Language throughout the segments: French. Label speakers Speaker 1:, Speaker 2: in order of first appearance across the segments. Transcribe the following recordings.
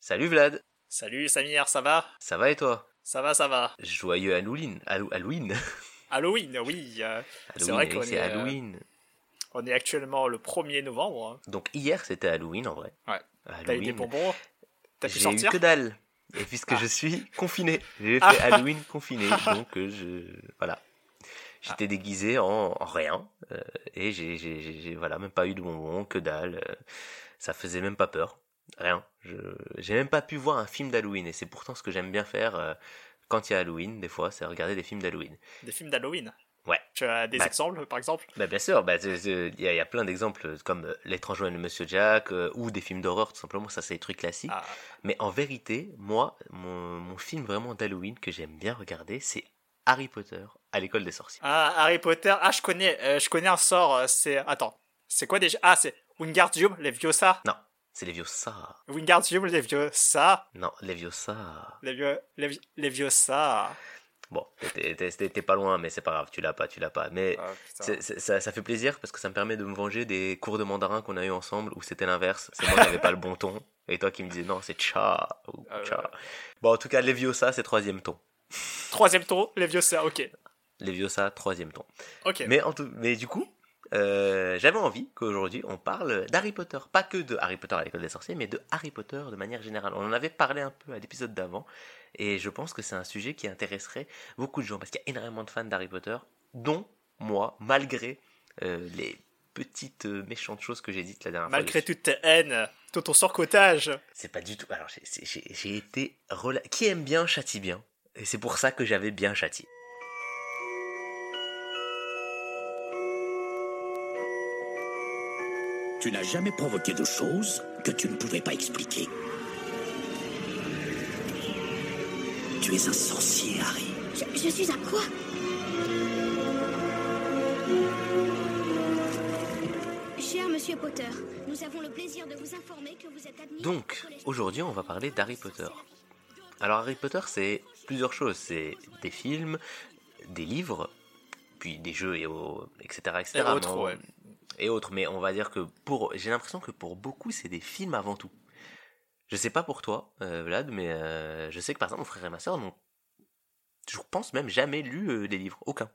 Speaker 1: Salut Vlad
Speaker 2: Salut Samir, ça va?
Speaker 1: Ça va et toi?
Speaker 2: Ça va, ça va.
Speaker 1: Joyeux Halloween Halloween
Speaker 2: Halloween, oui. euh, c'est vrai qu'on
Speaker 1: c'est
Speaker 2: est, euh,
Speaker 1: Halloween.
Speaker 2: on est actuellement le 1er novembre. hein.
Speaker 1: Donc hier c'était Halloween en vrai.
Speaker 2: Ouais. T'as eu des
Speaker 1: Halloween.
Speaker 2: bonbons T'as pu
Speaker 1: J'ai eu
Speaker 2: sortir?
Speaker 1: que dalle. Et puisque
Speaker 2: Ah.
Speaker 1: je suis confiné, j'ai fait
Speaker 2: Ah.
Speaker 1: Halloween confiné, donc euh, je voilà. J'étais déguisé en, en rien euh, et j'ai voilà même pas eu de bonbons, que dalle. euh, ça faisait même pas peur, rien. Je j'ai même pas pu voir un film d'Halloween et c'est pourtant ce que j'aime bien faire euh, quand il y a Halloween. Des fois, c'est regarder des films d'Halloween.
Speaker 2: Des films d'Halloween?
Speaker 1: Ouais.
Speaker 2: Tu as des
Speaker 1: Bah.
Speaker 2: exemples, par exemple?
Speaker 1: Bah bien sûr, bah, il y, a- il y a plein d'exemples comme euh, L'étrange Joël de Monsieur Jack euh, ou des films d'horreur tout simplement, ça c'est des trucs classiques.
Speaker 2: Ah,
Speaker 1: Mais en vérité, moi, mon, mon film vraiment d'Halloween que j'aime bien regarder, c'est Harry Potter à l'école des sorciers.
Speaker 2: Ah, Harry Potter. Ah, je connais, euh, je connais un sort. C'est. Attends. C'est quoi déjà? Ah, c'est Wingardium Leviosa.
Speaker 1: Non, c'est Leviosa.
Speaker 2: Wingardium Leviosa.
Speaker 1: Non, Leviosa.
Speaker 2: Levio... Levi- Leviosa.
Speaker 1: Bon, t'es- pas loin, mais c'est pas grave, tu l'as pas, tu l'as pas. Mais
Speaker 2: Ah,
Speaker 1: ça, ça fait plaisir parce que ça me permet de me venger des cours de mandarin qu'on a eu ensemble où c'était l'inverse. C'est moi qui n'avais pas le bon ton et toi qui me disais non, c'est cha ou
Speaker 2: Ah ouais,
Speaker 1: cha. Bon, en tout cas, Leviosa, c'est troisième ton.
Speaker 2: Troisième tour, Leviosa. Ok.
Speaker 1: Leviosa, troisième ton.
Speaker 2: Ok.
Speaker 1: Mais, en tout, mais du coup, euh, j'avais envie qu'aujourd'hui on parle d'Harry Potter. Pas que de Harry Potter à l'école des sorciers, mais de Harry Potter de manière générale. On en avait parlé un peu à l'épisode d'avant, et je pense que c'est un sujet qui intéresserait beaucoup de gens, parce qu'il y a énormément de fans d'Harry Potter, dont moi, malgré euh, les petites euh, méchantes choses que j'ai dites la dernière
Speaker 2: Malgré
Speaker 1: fois.
Speaker 2: toute ta haine, tout ton surcotage.
Speaker 1: C'est pas du tout. Alors, j'ai- été. rela- Qui aime bien châtie bien. Et c'est pour ça que j'avais bien châtié.
Speaker 3: Tu n'as jamais provoqué de choses que tu ne pouvais pas expliquer. Tu es un sorcier, Harry.
Speaker 4: Je, je suis un quoi? Cher Monsieur Potter, nous avons le plaisir de vous informer que vous êtes admis.
Speaker 1: Donc, aujourd'hui, on va parler d'Harry Potter. Alors, Harry Potter, c'est plusieurs choses. C'est des films, des livres, puis des jeux, et au- etc. etc.
Speaker 2: Et autres, ouais.
Speaker 1: Et autres. Mais on va dire que pour. J'ai l'impression que pour beaucoup, c'est des films avant tout. Je sais pas pour toi, euh, Vlad, mais euh, je sais que par exemple, mon frère et ma soeur n'ont. Je pense même jamais lu euh, des livres. Aucun.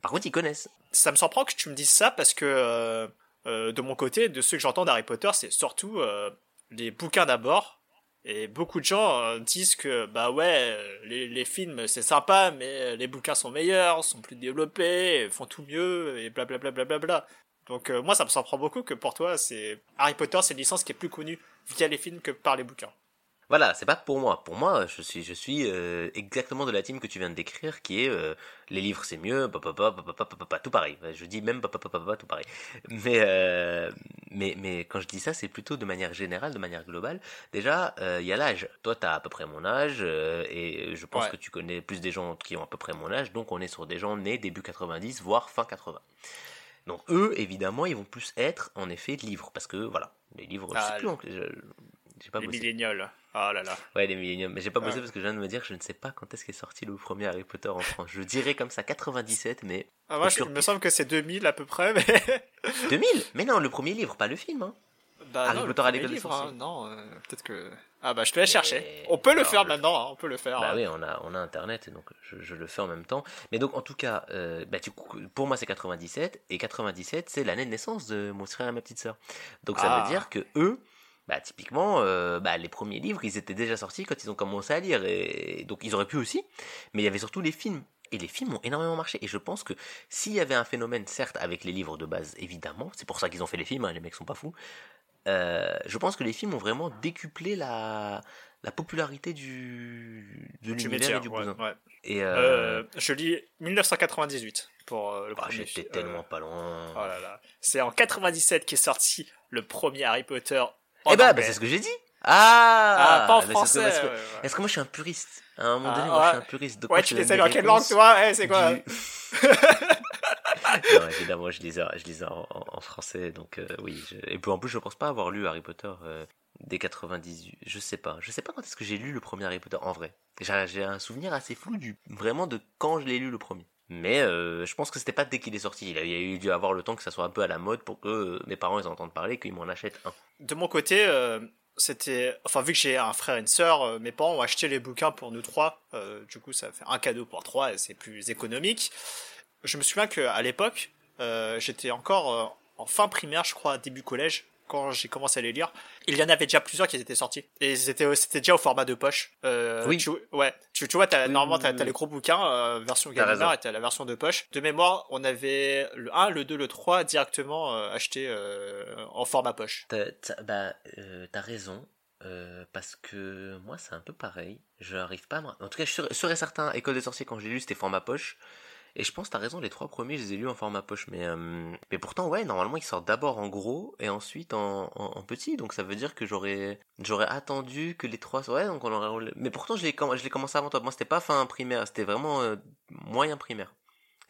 Speaker 1: Par contre, ils connaissent.
Speaker 2: Ça me surprend que tu me dises ça parce que de mon côté, de ceux que j'entends d'Harry Potter, c'est surtout les bouquins d'abord. Et beaucoup de gens disent que bah ouais, les, films c'est sympa, mais les bouquins sont meilleurs, sont plus développés, font tout mieux et blablabla. Bla, bla, bla, bla. Donc euh, moi ça me surprend beaucoup que pour toi c'est Harry Potter c'est une licence qui est plus connue via les films que par les bouquins.
Speaker 1: Voilà, c'est pas pour moi. Pour moi, je suis, je suis euh, exactement de la team que tu viens de décrire, qui est euh, les livres c'est mieux, papa, papa, papa, papa, papa, tout pareil. Je dis même papa, papa, papa, tout pareil. Mais, euh, mais, mais quand je dis ça, c'est plutôt de manière générale, de manière globale. Déjà, euh, il y a l'âge. Toi, t'as à peu près mon âge, euh, et je pense
Speaker 2: Ouais.
Speaker 1: que tu connais plus des gens qui ont à peu près mon âge, donc on est sur des gens nés début 90, voire fin 80. Donc eux, évidemment, ils vont plus être en effet livres, parce que voilà, les livres, je
Speaker 2: Ah,
Speaker 1: sais plus, en- je- j'ai pas
Speaker 2: les
Speaker 1: bossé.
Speaker 2: millénials. Oh là là.
Speaker 1: Ouais, les milléniums. Mais j'ai pas bossé
Speaker 2: Ouais.
Speaker 1: parce que je viens de me dire que je ne sais pas quand est-ce qu'est sorti le premier Harry Potter en France. Je dirais comme ça 97, mais.
Speaker 2: Ah, moi, je- il me semble que c'est 2000 à peu près, mais.
Speaker 1: 2000 Mais non, le premier livre, pas le film. Hein.
Speaker 2: Bah,
Speaker 1: Harry
Speaker 2: non, le
Speaker 1: Potter à l'école des sorciers.
Speaker 2: hein, Non, euh, peut-être que. Ah bah je te
Speaker 1: Mais-
Speaker 2: chercher. On peut le faire maintenant, hein, on peut le faire.
Speaker 1: Bah
Speaker 2: hein.
Speaker 1: oui, on a, on a internet, donc je, je le fais en même temps. Mais donc, en tout cas, euh, bah, pour moi, c'est 97, et 97, c'est l'année de naissance de mon frère et ma petite sœur. Donc, ça
Speaker 2: Ah.
Speaker 1: veut dire que eux, bah, typiquement, euh, bah, les premiers livres, ils étaient déjà sortis quand ils ont commencé à lire, et donc ils auraient pu aussi, mais il y avait surtout les films. Et les films ont énormément marché. Et je pense que s'il y avait un phénomène, certes, avec les livres de base, évidemment, c'est pour ça qu'ils ont fait les films, hein, les mecs sont pas fous. Euh, je pense que les films ont vraiment décuplé la, la popularité du, de l'univers et du
Speaker 2: ouais,
Speaker 1: bousin.
Speaker 2: ouais.
Speaker 1: Et euh,
Speaker 2: Euh, je lis 1998 pour le
Speaker 1: bah,
Speaker 2: premier
Speaker 1: j'étais
Speaker 2: film.
Speaker 1: tellement pas loin.
Speaker 2: Oh là là. C'est en 97 qu'est sorti le premier Harry Potter. en
Speaker 1: eh bah, bah, c'est ce que j'ai dit. Ah,
Speaker 2: Ah, pas en
Speaker 1: bah, que-
Speaker 2: français.
Speaker 1: parce que-
Speaker 2: ouais, ouais.
Speaker 1: Est-ce que moi je suis un puriste? À un moment
Speaker 2: Ah,
Speaker 1: donné, moi je suis un puriste. Donc
Speaker 2: Ouais,
Speaker 1: moi,
Speaker 2: tu les
Speaker 1: des
Speaker 2: dans quelle langue, toi? Eh, c'est quoi?
Speaker 1: du- non, évidemment, je lisais, je lisais en, en- français, donc euh, oui. Et puis en plus, je pense pas avoir lu Harry Potter euh, dès 98. Je sais pas. Je sais pas quand est-ce que j'ai lu le premier Harry Potter en vrai. J'ai un souvenir assez flou du vraiment de quand je l'ai lu le premier. Mais euh, je pense que c'était pas dès qu'il est sorti. Il a, eu dû avoir le temps que ça soit un peu à la mode pour que euh, mes parents ils entendent parler, qu'ils m'en achètent un.
Speaker 2: De mon côté, c'était, enfin vu que j'ai un frère et une sœur, mes parents ont acheté les bouquins pour nous trois. Du coup, ça fait un cadeau pour trois et c'est plus économique. Je me souviens qu'à l'époque, euh, j'étais encore euh, en fin primaire, je crois, début collège, quand j'ai commencé à les lire. Il y en avait déjà plusieurs qui étaient sortis et c'était c'était déjà au format de poche. Euh,
Speaker 1: Oui.
Speaker 2: Tu, ouais. Tu, tu vois, t'as,
Speaker 1: Oui,
Speaker 2: normalement t'as,
Speaker 1: oui.
Speaker 2: les gros bouquins euh, version. Gallimard et t'as la version de poche. De mémoire, on avait le 1, le 2, le 3 directement euh, acheté euh, en format poche.
Speaker 1: T'as, t'as- bah, euh, t'as raison. euh, parce que moi c'est un peu pareil. Je n'arrive pas à me... En tout cas, je et certain, École des sorciers, quand j'ai lu, c'était format poche. Et je pense, t'as raison, les trois premiers, je les ai lus en format poche. Mais, euh, mais pourtant, ouais, normalement, ils sortent d'abord en gros et ensuite en, en, petit. Donc ça veut dire que j'aurais, j'aurais attendu que les trois. Ouais, donc on aurait. Mais pourtant, je l'ai, comm- je l'ai commencé avant toi. Moi, c'était pas fin primaire, c'était vraiment euh, moyen primaire.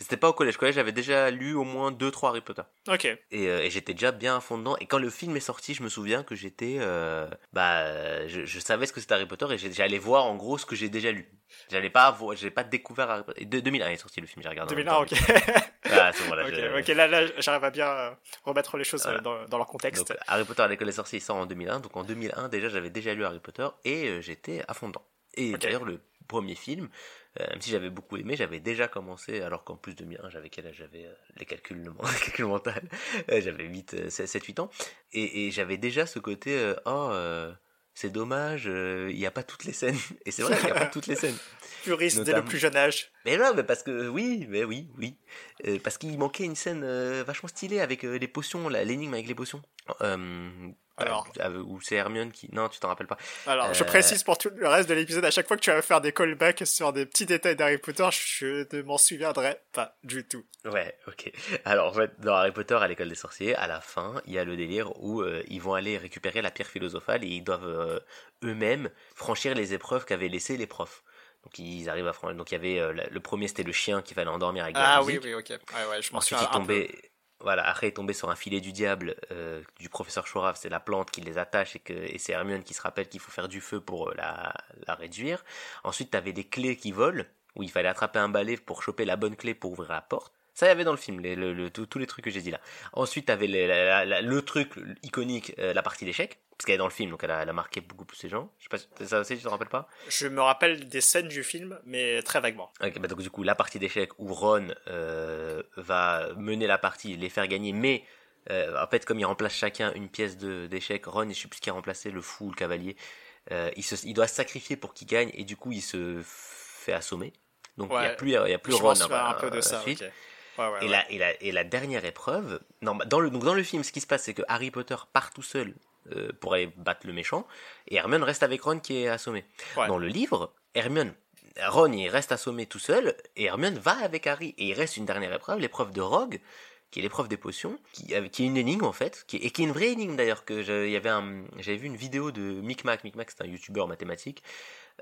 Speaker 1: C'était pas au collège. Collège, j'avais déjà lu au moins deux, trois Harry Potter.
Speaker 2: Ok.
Speaker 1: Et, euh, et j'étais déjà bien à fond dedans. Et quand le film est sorti, je me souviens que j'étais, euh, bah, je, je savais ce que c'était Harry Potter et j'ai- j'allais voir en gros ce que j'ai déjà lu. J'allais pas, j'avais pas découvert Harry Potter. De, 2001 est sorti le film, j'ai regardé. en même
Speaker 2: 2001,
Speaker 1: temps.
Speaker 2: ok.
Speaker 1: Ah, c'est bon, là,
Speaker 2: ok,
Speaker 1: je-
Speaker 2: ok, là, là, j'arrive à bien euh, remettre les choses
Speaker 1: Voilà.
Speaker 2: dans, dans leur contexte.
Speaker 1: Donc, Harry Potter à l'école des sorciers il sort en 2001. Donc en 2001 déjà j'avais déjà lu Harry Potter et j'étais à fond dedans. Et d'ailleurs le premier film, euh, même si j'avais beaucoup aimé, j'avais déjà commencé, alors qu'en plus 2001 j'avais quel âge J'avais euh, les calculs, le Euh, j'avais 8, 7, 8 ans. Et, et j'avais déjà ce côté, oh c'est dommage, il n'y a pas toutes les scènes. Et c'est vrai qu'il n'y a pas toutes les scènes.
Speaker 2: Puriste dès le plus jeune âge.
Speaker 1: Mais non, mais parce que oui, mais oui, oui. Parce qu'il manquait une scène vachement stylée avec les potions, l'énigme avec les potions.
Speaker 2: Alors.
Speaker 1: euh, où c'est Hermione qui. Non, tu t'en rappelles pas.
Speaker 2: Alors, je
Speaker 1: Euh,
Speaker 2: précise pour tout le reste de l'épisode, à chaque fois que tu vas faire des callbacks sur des petits détails d'Harry Potter, je ne m'en souviendrai pas du tout.
Speaker 1: Ouais, ok. Alors en fait, dans Harry Potter à l'école des sorciers, à la fin, il y a le délire où euh, ils vont aller récupérer la pierre philosophale et ils doivent eux-mêmes franchir les épreuves qu'avaient laissées les profs. Donc ils arrivent à franchir. Donc il y avait le premier c'était le chien qu'il fallait endormir avec de la
Speaker 2: Ah oui,
Speaker 1: musique.
Speaker 2: oui, ok. Ouais, ouais, je
Speaker 1: Ensuite,
Speaker 2: souviens
Speaker 1: il tombait, voilà, après, il tombait sur un filet du diable euh, du professeur Chourave, c'est la plante qui les attache et, que, et c'est Hermione qui se rappelle qu'il faut faire du feu pour euh, la, la réduire. Ensuite, tu avais des clés qui volent, où il fallait attraper un balai pour choper la bonne clé pour ouvrir la porte. Ça, il y avait dans le film, les, le, le- tous les trucs que j'ai dit là. Ensuite, tu avais le truc iconique, euh, la partie d'échecs, parce qu'elle est dans le film, donc elle a, elle a marqué beaucoup plus les gens. Je sais pas, si- ça aussi, tu te rappelles pas?
Speaker 2: Je me rappelle des scènes du film, mais très vaguement.
Speaker 1: Bah donc du coup, la partie d'échecs où Ron euh, va mener la partie, les faire gagner, mais euh, en fait, comme il remplace chacun une pièce d'échecs, Ron, je sais plus qui a remplacé, le fou ou le cavalier, il, se, il doit se sacrifier pour qu'il gagne, et du coup, il se fait assommer. Donc il n'y a plus, y a plus Ron
Speaker 2: souviens
Speaker 1: hein,
Speaker 2: un peu de
Speaker 1: euh,
Speaker 2: ça. ok. Ouais, ouais,
Speaker 1: Et,
Speaker 2: ouais.
Speaker 1: la, et, la, et la dernière épreuve, non, bah, dans, le, donc dans le film, ce qui se passe, c'est que Harry Potter part tout seul euh, pour aller battre le méchant, et Hermione reste avec Ron qui est assommé. Dans le livre, Hermione, Ron il reste assommé tout seul, et Hermione va avec Harry, et il reste une dernière épreuve, l'épreuve de Rogue, qui est l'épreuve des potions, qui, euh, qui est une énigme en fait, qui, et qui est une vraie énigme d'ailleurs, que j'avais vu une vidéo de Micmac, Micmac c'est un youtubeur mathématique,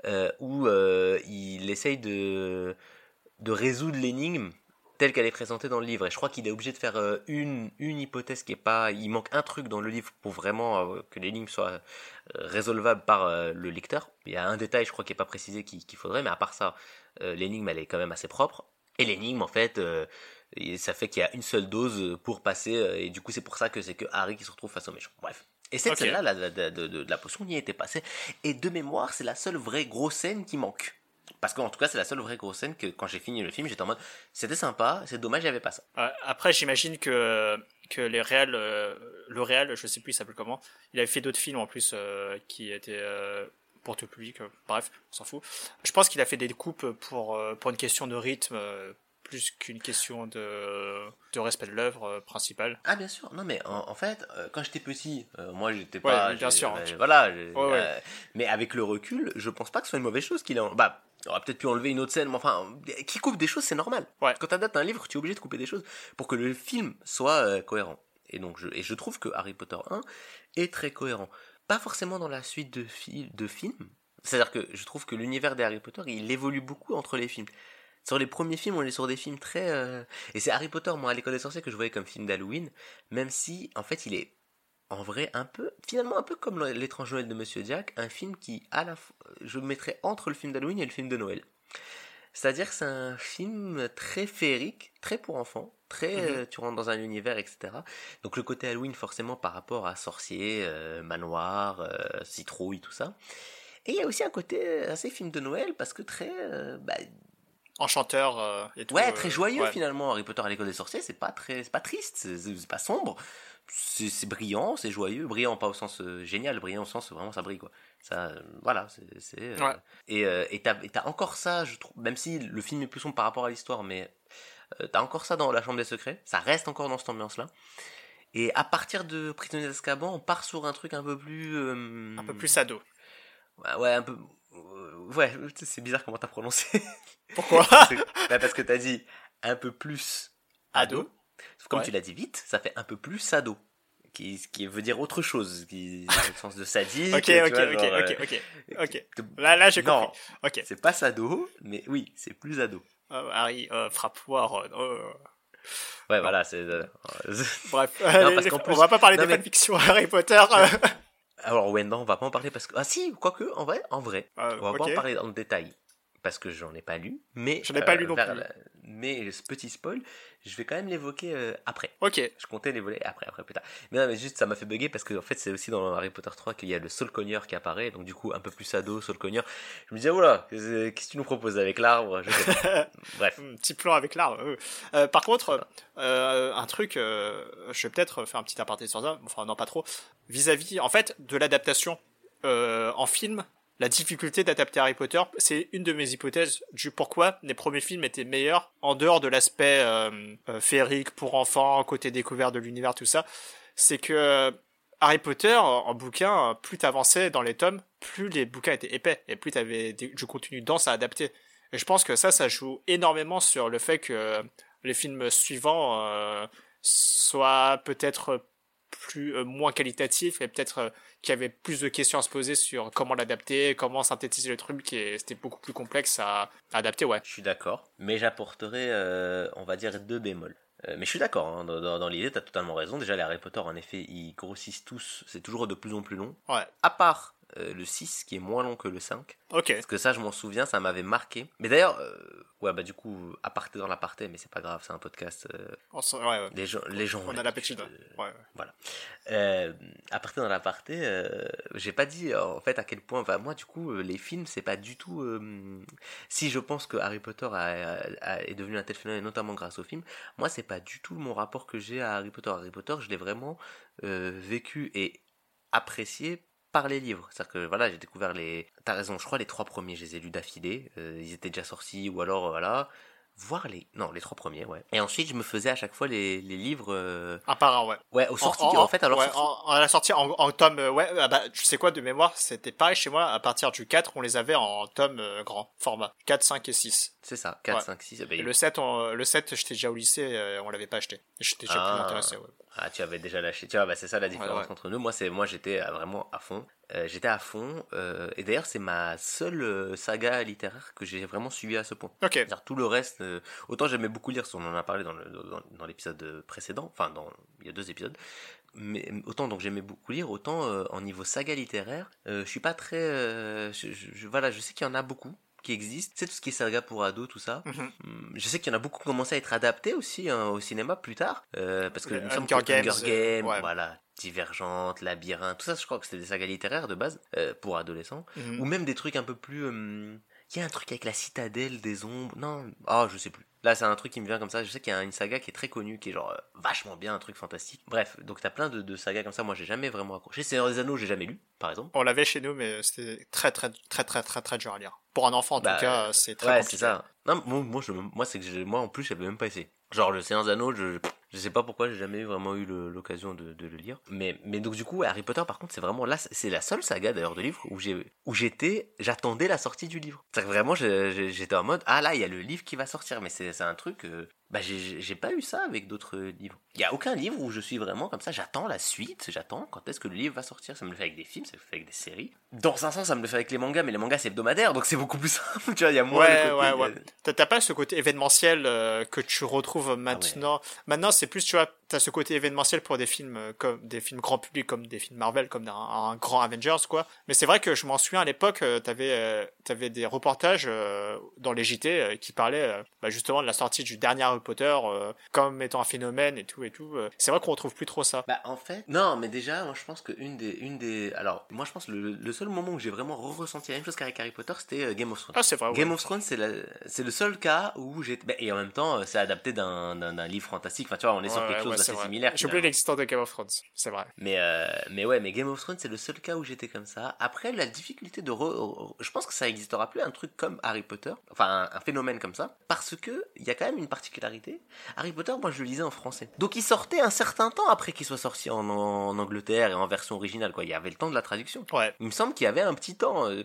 Speaker 1: euh, où euh, il essaye de, de résoudre l'énigme telle qu'elle est présentée dans le livre. Et je crois qu'il est obligé de faire euh, une, une hypothèse qui est pas. Il manque un truc dans le livre pour vraiment euh, que l'énigme soit euh, résolvable par euh, le lecteur. Il y a un détail, je crois, qui est pas précisé qu'il faudrait, mais à part ça, l'énigme elle est quand même assez propre. Et l'énigme, en fait, ça fait qu'il y a une seule dose pour passer, et du coup, c'est pour ça que c'est que Harry qui se retrouve face au méchant. Bref. Et cette scène-là, la, la- de, de- de la potion y était passée. Et de mémoire, c'est la seule vraie grosse scène qui manque. Parce qu'en tout cas, c'est la seule vraie grosse scène que quand j'ai fini le film, j'étais en mode, c'était sympa, c'est dommage, il n'y avait pas ça.
Speaker 2: Ouais, Après, j'imagine que, que les réels, euh, le réel, je sais plus il s'appelle comment, il avait fait d'autres films en plus euh, qui étaient euh, pour tout public, euh, bref, on s'en fout. Je pense qu'il a fait des coupes pour, euh, pour une question de rythme, euh, plus qu'une question de, de respect de l'œuvre euh, principale.
Speaker 1: Ah bien sûr, non mais en, en fait, euh, quand j'étais petit, euh, moi j'étais
Speaker 2: Ouais,
Speaker 1: pas,
Speaker 2: bien
Speaker 1: j'ai-
Speaker 2: sûr.
Speaker 1: euh, voilà,
Speaker 2: Ouais, ouais.
Speaker 1: euh, mais avec le recul, je pense pas que ce soit une mauvaise chose qu'il a, bah, on aurait peut-être pu enlever une autre scène, mais enfin, qui coupe des choses, c'est normal.
Speaker 2: Ouais.
Speaker 1: Quand t'adaptes un livre, tu es obligé de couper des choses pour que le film soit euh, cohérent. Et donc, je, et je trouve que Harry Potter 1 est très cohérent. Pas forcément dans la suite de, fi- de films. C'est-à-dire que je trouve que l'univers des Harry Potter, il évolue beaucoup entre les films. Sur les premiers films, on est sur des films très... euh, Et c'est Harry Potter, moi, à l'école des sorciers, que je voyais comme film d'Halloween, même si, en fait, il est en vrai un peu, finalement un peu comme l'étrange Noël de Monsieur Jack, un film qui, à la je mettrais entre le film d'Halloween et le film de Noël. C'est-à-dire que c'est un film très féerique, très pour enfants, très,
Speaker 2: Mhm.
Speaker 1: euh, tu rentres dans un univers, etc. Donc le côté Halloween, forcément, par rapport à sorcier, euh, manoir, euh, citrouille, tout ça. Et il y a aussi un côté assez film de Noël, parce que très, bah,
Speaker 2: Enchanteur et tout.
Speaker 1: ouais, très joyeux
Speaker 2: ouais.
Speaker 1: finalement. Harry Potter à l'école des sorciers, c'est pas très, c'est pas triste, c'est pas sombre. C'est brillant, c'est joyeux, brillant pas au sens euh, génial, brillant au sens vraiment ça brille quoi. Ça, euh, voilà, c'est. euh,
Speaker 2: Ouais.
Speaker 1: Et et t'as encore ça, je trouve, même si le film est plus sombre par rapport à l'histoire, mais t'as encore ça dans la chambre des secrets. Ça reste encore dans cette ambiance-là. Et à partir de Prisonnier d'Azkaban, on part sur un truc un peu plus.
Speaker 2: Un peu plus ado.
Speaker 1: Ouais, ouais, un peu. Ouais, c'est bizarre comment t'as prononcé.
Speaker 2: Pourquoi
Speaker 1: bah, parce que t'as dit un peu plus ado.
Speaker 2: Ado.
Speaker 1: Comme
Speaker 2: Ouais.
Speaker 1: tu l'as dit vite, ça fait un peu plus sado. Qui, ce qui veut dire autre chose, qui dans le sens de sadique.
Speaker 2: Ok,
Speaker 1: tu
Speaker 2: ok,
Speaker 1: vois,
Speaker 2: ok,
Speaker 1: genre, euh,
Speaker 2: ok, ok, ok. Là, là, j'ai
Speaker 1: Non,
Speaker 2: compris. Ok.
Speaker 1: c'est pas sado, mais oui, c'est plus ado.
Speaker 2: Euh, Harry, euh, frappe-moi. Ron. Euh,
Speaker 1: Ouais, voilà, c'est. euh,
Speaker 2: Bref,
Speaker 1: parce
Speaker 2: allez,
Speaker 1: qu'en
Speaker 2: on
Speaker 1: plus-
Speaker 2: va pas parler
Speaker 1: non,
Speaker 2: des
Speaker 1: mais-
Speaker 2: fanfictions Harry Potter. euh.
Speaker 1: Alors, ouais, non, on va pas en parler parce que. Ah, si, quoique, en vrai, en vrai.
Speaker 2: Euh,
Speaker 1: On va pas
Speaker 2: ok.
Speaker 1: en parler dans le détail parce que j'en ai pas lu, mais.
Speaker 2: J'en ai pas lu non
Speaker 1: vers
Speaker 2: plus.
Speaker 1: la- Mais ce petit spoil, je vais quand même l'évoquer euh, après.
Speaker 2: Ok.
Speaker 1: Je comptais les voler après, après, plus tard. Mais non, mais juste, ça m'a fait bugger parce que, en fait, c'est aussi dans Harry Potter 3 qu'il y a le Soul Cogneur qui apparaît. Donc, du coup, un peu plus ado, Soul Cogneur. Je me disais, voilà, qu'est-ce que tu nous proposes avec l'arbre? Je. Bref.
Speaker 2: Un petit plan avec l'arbre. euh. Euh, par contre, euh, un truc, euh, je vais peut-être faire un petit aparté sur ça, enfin non pas trop. Vis-à-vis, en fait, de l'adaptation euh, en film, la difficulté d'adapter Harry Potter, c'est une de mes hypothèses du pourquoi les premiers films étaient meilleurs en dehors de l'aspect euh, euh, féerique pour enfants, côté découvert de l'univers, tout ça. C'est que euh, Harry Potter, en bouquin, plus t'avançais dans les tomes, plus les bouquins étaient épais et plus t'avais du contenu dense à adapter. Et je pense que ça, ça joue énormément sur le fait que les films suivants soient peut-être plus moins qualitatifs et peut-être y avait plus de questions à se poser sur comment l'adapter, comment synthétiser le truc et c'était beaucoup plus complexe à, à adapter, ouais.
Speaker 1: Je suis d'accord, mais j'apporterai, euh, on va dire, deux bémols. Euh, mais je suis d'accord, hein, dans, dans, dans l'idée, t'as totalement raison. Déjà, les Harry Potter, en effet, ils grossissent tous, c'est toujours de plus en plus long.
Speaker 2: Ouais.
Speaker 1: À part euh, le 6, qui est moins long que le 5.
Speaker 2: Ok.
Speaker 1: Parce que ça, je m'en souviens, ça m'avait marqué. Mais d'ailleurs, euh, ouais, bah du coup, aparté dans l'aparté, mais c'est pas grave, c'est un podcast. euh,
Speaker 2: On, s- ouais, ouais.
Speaker 1: les gens, les gens.
Speaker 2: On a l'appétit. Ouais, ouais.
Speaker 1: Voilà. Euh, aparté dans l'aparté, euh, j'ai pas dit euh, en fait à quel point. Enfin, moi, du coup, euh, les films, c'est pas du tout. euh, si je pense que Harry Potter a- a- est devenu un tel phénomène, notamment grâce au film, moi, c'est pas du tout mon rapport que j'ai à Harry Potter. Harry Potter, je l'ai vraiment euh, vécu et apprécié par les livres. C'est-à-dire que voilà, j'ai découvert les. T'as raison, je crois les trois premiers, je les ai lus d'affilée. Euh, ils étaient déjà sortis ou alors euh, voilà. Voir les. Non, les trois premiers, ouais. Et ensuite, je me faisais à chaque fois les, les livres. euh,
Speaker 2: Un par un, ouais.
Speaker 1: Ouais, aux sorties, en, fait, alors.
Speaker 2: ouais, en, en la sortie en, en tome, euh, ouais, ah bah, tu sais quoi, de mémoire, c'était pareil chez moi, à partir du 4, on les avait en tome euh, grand format. 4, 5 et 6.
Speaker 1: C'est ça, 4,
Speaker 2: Ouais.
Speaker 1: 5, 6.
Speaker 2: Et le 7, on, le 7, j'étais déjà au lycée, euh, on l'avait pas acheté. Et J'étais déjà
Speaker 1: Ah.
Speaker 2: plus intéressé, ouais.
Speaker 1: Ah, tu avais déjà lâché. Tu vois, bah, c'est ça la différence
Speaker 2: ouais.
Speaker 1: entre nous. Moi, c'est moi, j'étais euh, vraiment à fond. Euh, j'étais à fond. euh, et d'ailleurs, c'est ma seule euh, saga littéraire que j'ai vraiment suivi à ce point.
Speaker 2: Ok.
Speaker 1: C'est-à-dire tout le reste. autant j'aimais beaucoup lire, on en a parlé dans le dans, dans l'épisode précédent. Enfin, dans il y a deux épisodes. Mais autant donc j'aimais beaucoup lire, autant en niveau saga littéraire, je suis pas très. je- voilà, je sais qu'il y en a beaucoup qui existent. C'est tout ce qui est saga pour ados, tout ça.
Speaker 2: Mhm.
Speaker 1: Hum, Je sais qu'il y en a beaucoup qui ont commencé à être adaptés aussi hein, au cinéma plus tard. euh, parce que me semble
Speaker 2: Hunger Games,
Speaker 1: Hunger
Speaker 2: euh,
Speaker 1: Games,
Speaker 2: ouais.
Speaker 1: voilà, Divergente, Labyrinthe, tout ça, je crois que c'était des sagas littéraires de base euh, pour adolescents.
Speaker 2: Mhm.
Speaker 1: Ou même des trucs un peu plus. hum, Il y a un truc avec la citadelle des ombres. Non, ah, je sais plus. Là, c'est un truc qui me vient comme ça. Je sais qu'il y a une saga qui est très connue, qui est genre euh, vachement bien, un truc fantastique. Bref, donc t'as plein de, de sagas comme ça. Moi, j'ai jamais vraiment accroché. Seigneur des Anneaux, j'ai jamais lu, par exemple.
Speaker 2: On l'avait chez nous, mais c'était très, très, très, très, très, très dur à lire. Pour un enfant, en
Speaker 1: Bah,
Speaker 2: tout cas, c'est très
Speaker 1: ouais,
Speaker 2: compliqué.
Speaker 1: c'est ça. Non, moi, moi, je, moi, c'est que moi, en plus, j'avais même pas essayé. Genre, le Seigneur des Anneaux, je, je sais pas pourquoi j'ai jamais vraiment eu l'occasion de, de le lire. Mais, mais donc, du coup, Harry Potter, par contre, c'est vraiment là, c'est la seule saga d'ailleurs de livre où j'ai, où j'étais, j'attendais la sortie du livre. C'est-à-dire que vraiment, j'étais en mode, ah là, il y a le livre qui va sortir. Mais c'est c'est un truc, euh, bah, j'ai- pas eu ça avec d'autres livres. Il y a aucun livre où je suis vraiment comme ça, j'attends la suite, j'attends quand est-ce que le livre va sortir. Ça me le fait avec des films, ça me le fait avec des séries. Dans un sens, ça me le fait avec les mangas, mais les mangas c'est hebdomadaire, donc c'est beaucoup plus simple. tu vois, il y a moins
Speaker 2: Ouais,
Speaker 1: côté,
Speaker 2: ouais, ouais. T'as pas ce côté événementiel euh, que tu retrouves maintenant. Maintenant, c'est plus, tu vois, t'as ce côté événementiel pour des films euh, comme des films grand public comme des films Marvel comme un, un grand Avengers quoi mais c'est vrai que je m'en souviens à l'époque euh, t'avais euh, t'avais des reportages euh, dans les JT euh, qui parlaient bah, justement de la sortie du dernier Harry Potter comme étant un phénomène et tout et tout c'est vrai qu'on retrouve plus trop ça
Speaker 1: Bah en fait, non, mais déjà, moi je pense que une des, une des, alors moi je pense le, le seul moment où j'ai vraiment ressenti la même chose qu'avec Harry Potter, c'était Game of Thrones.
Speaker 2: ah c'est vrai ouais.
Speaker 1: Game of Thrones, c'est la- c'est le seul cas où j'ai, bah, et en même temps, c'est adapté d'un, livre fantastique. Enfin, tu vois, on est sur quelque
Speaker 2: ouais,
Speaker 1: chose d'assez
Speaker 2: vrai.
Speaker 1: similaire.
Speaker 2: j'ai oublié l'existence de Game of Thrones c'est vrai
Speaker 1: Mais, euh, mais ouais, mais Game of Thrones, c'est le seul cas où j'étais comme ça. Après, la difficulté de re... Je pense que ça existera plus un truc comme Harry Potter. Enfin, un, un phénomène comme ça. Parce que, il y a quand même une particularité. Harry Potter, moi, je le lisais en français. Donc, il sortait un certain temps après qu'il soit sorti en, en Angleterre et en version originale, quoi. Il y avait le temps de la traduction.
Speaker 2: ouais
Speaker 1: Il me semble qu'il y avait un petit temps. euh, euh,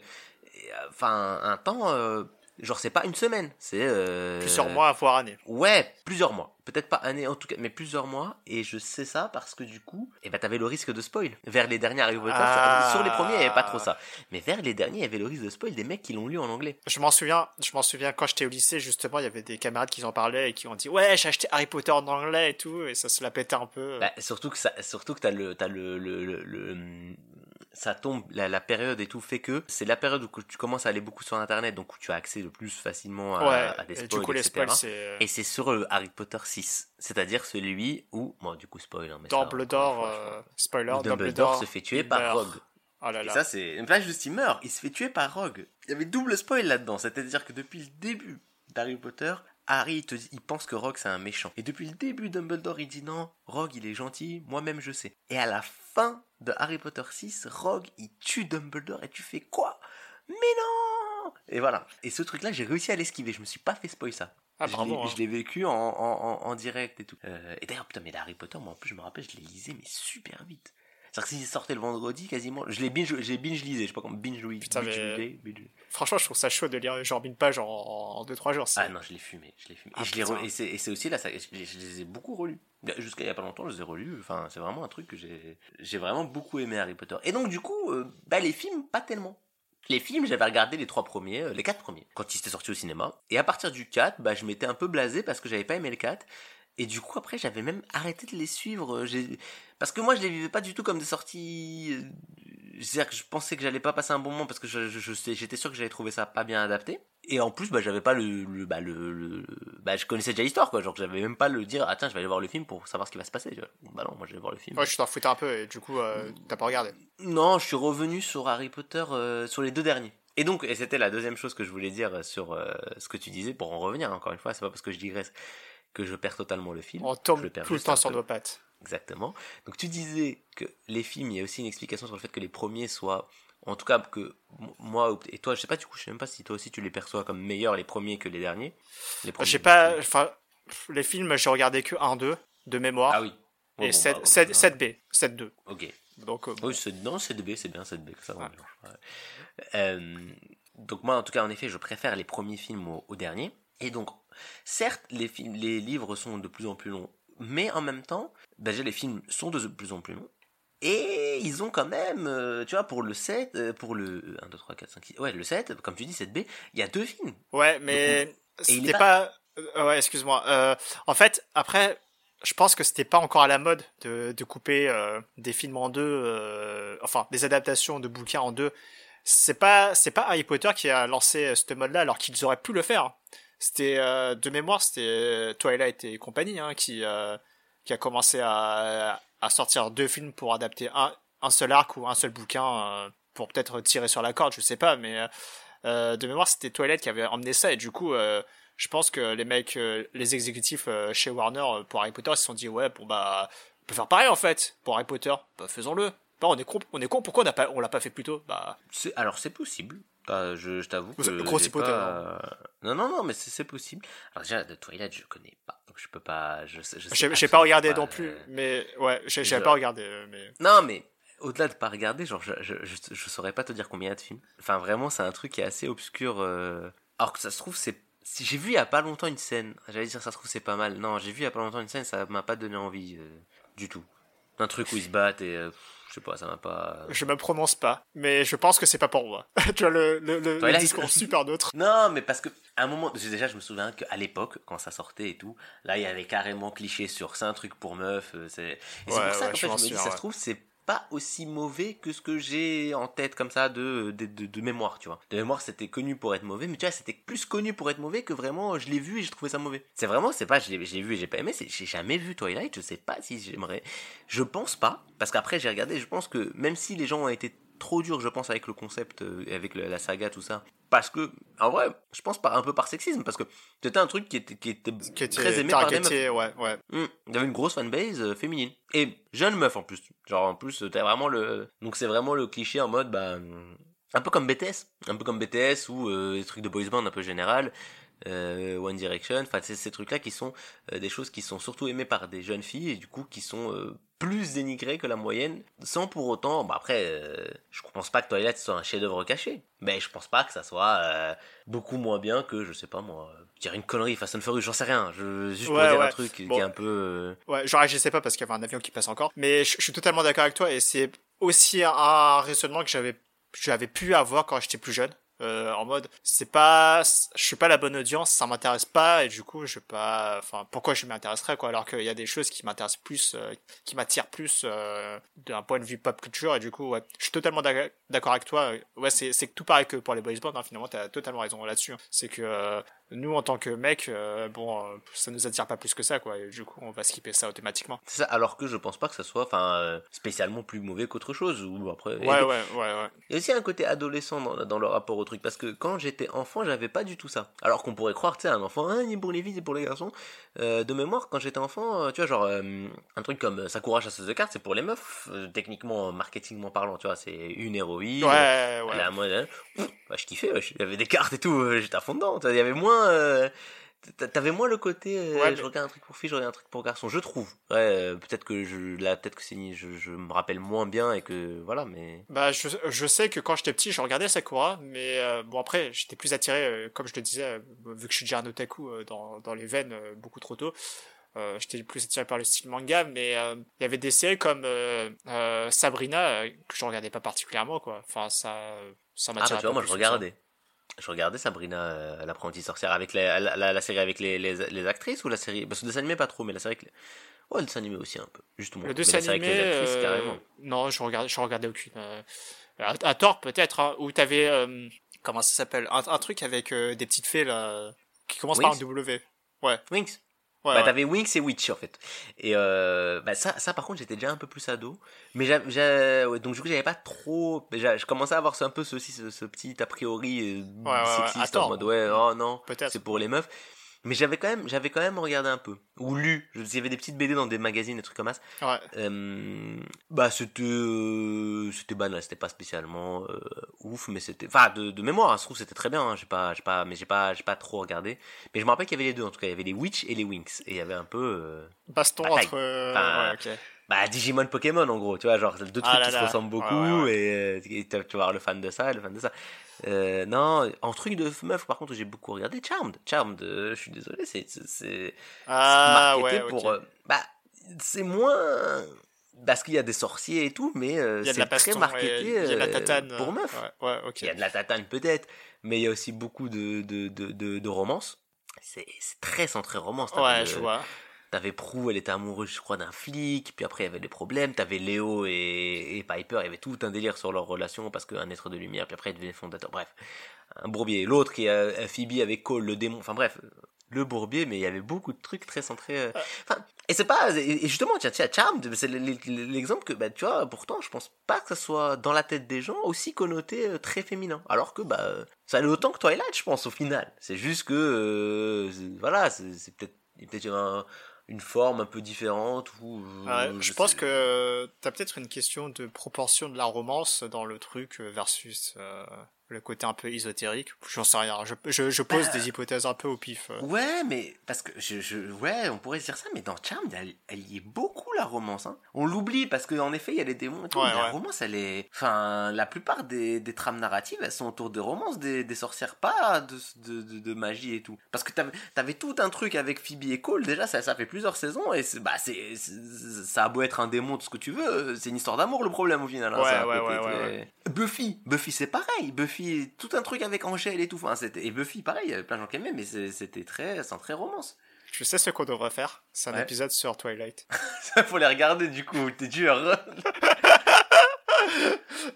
Speaker 1: Enfin, un temps. euh, Genre, c'est pas une semaine, c'est. euh,
Speaker 2: plusieurs mois voire années
Speaker 1: Ouais, plusieurs mois. Peut-être pas années en tout cas, mais plusieurs mois. Et je sais ça parce que du coup, eh ben, t'avais le risque de spoil. Vers les derniers Harry Potter,
Speaker 2: Ah.
Speaker 1: sur les premiers, il n'y avait pas trop ça. Mais vers les derniers, il y avait le risque de spoil des mecs qui l'ont lu en anglais.
Speaker 2: Je m'en souviens, je m'en souviens quand j'étais au lycée, justement, il y avait des camarades qui en parlaient et qui ont dit ouais, j'ai acheté Harry Potter en anglais et tout, et ça se la pétait un peu.
Speaker 1: Bah, surtout que ça, surtout que t'as le, t'as le, le, le, le- ça tombe, la, la période et tout fait que c'est la période où tu commences à aller beaucoup sur internet, donc où tu as accès le plus facilement à,
Speaker 2: ouais,
Speaker 1: à des
Speaker 2: et
Speaker 1: spoils,
Speaker 2: du coup, les
Speaker 1: etc.
Speaker 2: spoils, c'est
Speaker 1: Et c'est sur le Harry Potter 6, c'est-à-dire celui où, bon, du coup, spoil, hein, mais ça,
Speaker 2: Dumbledore,
Speaker 1: encore une fois, je
Speaker 2: euh,
Speaker 1: crois.
Speaker 2: spoiler,
Speaker 1: Dumbledore, se fait tuer par. Rogue.
Speaker 2: Oh là
Speaker 1: Et ça, c'est. Là, juste, il meurt. Il se fait tuer par Rogue. Il y avait double spoil là-dedans. C'est-à-dire que depuis le début d'Harry Potter, Harry, il, te dit- il pense que Rogue, c'est un méchant. Et depuis le début, Dumbledore, il dit non, Rogue, il est gentil, moi-même, je sais. Et à la fin de Harry Potter 6, Rogue, il tue Dumbledore et tu fais quoi? Mais non Et voilà. Et ce truc-là, j'ai réussi à l'esquiver. Je me suis pas fait spoil ça.
Speaker 2: Ah,
Speaker 1: Je
Speaker 2: bravo,
Speaker 1: l'ai-
Speaker 2: hein.
Speaker 1: Je l'ai vécu en, en, direct et tout. Euh, et d'ailleurs, putain, mais Harry Potter, moi en plus, je me rappelle, je les lisais, mais super vite. C'est-à-dire que s'ils sortaient le vendredi, quasiment, je les binge, j'ai binge lisé, je sais pas comment, binge
Speaker 2: Putain,
Speaker 1: binge
Speaker 2: mais-
Speaker 1: binge-
Speaker 2: Franchement, je trouve ça chaud de lire genre une page en 2-3 jours.
Speaker 1: Ah non, je l'ai fumé, je l'ai fumé.
Speaker 2: Ah,
Speaker 1: et je l'ai
Speaker 2: putain.
Speaker 1: re- et c'est aussi là, ça, je, les- je les ai beaucoup relus. Jusqu'à il y a pas longtemps, je les ai relus. Enfin, c'est vraiment un truc que j'ai, j'ai vraiment beaucoup aimé Harry Potter. Et donc, du coup, euh, bah, les films, pas tellement. Les films, j'avais regardé les trois premiers, euh, les quatre premiers, quand ils étaient sortis au cinéma. Et à partir du 4, bah, je m'étais un peu blasé parce que j'avais pas aimé le 4. Et du coup, après, j'avais même arrêté de les suivre. j'ai- Parce que moi, je les vivais pas du tout comme des sorties. euh, C'est-à-dire que je pensais que j'allais pas passer un bon moment parce que je, je- je j'étais sûr que j'allais trouver ça pas bien adapté. Et en plus, bah, j'avais pas le, le, bah, le, le- bah, je connaissais déjà l'histoire, quoi. Genre, j'avais même pas le dire, ah tiens, je vais aller voir le film pour savoir ce qui va se passer. tu vois. Bah non, moi, je vais voir le film.
Speaker 2: Ouais, je t'en foutais un peu et du coup, euh, t'as pas regardé.
Speaker 1: Non, je suis revenu sur Harry Potter euh, sur les deux derniers. Et donc, et c'était la deuxième chose que je voulais dire sur euh, ce que tu disais, pour en revenir encore une fois, c'est pas parce que je digresse que je perds totalement le film.
Speaker 2: On
Speaker 1: Je
Speaker 2: tombe
Speaker 1: le perds
Speaker 2: tout le temps sur nos pattes.
Speaker 1: Exactement. Donc tu disais que les films, il y a aussi une explication sur le fait que les premiers soient, en tout cas que moi et toi, je sais pas du coup, je sais même pas si toi aussi tu les perçois comme meilleurs les premiers que les derniers. Les premiers
Speaker 2: J'ai pas, enfin, les films, j'ai regardé que 1-2 de mémoire.
Speaker 1: Ah oui. Ouais,
Speaker 2: et
Speaker 1: bon,
Speaker 2: 7,
Speaker 1: bah,
Speaker 2: 7,
Speaker 1: ouais.
Speaker 2: 7B, 7-2.
Speaker 1: Ok.
Speaker 2: Donc, euh, bon.
Speaker 1: Oui, non, 7B, c'est bien 7B que ça.
Speaker 2: Ouais.
Speaker 1: ouais. Euh, donc moi, en tout cas, en effet, je préfère les premiers films aux, aux derniers. Et donc, certes, les, films, les livres sont de plus en plus longs, mais en même temps, déjà, les films sont de plus en plus longs. Et ils ont quand même, euh, tu vois, pour le 7, euh, pour le 1, 2, 3, 4, 5, 6, ouais, le 7, comme tu dis, 7B, il y a deux films.
Speaker 2: Ouais, mais c'était
Speaker 1: est
Speaker 2: pas. euh, ouais, excuse-moi. Euh, en fait, après, je pense que c'était pas encore à la mode de, de couper euh, des films en deux, euh, enfin des adaptations de bouquins en deux. C'est pas, c'est pas Harry Potter qui a lancé ce mode-là, alors qu'ils auraient pu le faire. C'était de mémoire, c'était Twilight et compagnie hein, qui qui a commencé à, sortir deux films pour adapter un, seul arc ou un seul bouquin euh, pour peut-être tirer sur la corde, je sais pas, mais euh, de mémoire c'était Twilight qui avait emmené ça et du coup euh, je pense que les mecs, euh, les exécutifs euh, chez Warner euh, pour Harry Potter se sont dit ouais bon bah on peut faire pareil en fait pour Harry Potter, bah faisons-le. Bah, on est con, on est con, pourquoi on l'a pas fait plus tôt? Bah
Speaker 1: Alors c'est possible. Euh, je je t'avoue que
Speaker 2: grosse hypothèse,
Speaker 1: pas- Non non non mais c'est possible. Alors déjà de Twilight je connais pas donc je peux pas je je sais
Speaker 2: j'ai pas regardé non
Speaker 1: euh,
Speaker 2: plus, mais ouais j'ai pas regardé, euh, mais
Speaker 1: Non mais au-delà de pas regarder genre je, je, je, je saurais pas te dire combien il y a de films. Enfin vraiment c'est un truc qui est assez obscur. euh, Alors que ça se trouve c'est j'ai vu il y a pas longtemps une scène. J'allais dire ça se trouve c'est pas mal. Non j'ai vu il y a pas longtemps une scène ça m'a pas donné envie euh, du tout. Un truc où ils se battent et euh, sais pas, ça m'a pas.
Speaker 2: Je me prononce pas, mais je pense que c'est pas pour moi. tu vois le, le, le, discours super neutre.
Speaker 1: Non, mais parce que à un moment, déjà, je me souviens qu'à l'époque, quand ça sortait et tout, là, il y avait carrément cliché sur c'est un truc pour meuf. euh, C'est et c'est pour ça
Speaker 2: ouais,
Speaker 1: qu'en
Speaker 2: je
Speaker 1: fait, je
Speaker 2: m'en
Speaker 1: me dis, ça se trouve, c'est pas aussi mauvais que ce que j'ai en tête comme ça de, de, de, mémoire, tu vois. De mémoire, c'était connu pour être mauvais, mais tu vois, c'était plus connu pour être mauvais que vraiment je l'ai vu et j'ai trouvé ça mauvais. C'est vraiment, c'est pas, je l'ai vu et j'ai pas aimé, j'ai jamais vu Twilight, je sais pas si j'aimerais. Je pense pas, parce qu'après j'ai regardé, je pense que même si les gens ont été trop durs, je pense, avec le concept, euh, avec la saga, tout ça, parce que, en vrai, je pense un peu par sexisme, parce que c'était un truc qui était, qui était,
Speaker 2: Qui était
Speaker 1: très aimé par des meufs.
Speaker 2: ouais, ouais.
Speaker 1: Hmm, Il y avait une grosse fanbase euh, féminine. Et jeune meuf en plus. Genre en plus, t'as vraiment le. Donc c'est vraiment le cliché en mode, bah. Un peu comme BTS. Un peu comme BTS ou euh, les trucs de boys band un peu général. euh, One Direction. Enfin, c'est ces trucs-là qui sont euh, des choses qui sont surtout aimées par des jeunes filles et du coup qui sont euh, plus dénigrées que la moyenne. Sans pour autant. Bah après, euh, je pense pas que Twilight soit un chef-d'œuvre caché. Mais je pense pas que ça soit euh, beaucoup moins bien que, je sais pas moi. Dirais une connerie, Fast and Furious, j'en sais rien. Je, juste pour
Speaker 2: Ouais,
Speaker 1: dire un truc qui est un peu. euh,
Speaker 2: Ouais, genre, je sais pas parce qu'il y avait un avion qui passe encore. Mais je, je suis totalement d'accord avec toi et c'est aussi un, un raisonnement que j'avais, j'avais pu avoir quand j'étais plus jeune. Euh, en mode, c'est pas, je suis pas la bonne audience, ça m'intéresse pas et du coup, je sais pas, enfin, pourquoi je m'intéresserais quoi, alors qu'il y a des choses qui m'intéressent plus, euh, qui m'attirent plus euh, d'un point de vue pop culture et du coup, ouais, je suis totalement d'ac- d'accord avec toi. Ouais, c'est, c'est tout pareil que pour les boys bands, hein, finalement, t'as totalement raison là-dessus. C'est que euh, nous, en tant que mecs, euh, bon, euh, ça nous attire pas plus que ça quoi, et du coup, on va skipper ça automatiquement.
Speaker 1: C'est ça, alors que je pense pas que ça soit enfin euh, spécialement plus mauvais qu'autre chose ou après
Speaker 2: Ouais, ouais, ouais, ouais.
Speaker 1: il y a aussi un côté adolescent dans, dans le rapport au truc parce que quand j'étais enfant j'avais pas du tout ça alors qu'on pourrait croire tu sais un enfant hein, ni pour les filles ni pour les garçons Euh, de mémoire quand j'étais enfant tu vois genre un truc comme euh, Sakura chasseuse de cartes c'est pour les meufs techniquement marketingment parlant tu vois c'est une héroïne
Speaker 2: Ouais, ouais.
Speaker 1: elle a moins hein. Bah, je kiffais il y avait des cartes et tout j'étais à fond dedans il y avait moins euh, t'a- T'avais moins le côté, euh,
Speaker 2: Ouais, mais-
Speaker 1: je regarde un truc pour fille, je regarde un truc pour garçon, je trouve. Ouais, euh, peut-être que je, là, peut-être que c'est, je, je me rappelle moins bien et que, voilà, mais.
Speaker 2: Bah, je, je sais que quand j'étais petit, je regardais Sakura, mais euh, bon, après, j'étais plus attiré, comme je te disais, vu que je suis déjà un otaku dans, dans les veines beaucoup trop tôt, euh, j'étais plus attiré par le style manga, mais euh, il y avait des séries comme euh, Sabrina que je regardais pas particulièrement, quoi. Enfin, ça, ça
Speaker 1: Ah, bah,
Speaker 2: m'attirait
Speaker 1: tu vois,
Speaker 2: pas
Speaker 1: moi, je regardais. Je regardais Sabrina, euh, l'apprentie sorcière, avec la, la, la, la série avec les, les, les actrices ou la série? Parce que le dessin animé, pas trop, mais la série avec les. Ouais, le dessin animé aussi un peu, justement.
Speaker 2: Le
Speaker 1: Mais
Speaker 2: dessin
Speaker 1: la série
Speaker 2: animé,
Speaker 1: avec les actrices,
Speaker 2: euh,
Speaker 1: carrément.
Speaker 2: non, je regardais, je regardais aucune. euh, à, à tort peut-être, hein, où t'avais, euh, comment ça s'appelle, un, un truc avec euh, des petites fées là, qui commence par un W. Ouais.
Speaker 1: Wings.
Speaker 2: Ouais,
Speaker 1: bah,
Speaker 2: ouais.
Speaker 1: t'avais Wings et Witch, en fait. Et euh, bah, ça, ça, par contre, j'étais déjà un peu plus ado. Mais ouais, donc, du coup, j'avais pas trop. Je commençais à avoir un peu ce, ce, ce petit a priori euh, sexiste
Speaker 2: Attends.
Speaker 1: en mode ouais, oh non, c'est pour les meufs. Mais j'avais quand même, j'avais quand même regardé un peu ou lu. Je- Il y avait des petites BD dans des magazines, des trucs comme ça.
Speaker 2: Ouais.
Speaker 1: Euh, bah c'était, euh, c'était banal, c'était pas spécialement euh, ouf, mais c'était, enfin de, de mémoire, hein, se trouve c'était très bien. hein, j'ai pas, j'ai pas, mais j'ai pas, j'ai pas trop regardé. Mais je me rappelle qu'il y avait les deux en tout cas. Il y avait les Witch et les Wings et il y avait un peu. euh,
Speaker 2: Baston
Speaker 1: Bataille.
Speaker 2: entre.
Speaker 1: Enfin,
Speaker 2: ouais, ok.
Speaker 1: Bah Digimon Pokémon en gros tu vois genre deux trucs
Speaker 2: Ah là
Speaker 1: qui se ressemblent
Speaker 2: Ouais,
Speaker 1: beaucoup
Speaker 2: ouais,
Speaker 1: et euh, et tu vas voir le fan de ça et le fan de ça euh, non en truc de meuf par contre j'ai beaucoup regardé Charmed Charmed euh, je suis désolé c'est c'est
Speaker 2: Ah
Speaker 1: marketé pour euh, bah c'est moins parce qu'il y a des sorciers et tout mais c'est très marketé
Speaker 2: y a de la tatane.
Speaker 1: pour meufs
Speaker 2: Ouais, ouais, ok.
Speaker 1: il y a de la tatane peut-être mais il y a aussi beaucoup de de de de, de romance c'est très centré romance
Speaker 2: Ouais, je vois.
Speaker 1: T'avais Prue, elle était amoureuse, je crois, d'un flic, puis après il y avait des problèmes. T'avais Léo et, et Piper, il y avait tout un délire sur leur relation parce qu'un être de lumière, puis après ils devenaient fondateurs. Bref, un bourbier. L'autre qui est euh, Phoebe avec Cole, le démon. Enfin bref, le bourbier, mais il y avait beaucoup de trucs très centrés. euh, Enfin, et c'est pas. Et justement, tiens, tiens, Charmed, c'est l'exemple que, bah, tu vois, pourtant, je pense pas que ça soit dans la tête des gens aussi connoté euh, très féminin. Alors que, bah, ça allait autant que Twilight, je pense, au final. C'est juste que, euh, voilà, c'est peut-être il peut-être un- une forme un peu différente ou.
Speaker 2: Ouais,
Speaker 1: euh,
Speaker 2: je pense
Speaker 1: sais-
Speaker 2: que t'as peut-être une question de proportion de la romance dans le truc euh, versus. euh, le côté un peu ésotérique. J'en sais rien. Je, je, je pose
Speaker 1: Bah.
Speaker 2: des hypothèses un peu au pif. euh.
Speaker 1: Ouais, mais parce que je, je ouais, on pourrait se dire ça, mais dans Charmed, elle, elle y est beaucoup la romance. Hein. On l'oublie parce qu'en effet, il y a les démons et tout.
Speaker 2: Ouais,
Speaker 1: mais La romance, elle est, enfin, la plupart des, des trames narratives, elles sont autour des romances des, des sorcières, pas de, de, de, de magie et tout. Parce que t'avais, t'avais tout un truc avec Phoebe et Cole. Déjà, ça, ça fait plusieurs saisons et bah, c'est, ça a beau être un démon, tout ce que tu veux, c'est une histoire d'amour le problème au final. hein.
Speaker 2: Ouais, ouais, ouais, ouais,
Speaker 1: Buffy, Buffy c'est pareil. Buffy, tout un truc avec Angèle et tout. Enfin, c'était et Buffy pareil. Il y avait plein de gens qui aimaient, mais c'était très, c'est très romance.
Speaker 2: Je sais ce qu'on devrait faire. C'est un
Speaker 1: Ouais.
Speaker 2: épisode sur Twilight.
Speaker 1: Ça, faut les regarder du coup, t'es dur.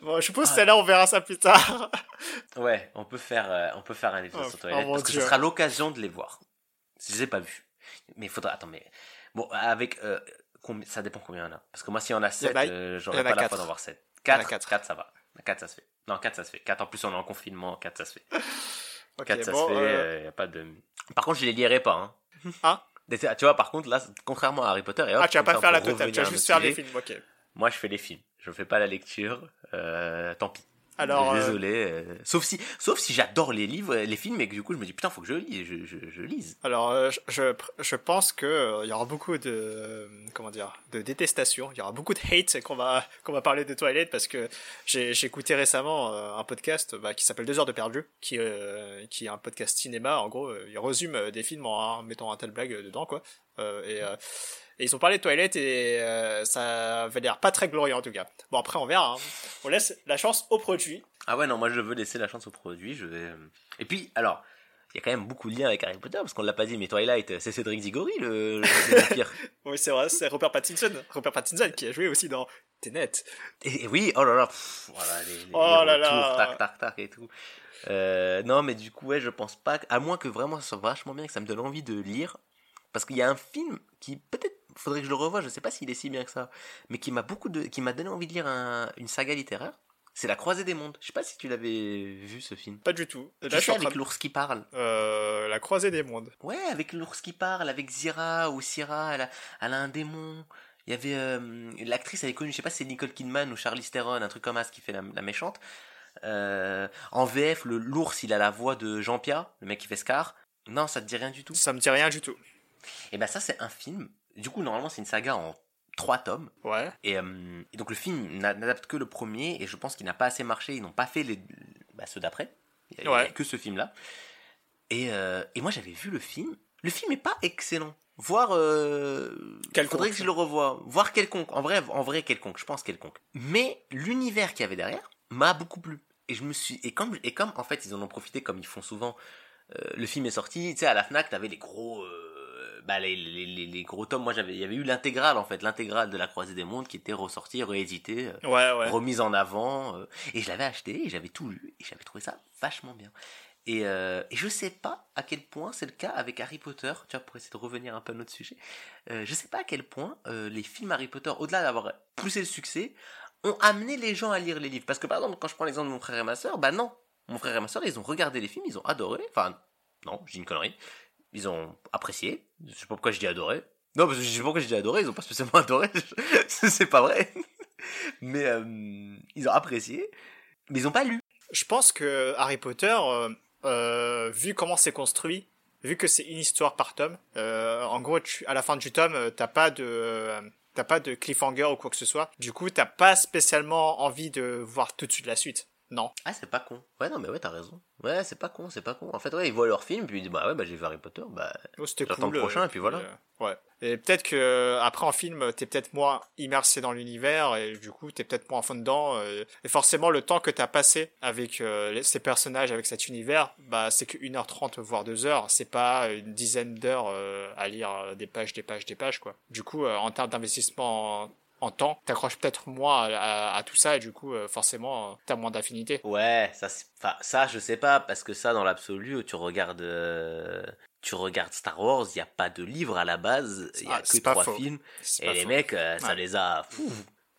Speaker 2: Bon, je suppose
Speaker 1: Ah.
Speaker 2: celle-là, on verra ça plus tard.
Speaker 1: ouais, on peut faire, euh, on peut faire un épisode
Speaker 2: Oh,
Speaker 1: sur Twilight
Speaker 2: oh
Speaker 1: parce que ce sera l'occasion de les voir. Je les ai pas vus, mais il faudra. Attends, mais bon, avec euh, ça dépend combien il y en a. Parce que moi, s'il y en a 7
Speaker 2: bah,
Speaker 1: euh, j'aurais pas la foi d'en voir 7
Speaker 2: Il y en a
Speaker 1: 4,
Speaker 2: quatre.
Speaker 1: 4, ça va. 4 ça se fait. Non, 4 ça se fait. 4 en plus on est en confinement, 4 ça se fait.
Speaker 2: Ok,
Speaker 1: 4 ça
Speaker 2: bon,
Speaker 1: se fait,
Speaker 2: euh,
Speaker 1: euh, y a pas de. Par contre, je les lirai pas. Hein.
Speaker 2: Ah.
Speaker 1: Tu vois, par contre, là, contrairement à Harry Potter, et hop,
Speaker 2: Ah, tu vas pas faire la totale, tu vas juste faire les films, ok.
Speaker 1: Moi, je fais les films. Je fais pas la lecture. Euh, tant pis.
Speaker 2: Alors, euh,
Speaker 1: Désolé. euh, sauf si, sauf si j'adore les livres, les films, et que du coup, je me dis putain, faut que je lis, je, je, je lise.
Speaker 2: Alors, euh, je, je, pense que euh, il y aura beaucoup de comment dire de détestation. Il y aura beaucoup de hate qu'on va qu'on va parler de Twilight parce que j'ai j'ai écouté récemment un podcast bah, qui s'appelle Deux heures de perdu, qui euh, qui est un podcast cinéma. En gros, il résume des films en, en mettant un tel blague dedans, quoi. Euh, et, euh, et ils ont parlé de Twilight et euh, ça avait l'air pas très glorieux en tout cas. Bon après on verra. hein. On laisse la chance au produit.
Speaker 1: Ah ouais, non, moi, je veux laisser la chance au produit. Je vais. euh, Et puis, alors. Il y a quand même beaucoup de liens avec Harry Potter, parce qu'on l'a pas dit, mais Twilight, c'est Cédric Diggory, le, le, vampire.
Speaker 2: Oui c'est vrai, c'est Robert Pattinson. Robert Pattinson qui a joué aussi dans Tenet.
Speaker 1: Et, et oui, oh là là, pff, voilà, les, les,
Speaker 2: Oh là là.
Speaker 1: tac, tac, tac et tout. Euh, non, mais du coup, ouais, je pense pas, à moins que vraiment ça soit vachement bien, que ça me donne envie de lire. Parce qu'il y a un film qui, peut-être, faudrait que je le revoie, je sais pas s'il est si bien que ça, mais qui m'a beaucoup de, qui m'a donné envie de lire un- une saga littéraire. C'est La Croisée des Mondes. Je sais pas si tu l'avais vu ce film.
Speaker 2: Pas du tout. Là, je suis
Speaker 1: avec l'ours qui parle.
Speaker 2: Euh, la croisée des mondes.
Speaker 1: Ouais, avec l'ours qui parle, avec Zira ou Syrah, elle a, elle a un démon. Il y avait euh, l'actrice, elle est connue, je sais pas si c'est Nicole Kidman ou Charlize Theron, un truc comme ça, qui fait la, la méchante. Euh, en VF, le l'ours, il a la voix de Jean-Pierre, le mec qui fait Scar. Non, ça te dit rien du tout.
Speaker 2: Ça me dit rien du tout.
Speaker 1: Et ben ça, c'est un film. Du coup, normalement, c'est une saga en trois tomes.
Speaker 2: Ouais.
Speaker 1: Et, euh, et donc le film n'a- n'adapte que le premier, et je pense qu'il n'a pas assez marché. Ils n'ont pas fait les, bah, ceux d'après. Il n'y a,
Speaker 2: Ouais.
Speaker 1: que ce film-là. Et, euh, et moi, j'avais vu le film. Le film est pas excellent. Voir, euh,
Speaker 2: Quelconque.
Speaker 1: faudrait que je le revoie. Voir quelconque. En vrai, en vrai quelconque. Je pense quelconque. Mais l'univers qu'il y avait derrière m'a beaucoup plu. Et je me suis, et comme, et comme en fait ils en ont profité comme ils font souvent. euh, le film est sorti, tu sais à la Fnac t'avais les gros, euh, bah les, les, gros tomes. Moi j'avais, il y avait eu l'intégrale en fait, l'intégrale de la Croisée des Mondes qui était ressortie, rééditée, euh,
Speaker 2: Ouais, ouais.
Speaker 1: remise en avant. euh, et je l'avais acheté, et j'avais tout lu, et j'avais trouvé ça vachement bien. Et, euh, et je sais pas à quel point c'est le cas avec Harry Potter, tu vois, pour essayer de revenir un peu à notre sujet. Euh, je sais pas à quel point les films Harry Potter, au-delà d'avoir poussé le succès, ont amené les gens à lire les livres. Parce que par exemple, quand je prends l'exemple de mon frère et ma soeur, bah non. Mon frère et ma soeur, ils ont regardé les films, ils ont adoré. Enfin, non, j'ai une connerie. Ils ont apprécié. Je sais pas pourquoi je dis adoré. Non, parce que je sais pas pourquoi je dis adoré, ils ont pas spécialement adoré. c'est pas vrai. Mais euh, ils ont apprécié. Mais ils ont pas lu.
Speaker 2: Je pense que Harry Potter, euh, euh, vu comment c'est construit, vu que c'est une histoire par tome, euh, en gros, tu, à la fin du tome, t'as pas de, euh, t'as pas de cliffhanger ou quoi que ce soit. Du coup, t'as pas spécialement envie de voir tout de suite la suite. Non.
Speaker 1: Ah, c'est pas con. Ouais, non, mais ouais, t'as raison. Ouais, c'est pas con, c'est pas con. En fait, ouais, ils voient leur film, puis ils disent, bah ouais, bah j'ai vu Harry Potter, bah.
Speaker 2: Oh, c'était
Speaker 1: J'attends
Speaker 2: cool.
Speaker 1: le prochain,
Speaker 2: euh,
Speaker 1: et puis voilà.
Speaker 2: euh, ouais. Et peut-être que euh, après en film, t'es peut-être moins immersé dans l'univers et du coup, t'es peut-être moins à fond dedans. et forcément, le temps que t'as passé avec euh, ces personnages, avec cet univers, bah c'est que 1h30 voire 2 heures. C'est pas une dizaine d'heures euh, à lire des pages, des pages, des pages quoi. Du coup, en termes d'investissement en, temps, t'accroches peut-être moins à, à- à tout ça et du coup, euh, forcément, euh, t'as moins d'affinité.
Speaker 1: Ouais, ça, ça, je sais pas, parce que ça, dans l'absolu, tu regardes, euh, tu regardes Star Wars, il y a pas de livre à la base, il y a
Speaker 2: Ah,
Speaker 1: que trois
Speaker 2: faux.
Speaker 1: films, et les
Speaker 2: faux.
Speaker 1: mecs, euh, ça
Speaker 2: Ouais.
Speaker 1: les a, fou.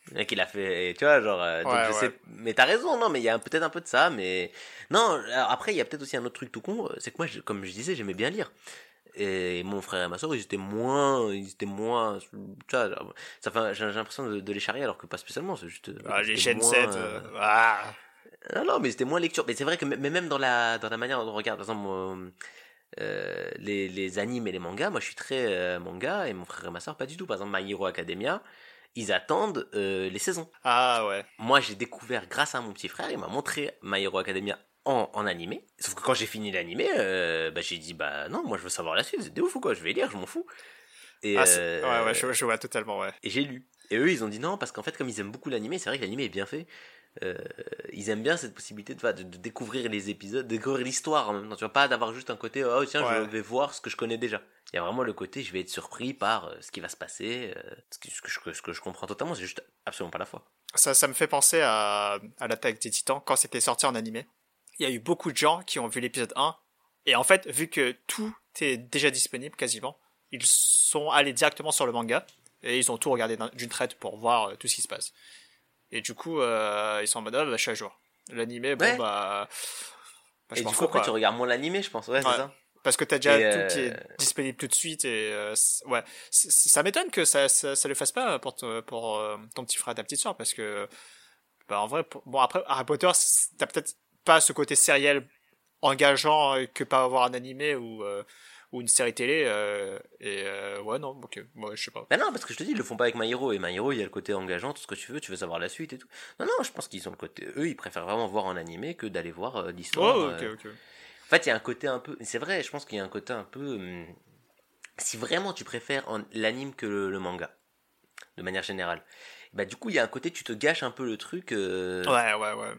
Speaker 1: Le mec, il a fait, tu vois, genre, donc je
Speaker 2: ouais.
Speaker 1: sais, mais t'as raison, non, mais il y a peut-être un peu de ça, mais, non, après, il y a peut-être aussi un autre truc tout con, c'est que moi, je- comme je disais, j'aimais bien lire. Et mon frère et ma soeur, ils étaient moins, ils étaient moins, ça fait, j'ai l'impression de, de les charrier alors que pas spécialement, c'est juste. euh,
Speaker 2: Ah, les chaînes
Speaker 1: moins,
Speaker 2: 7.
Speaker 1: euh,
Speaker 2: ah.
Speaker 1: Non, non, mais c'était moins lecture. Mais c'est vrai que mais même dans la, dans la manière dont on regarde, par exemple, euh, les, les animes et les mangas, moi je suis très euh, manga et mon frère et ma soeur pas du tout. Par exemple, My Hero Academia, ils attendent euh, les saisons.
Speaker 2: Ah ouais.
Speaker 1: Moi j'ai découvert grâce à mon petit frère, il m'a montré My Hero Academia en, en animé. Sauf que quand j'ai fini l'animé, bah, j'ai dit bah non, moi je veux savoir la suite, c'est des ouf ou quoi, je vais lire, je m'en fous.
Speaker 2: Et ah, ouais, ouais, je, je, vois totalement, ouais.
Speaker 1: Et j'ai lu. Et eux, ils ont dit non, parce qu'en fait, comme ils aiment beaucoup l'animé, c'est vrai que l'animé est bien fait. Euh, ils aiment bien cette possibilité de, de, découvrir les épisodes, de découvrir l'histoire en même temps. Tu vois, pas d'avoir juste un côté, oh tiens, je vais voir ce que je connais déjà. Il y a vraiment le côté, je vais être surpris par euh, ce qui va se passer, euh, ce, que, ce, que, ce, que, je comprends totalement, c'est juste absolument pas la foi.
Speaker 2: Ça, ça me fait penser à, à l'attaque des titans quand c'était sorti en animé. Il y a eu beaucoup de gens qui ont vu l'épisode 1, et en fait, vu que tout est déjà disponible quasiment, ils sont allés directement sur le manga, et ils ont tout regardé d'une traite pour voir tout ce qui se passe. Et du coup, euh, ils sont en mode, ah, bah, je suis à jour. L'animé, bon, bah,
Speaker 1: bah. et du coup, après, tu regardes moins l'animé, je pense, ouais, c'est ça.
Speaker 2: Parce que t'as déjà tout qui est euh, disponible tout de suite et euh, ouais, ça m'étonne que ça, ça, ça le fasse pas pour pour ton petit frère et ta petite soeur parce que bah en vrai bon après Harry Potter t'as peut-être pas ce côté sériel engageant que pas avoir un animé ou ou une série télé. Euh, et euh, ouais, non, ok, moi je sais pas.
Speaker 1: Ben non, parce que je te dis, ils le font pas avec My Hero. Et My Hero, il y a le côté engageant, tout ce que tu veux, tu veux savoir la suite et tout. Non, non, je pense qu'ils ont le côté. Eux, ils préfèrent vraiment voir en animé que d'aller voir euh, l'histoire.
Speaker 2: Oh, ok, ok.
Speaker 1: En fait, il y a un côté un peu. C'est vrai, je pense qu'il y a un côté un peu. Hum, si vraiment tu préfères l'anime que le, manga, de manière générale, bah du coup, il y a un côté, tu te gâches un peu le truc.
Speaker 2: Ouais, ouais, ouais.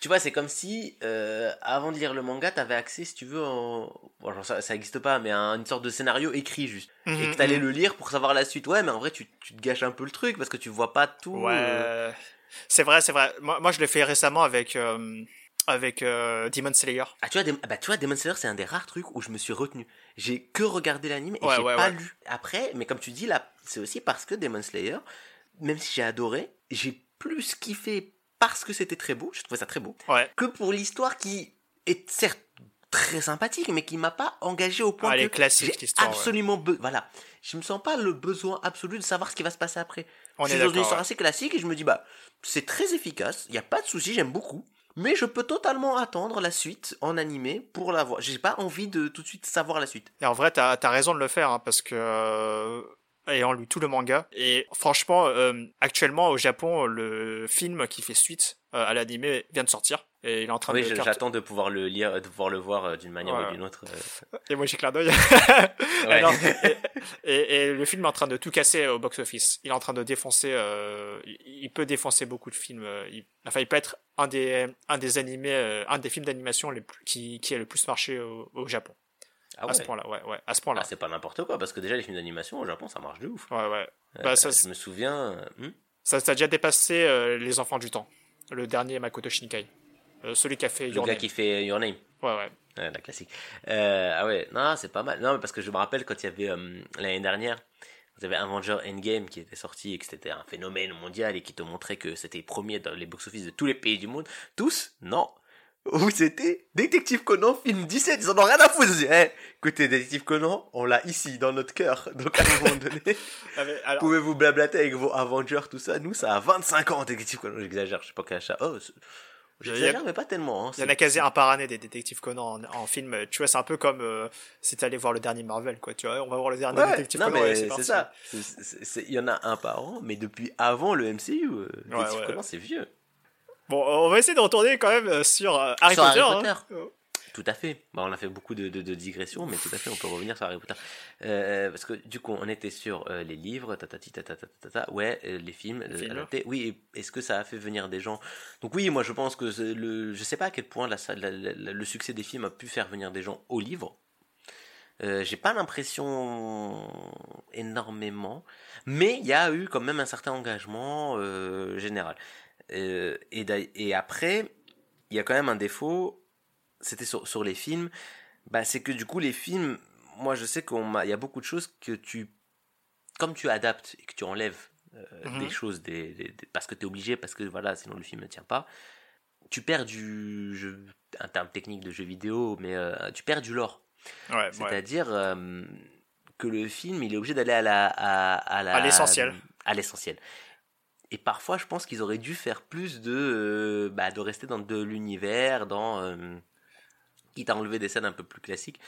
Speaker 1: Tu vois, c'est comme si, euh, avant de lire le manga, t'avais accès, si tu veux, en... bon, ça, ça existe pas, mais à une sorte de scénario écrit juste. et mhm, que t'allais mhm. le lire pour savoir la suite. Ouais, mais en vrai, tu, tu, te gâches un peu le truc parce que tu vois pas tout.
Speaker 2: Ouais. Euh. C'est vrai, c'est vrai. Moi, moi je l'ai fait récemment avec, euh, avec Demon Slayer.
Speaker 1: Ah, tu vois, bah, tu vois, Demon Slayer, c'est un des rares trucs où je me suis retenu. J'ai que regardé l'anime et j'ai pas lu. Après, mais comme tu dis, là, c'est aussi parce que Demon Slayer, même si j'ai adoré, j'ai plus kiffé parce que c'était très beau, je trouvais ça très beau, que pour l'histoire qui est certes très sympathique, mais qui m'a pas engagé au point
Speaker 2: que classique,
Speaker 1: j'ai absolument voilà, je me sens pas le besoin absolu de savoir ce qui va se passer après.
Speaker 2: On
Speaker 1: je suis dans une histoire assez classique et je me dis bah c'est très efficace, il y a pas de souci, j'aime beaucoup. Mais je peux totalement attendre la suite en animé pour la voir. J'ai pas envie de tout de suite savoir la suite.
Speaker 2: Et en vrai, t'as as raison de le faire, hein, parce que euh, ayant lu tout le manga. Et franchement, euh, actuellement au Japon, le film qui fait suite euh, à l'animé vient de sortir. Et il est en train
Speaker 1: oui,
Speaker 2: de.
Speaker 1: Oui, j'attends de pouvoir le lire, de pouvoir le voir euh, d'une manière ou d'une autre.
Speaker 2: Et moi j'ai clin d'œil. et, et, le film est en train de tout casser au box-office. Il est en train de défoncer. il peut défoncer beaucoup de films. Il, enfin, il peut être un des un des animés, un des films d'animation les plus, qui qui a le plus marché au, au Japon. Ah à ce point-là, ouais, ouais, à ce point-là.
Speaker 1: Ah, c'est pas n'importe quoi, parce que déjà les films d'animation au Japon, ça marche de ouf.
Speaker 2: Ouais, ouais.
Speaker 1: Euh, bah, ça, je me souviens. Euh, hmm
Speaker 2: ça, ça a déjà dépassé euh, Les Enfants du Temps, le dernier Makoto Shinkai. celui qui a fait
Speaker 1: Your Le gars qui fait Your Name.
Speaker 2: Ouais, ouais.
Speaker 1: ouais la classique. ah ouais, non, c'est pas mal. Non, parce que je me rappelle quand il y avait l'année dernière, vous avez Avenger Endgame qui était sorti et que c'était un phénomène mondial et qui te montrait que c'était premier dans les box-office de tous les pays du monde. Tous Non où c'était Détective Conan film 17 ils en ont rien à foutre eh, écoutez Détective Conan on l'a ici dans notre cœur donc à un moment donné ah, pouvez-vous blablater avec vos Avengers tout ça? Nous ça a 25 ans Détective Conan j'exagère je sais pas quel achat oh J'exagère, mais pas tellement. Hein,
Speaker 2: il y en a quasi un par année des détectives Conan en, film. Tu vois, c'est un peu comme euh, si t'allais voir le dernier Marvel, quoi. Tu vois, on va voir le dernier détective
Speaker 1: non,
Speaker 2: Conan.
Speaker 1: mais c'est ça. Il y en a un par an, mais depuis avant le MCU, euh, détective Conan, c'est vieux.
Speaker 2: Bon, on va essayer de retourner quand même euh, sur euh, Harry Potter. Hein.
Speaker 1: Tout à fait. Bah, on a fait beaucoup de, de, digressions, mais tout à fait, on peut revenir sur Harry Potter. Euh, parce que du coup, on était sur les livres, tatati, tatata, tatata, ouais, les films, Oui, est-ce que ça a fait venir des gens? Donc oui, moi je pense que le, je sais pas à quel point la, le succès des films a pu faire venir des gens aux livres. j'ai pas l'impression énormément, mais il y a eu quand même un certain engagement général. Euh, et, et après, il y a quand même un défaut, c'était sur, sur les films, bah, c'est que du coup les films, moi je sais qu'il y a beaucoup de choses que tu, comme tu adaptes et que tu enlèves euh, mhm. des choses, des, parce que tu es obligé, parce que voilà, sinon le film ne tient pas, tu perds du, jeu, un terme technique de jeu vidéo, mais euh, tu perds du lore.
Speaker 2: Ouais,
Speaker 1: C'est-à-dire que le film, il est obligé d'aller à la, à
Speaker 2: l'essentiel.
Speaker 1: À l'essentiel. Et parfois, je pense qu'ils auraient dû faire plus de, euh, bah, de rester dans de l'univers, dans, euh, quitte à enlever des scènes un peu plus classiques,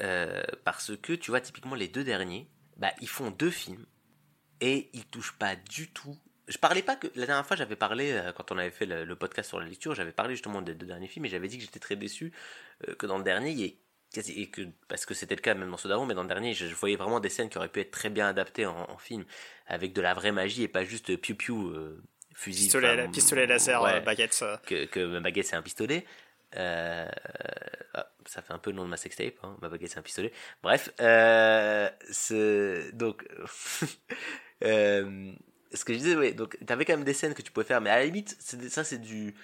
Speaker 1: euh, parce que tu vois typiquement les deux derniers, bah, ils font deux films et ils touchent pas du tout. Je parlais pas que la dernière fois j'avais parlé euh, quand on avait fait le, le podcast sur la lecture, j'avais parlé justement des deux derniers films et j'avais dit que j'étais très déçu que dans le dernier il y ait et que parce que c'était le cas même dans ceux d'avant, mais dans le dernier je, je voyais vraiment des scènes qui auraient pu être très bien adaptées en, en film avec de la vraie magie et pas juste piou piou euh, fusil
Speaker 2: Pistolet,
Speaker 1: enfin,
Speaker 2: pistolet laser,
Speaker 1: ouais
Speaker 2: euh, baguette. euh.
Speaker 1: que, que ma baguette c'est un pistolet. Euh, ah, ça fait un peu le nom de ma sextape, hein. ma baguette c'est un pistolet. Bref, euh, donc, ce que je disais, ouais, donc t'avais quand même des scènes que tu pouvais faire, mais à la limite, ça c'est du,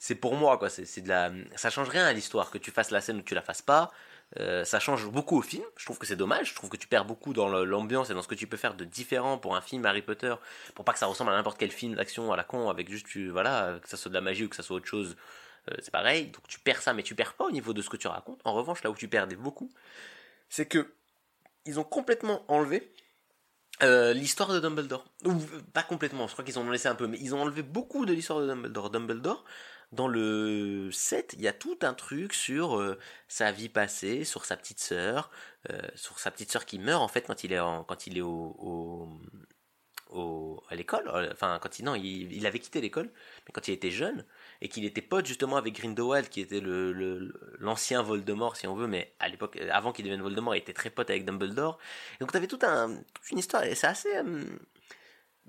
Speaker 1: c'est pour moi quoi, c'est de la, ça change rien à l'histoire que tu fasses la scène ou que tu la fasses pas. Euh, ça change beaucoup au film. Je trouve que c'est dommage. Je trouve que tu perds beaucoup dans l'ambiance et dans ce que tu peux faire de différent pour un film Harry Potter, pour pas que ça ressemble à n'importe quel film d'action à la con avec juste tu, voilà que ça soit de la magie ou que ça soit autre chose. Euh, c'est pareil. Donc tu perds ça, mais tu perds pas au niveau de ce que tu racontes. En revanche, là où tu perdais beaucoup, c'est que ils ont complètement enlevé euh, l'histoire de Dumbledore. Ou pas complètement, je crois qu'ils en ont laissé un peu, mais ils ont enlevé beaucoup de l'histoire de Dumbledore. Dumbledore, dans le 7, il y a tout un truc sur euh, sa vie passée, sur sa petite sœur, euh, sur sa petite sœur qui meurt en fait quand il est quand il est au, à l'école. euh, Enfin, quand il non, il, il avait quitté l'école, mais quand il était jeune et qu'il était pote justement avec Grindelwald, qui était le l'ancien Voldemort si on veut, mais à l'époque, avant qu'il devienne Voldemort, il était très pote avec Dumbledore. Et donc t'avais tout un, toute une histoire et c'est assez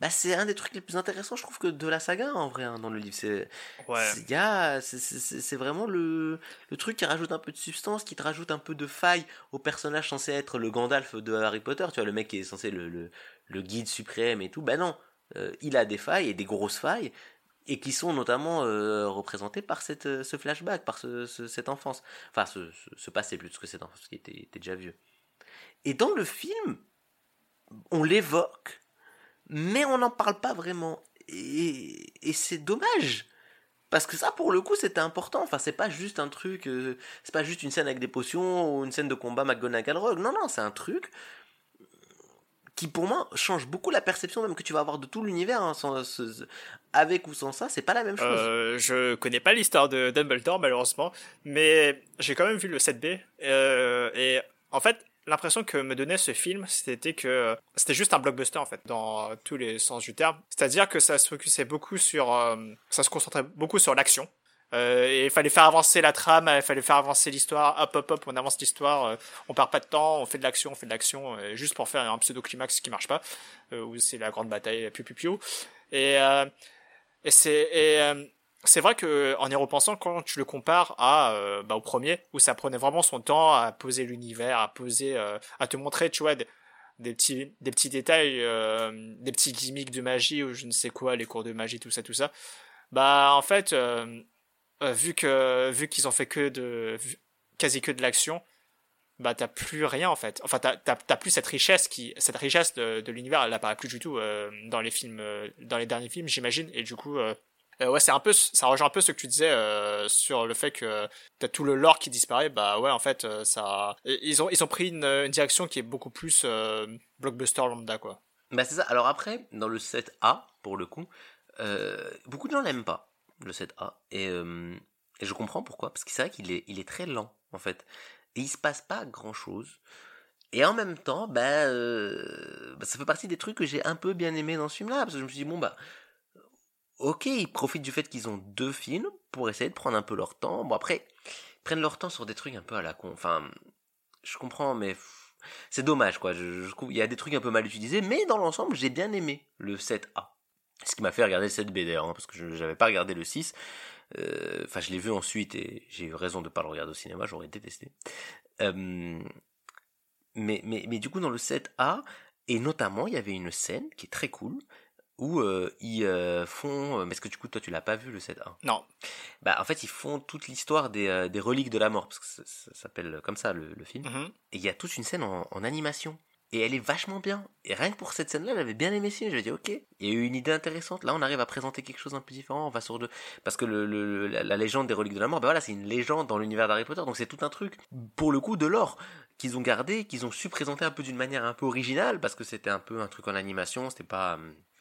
Speaker 1: bah, c'est un des trucs les plus intéressants, je trouve, que de la saga en vrai, hein, dans le livre. C'est,
Speaker 2: Ouais.
Speaker 1: c'est- vraiment le, le truc qui rajoute un peu de substance, qui te rajoute un peu de faille au personnage censé être le Gandalf de Harry Potter. Tu vois, le mec qui est censé le, le, le guide suprême et tout. Ben non, euh, il a des failles et des grosses failles. Et qui sont notamment euh, représentées par cette, euh, ce flashback, par ce, ce- cette enfance. Enfin, ce, ce, ce passé plus que cette enfance qui était, était déjà vieux. Et dans le film, on l'évoque, mais on n'en parle pas vraiment. Et, c'est dommage. Parce que ça, pour le coup, c'était important. Enfin, c'est pas juste un truc. euh, c'est pas juste une scène avec des potions ou une scène de combat McGonagall Rogue. Non, non, c'est un truc qui, pour moi, change beaucoup la perception même que tu vas avoir de tout l'univers. hein, avec ou sans ça, c'est pas la même chose.
Speaker 2: Euh, je connais pas l'histoire de Dumbledore malheureusement, mais j'ai quand même vu le 7B euh, et en fait l'impression que me donnait ce film c'était que c'était juste un blockbuster en fait dans tous les sens du terme, c'est-à-dire que ça se focusait beaucoup sur, euh, ça se concentrait beaucoup sur l'action. Euh, il fallait faire avancer la trame, il fallait faire avancer l'histoire, hop hop hop, on avance l'histoire, euh, on perd pas de temps, on fait de l'action, on fait de l'action, euh, juste pour faire un pseudo climax qui marche pas, où c'est la grande bataille, piou piou piou. Et et c'est c'est vrai que en y repensant, quand tu le compares à euh, bah, au premier, où ça prenait vraiment son temps à poser l'univers, à poser, euh, à te montrer, tu vois, des, petits des petits détails, euh, des petits gimmicks de magie ou je ne sais quoi, les cours de magie, tout ça, tout ça. Bah en fait, vu que vu qu'ils ont fait que de quasi que de l'action, bah t'as plus rien en fait. Enfin t'as t'as plus cette richesse qui cette richesse de, de l'univers, elle apparaît plus du tout dans les films, dans les derniers films, j'imagine. Et du coup, euh, ouais, c'est un peu, ça rejoint un peu ce que tu disais euh, sur le fait que t'as tout le lore qui disparaît. Bah ouais, en fait, euh, ça, ils ont ils ont pris une, direction qui est beaucoup plus blockbuster lambda quoi.
Speaker 1: Bah c'est ça. Alors après, dans le 7A, pour le coup, beaucoup de gens l'aiment pas, le 7A. Et, je comprends pourquoi. Parce que c'est vrai qu'il est, il est très lent, en fait. Et il se passe pas grand chose. Et en même temps, bah, bah, ça fait partie des trucs que j'ai un peu bien aimé dans ce film-là. Parce que je me suis dit, bon, bah, ok, ils profitent du fait qu'ils ont deux films pour essayer de prendre un peu leur temps. Bon, après, ils prennent leur temps sur des trucs un peu à la con. Enfin, je comprends, mais c'est dommage, quoi. Il y a des trucs un peu mal utilisés, mais dans l'ensemble, j'ai bien aimé le 7A. Ce qui m'a fait regarder le 7B d'ailleurs, hein, parce que je n'avais pas regardé le 6. Euh, Enfin, je l'ai vu ensuite et j'ai eu raison de pas le regarder au cinéma, j'aurais détesté. Euh, mais, mais, mais du coup, dans le 7A, et notamment, il y avait une scène qui est très cool, où euh, ils euh, font... euh, Parce que du coup, toi, tu l'as pas vu, le 7A.
Speaker 2: Non.
Speaker 1: Bah, en fait, ils font toute l'histoire des, euh, des reliques de la mort, parce que ça, ça s'appelle comme ça, le, le film.
Speaker 2: Mhm.
Speaker 1: Et il y a toute une scène en, en animation. Et elle est vachement bien. Et rien que pour cette scène-là, j'avais bien aimé ce film. J'avais dit, ok, il y a eu une idée intéressante. Là, on arrive à présenter quelque chose un peu différent. On va sur le... Parce que le, le- la, la légende des reliques de la mort, ben voilà, c'est une légende dans l'univers d'Harry Potter. Donc c'est tout un truc, pour le coup, de l'or qu'ils ont gardé, qu'ils ont su présenter un peu d'une manière un peu originale, parce que c'était un peu un truc en animation. C'était pas...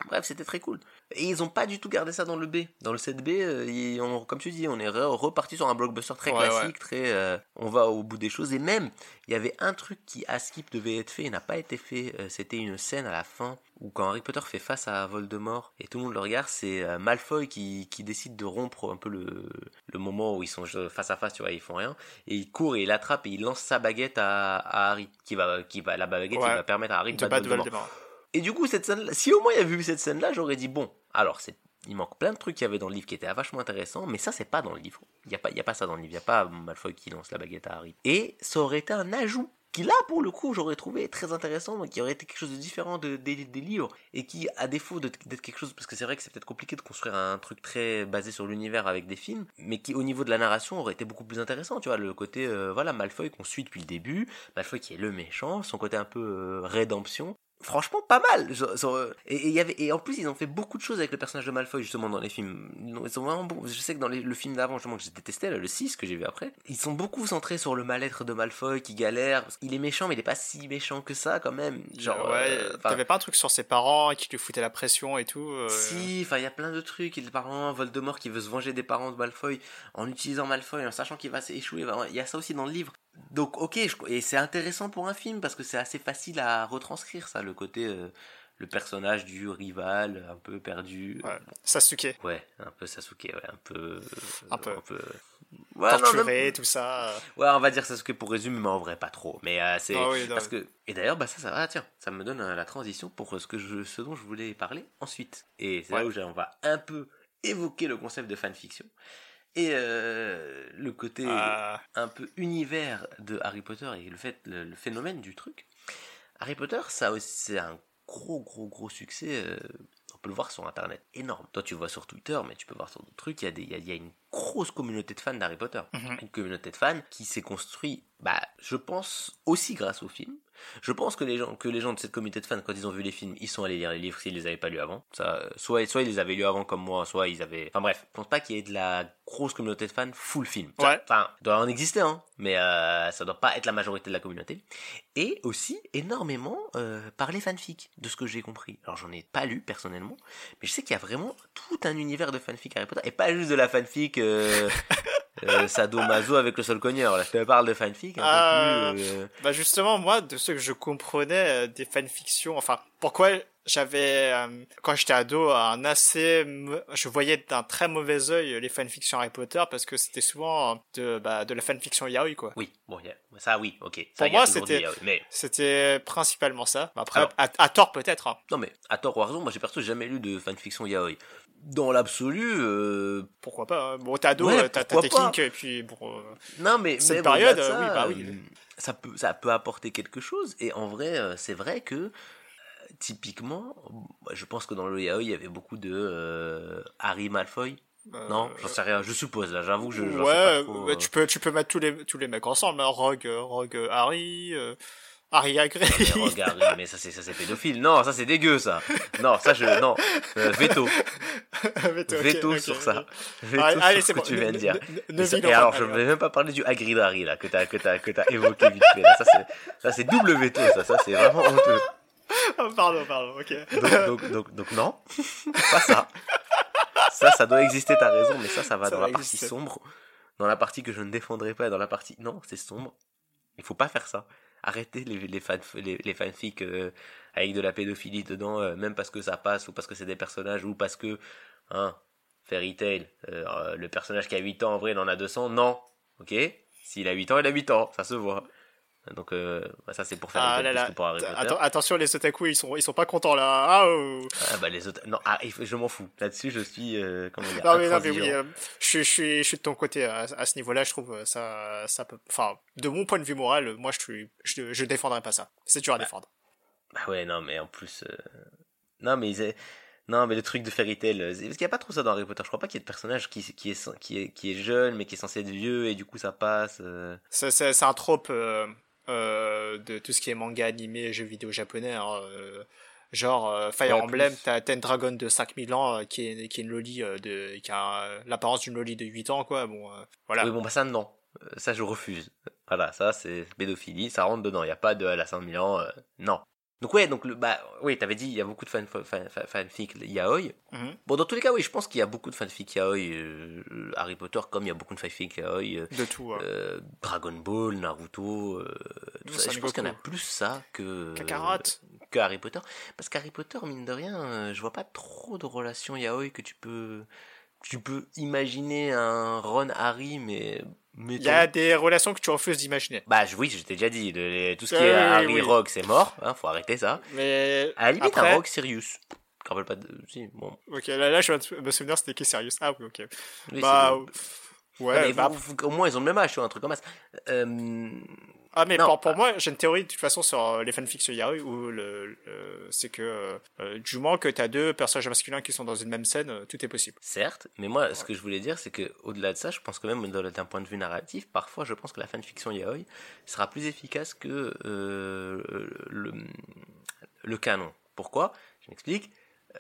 Speaker 1: Bref, c'était très cool. Et ils ont pas du tout gardé ça dans le B. Dans le 7B, euh, ils ont- comme tu dis, on est re- reparti sur un blockbuster très
Speaker 2: Ouais,
Speaker 1: classique, très, euh, on va au bout des choses. Et même, il y avait un truc qui à Skip devait être fait et n'a pas été fait. euh, C'était une scène à la fin où quand Harry Potter fait face à Voldemort et tout le monde le regarde, c'est Malfoy qui, qui décide de rompre un peu le, le moment où ils sont face à face, tu vois, ils font rien. Et il court et il attrape et il lance sa baguette à, à Harry, qui va, qui va, la baguette qui va permettre à Harry de,
Speaker 2: De
Speaker 1: battre
Speaker 2: battre
Speaker 1: Voldemort.
Speaker 2: Voldemort.
Speaker 1: Et du coup, cette scène si au moins il y avait vu cette scène-là, j'aurais dit bon, alors c'est il manque plein de trucs qu'il y avait dans le livre qui étaient vachement intéressants, mais ça c'est pas dans le livre. Il y a pas y a pas ça dans le livre, il y a pas Malfoy qui lance la baguette à Harry. Et ça aurait été un ajout qui là pour le coup j'aurais trouvé très intéressant donc qui aurait été quelque chose de différent de- des, des livres et qui à défaut d'être quelque chose parce que c'est vrai que c'est peut-être compliqué de construire un truc très basé sur l'univers avec des films mais qui au niveau de la narration aurait été beaucoup plus intéressant tu vois le côté euh, voilà Malfoy qu'on suit depuis le début Malfoy qui est le méchant son côté un peu euh, rédemption franchement pas mal euh, et, et il y avait et en plus ils ont fait beaucoup de choses avec le personnage de Malfoy justement dans les films ils ont- ils sont vraiment bons je sais que dans les- le film d'avant justement que j'ai détesté là, le 6 que j'ai vu après ils sont beaucoup centrés sur le mal-être de Malfoy qui galère qu'il est méchant mais il est pas si méchant que ça quand même genre
Speaker 2: ouais,
Speaker 1: euh,
Speaker 2: t'avais pas un truc sur ses parents qui lui foutaient la pression et tout. euh,
Speaker 1: si, enfin il y a plein de trucs. Il par exemple Voldemort qui veut se venger des parents de Malfoy en utilisant Malfoy, en sachant qu'il va s'échouer. Il y a ça aussi dans le livre. Donc ok, je- et c'est intéressant pour un film parce que c'est assez facile à retranscrire ça, le côté, euh, le personnage du rival un peu perdu.
Speaker 2: Ouais. Sasuke,
Speaker 1: Ouais, un peu Sasuke, ouais, un peu,
Speaker 2: Un peu.
Speaker 1: Ouais, non,
Speaker 2: torturé, tout ça.
Speaker 1: Ouais, on va dire Sasuke pour résumer, mais en vrai pas trop. Mais euh, c'est
Speaker 2: Ah oui,
Speaker 1: parce que et d'ailleurs bah ça ça va tiens, ça me donne euh, la transition pour euh, ce que je ce dont je voulais parler ensuite. Et c'est là où on va un peu évoquer le concept de fanfiction et euh, le côté
Speaker 2: Euh,
Speaker 1: un peu univers de Harry Potter et le fait le, le phénomène du truc. Harry Potter, ça aussi c'est un gros gros gros succès. euh, on peut le voir sur internet, énorme. Toi tu vois sur Twitter, mais tu peux voir sur d'autres trucs. Il y a des, il y a, il y a une grosse communauté de fans d'Harry Potter,
Speaker 2: Mhm.
Speaker 1: une communauté de fans qui s'est construite, bah, je pense aussi grâce au film. Je pense que les gens, que les gens de cette communauté de fans, quand ils ont vu les films, ils sont allés lire les livres s'ils les avaient pas lus avant. Ça, soit, soit ils les avaient lus avant comme moi, soit ils avaient. Enfin bref, je pense pas qu'il y ait de la grosse communauté de fans full film. Ça-
Speaker 2: Ouais.
Speaker 1: Enfin, il doit en exister, hein, mais euh, ça doit pas être la majorité de la communauté. Et aussi énormément euh, par les fanfics, de ce que j'ai compris. Alors j'en ai pas lu personnellement, mais je sais qu'il y a vraiment tout un univers de fanfic Harry Potter, et pas juste de la fanfic euh, euh, sadomaso avec le sol cogneur. Là, je te parle de fanfic un
Speaker 2: Ah.
Speaker 1: peu plus. euh,
Speaker 2: Bah justement, moi, de ce que je comprenais euh, des fanfictions, enfin, pourquoi j'avais, euh, quand j'étais ado, un assez, je voyais d'un très mauvais œil les fanfictions Harry Potter parce que c'était souvent de, bah, de la fanfiction yaoi, quoi.
Speaker 1: Oui, bon, ça oui, ok. Ça,
Speaker 2: Pour moi, c'était-
Speaker 1: Mais
Speaker 2: C'était principalement ça. Après,
Speaker 1: Alors.
Speaker 2: à, à tort peut-être. Hein.
Speaker 1: non, mais à tort ou à raison, moi j'ai perso jamais lu de fanfiction yaoi. Dans l'absolu, euh,
Speaker 2: Pourquoi pas hein. Bon, t'es ado,
Speaker 1: Ouais,
Speaker 2: euh, t'as t'as
Speaker 1: pas.
Speaker 2: kinks, et puis bon... euh,
Speaker 1: Non, mais
Speaker 2: Cette période, oui, bah oui.
Speaker 1: Ça peut, ça peut apporter quelque chose. Et en vrai, c'est vrai que typiquement, moi, je pense que dans le yaoi, il y avait beaucoup de euh, Harry Malfoy.
Speaker 2: euh,
Speaker 1: Non, j'en sais rien. Je suppose là. J'avoue, je. j'en sais
Speaker 2: ouais,
Speaker 1: pas trop,
Speaker 2: bah, tu peux tu peux mettre tous les tous les mecs ensemble, hein. Rogue Rogue Harry, Harry Agré.
Speaker 1: Mais regarde, mais ça c'est ça c'est pédophile. Non, ça c'est dégueu ça. Non, ça je non. Euh, veto,
Speaker 2: veto,
Speaker 1: sur ça.
Speaker 2: ok.
Speaker 1: Veto
Speaker 2: Allez,
Speaker 1: sur
Speaker 2: allez,
Speaker 1: ce que
Speaker 2: bon.
Speaker 1: tu viens de dire.
Speaker 2: Ne- ne-
Speaker 1: Et, ça- alors, je
Speaker 2: allez,
Speaker 1: vais même pas parler du Hagrid Harry là que t'as que t'as que t'as évoqué vite fait. Là. Ça c'est ça c'est double veto. Ça ça c'est vraiment honteux.
Speaker 2: Oh, pardon, pardon, ok.
Speaker 1: Donc donc donc, donc non, pas ça. Ça ça doit exister. T'as raison, mais ça ça va
Speaker 2: Ça
Speaker 1: dans
Speaker 2: va
Speaker 1: la partie
Speaker 2: exister.
Speaker 1: sombre, dans la partie que je ne défendrai pas, dans la partie non c'est sombre. Il faut pas faire ça. Arrêtez les les les, fanfics euh, avec de la pédophilie dedans, euh, même parce que ça passe ou parce que c'est des personnages ou parce que hein Fairy Tail, euh, le personnage qui a 8 ans en vrai il en a 200, non. OK? S'il a 8 ans, il a 8 ans, ça se voit. Donc euh, bah, ça c'est pour faire
Speaker 2: Ah là là.
Speaker 1: pour Harry Potter.
Speaker 2: Attention, les otaku, ils sont, ils sont pas contents là. Ah, oh.
Speaker 1: Ah bah les autres non, ah, je m'en fous. Là-dessus, je suis euh, comment dire
Speaker 2: Non mais, non, mais oui,
Speaker 1: intransigeant.
Speaker 2: euh, je, suis- je suis, je suis de ton côté à, à ce niveau-là. Je trouve euh, ça, ça peut, enfin, de mon point de vue moral, euh, moi, je suis, je, je défendrais pas ça. C'est dur à défendre.
Speaker 1: Bah ouais, non, mais en plus. euh, Non, mais ils... Non, mais le truc de Fairy euh, c'est- Parce qu'il n'y a pas trop ça dans Harry Potter. Je crois pas qu'il y ait de personnage qui, qui, est, qui, est, qui est jeune, mais qui est censé être vieux, et du coup ça passe. euh.
Speaker 2: C'est, un trope euh, euh, de tout ce qui est manga, animé, jeux vidéo japonais. hein, euh, genre euh, Fire
Speaker 1: Ouais,
Speaker 2: Emblem, t'as, une dragonne de 5000 ans qui est, qui est une loli de, qui a l'apparence d'une loli de 8 ans, quoi. Bon, voilà.
Speaker 1: Oui, bon, bah ça, non. Ça, je refuse. Voilà, ça, c'est pédophilie. Ça rentre dedans. Il n'y a pas de à la 5000 ans. non. Donc ouais, donc le, bah oui, t'avais dit il y a beaucoup de fan, fan, fan- fanfic yaoi.
Speaker 2: Mhm.
Speaker 1: Bon, dans tous les cas, oui, je pense qu'il y a beaucoup de fanfic yaoi euh, Harry Potter, comme il y a beaucoup de fanfic yaoi euh,
Speaker 2: De tout. ouais.
Speaker 1: euh, Dragon Ball, Naruto. tout ça. Je pense qu'il y en a plus ça que
Speaker 2: Kakarot.
Speaker 1: que Harry Potter, parce qu'Harry Potter, mine de rien, je vois pas trop de relations yaoi que tu peux tu peux imaginer un Ron Harry, mais
Speaker 2: Il y a des relations que tu refuses d'imaginer.
Speaker 1: bah je- oui, je t'ai déjà dit, le- les- tout ce qui
Speaker 2: Euh,
Speaker 1: est
Speaker 2: oui,
Speaker 1: Harry
Speaker 2: oui.
Speaker 1: Rogue, c'est mort, hein, faut arrêter ça.
Speaker 2: Mais
Speaker 1: À la limite,
Speaker 2: après,
Speaker 1: un Rogue Sirius. Je me rappelle pas de. Si, bon.
Speaker 2: ok, là, là je de me souvenir c'était qui Sirius? Ah oui, ok.
Speaker 1: Oui,
Speaker 2: bah ouais.
Speaker 1: Ouais, mais
Speaker 2: bah,
Speaker 1: vous- vous- au moins ils ont le même âge, tu vois, un truc comme ça. Euh,
Speaker 2: Ah mais
Speaker 1: Non,
Speaker 2: pour, pour moi j'ai une théorie de toute façon sur euh, les fanfics sur yaoi où le, le- c'est que euh, du moment que t'as deux personnages masculins qui sont dans une même scène euh, tout est possible.
Speaker 1: Certes, mais moi, ce que je voulais dire, c'est que au-delà de ça, je pense que même d'un point de vue narratif, parfois, je pense que la fanfiction yaoi sera plus efficace que euh, le, le canon. Pourquoi? Je m'explique.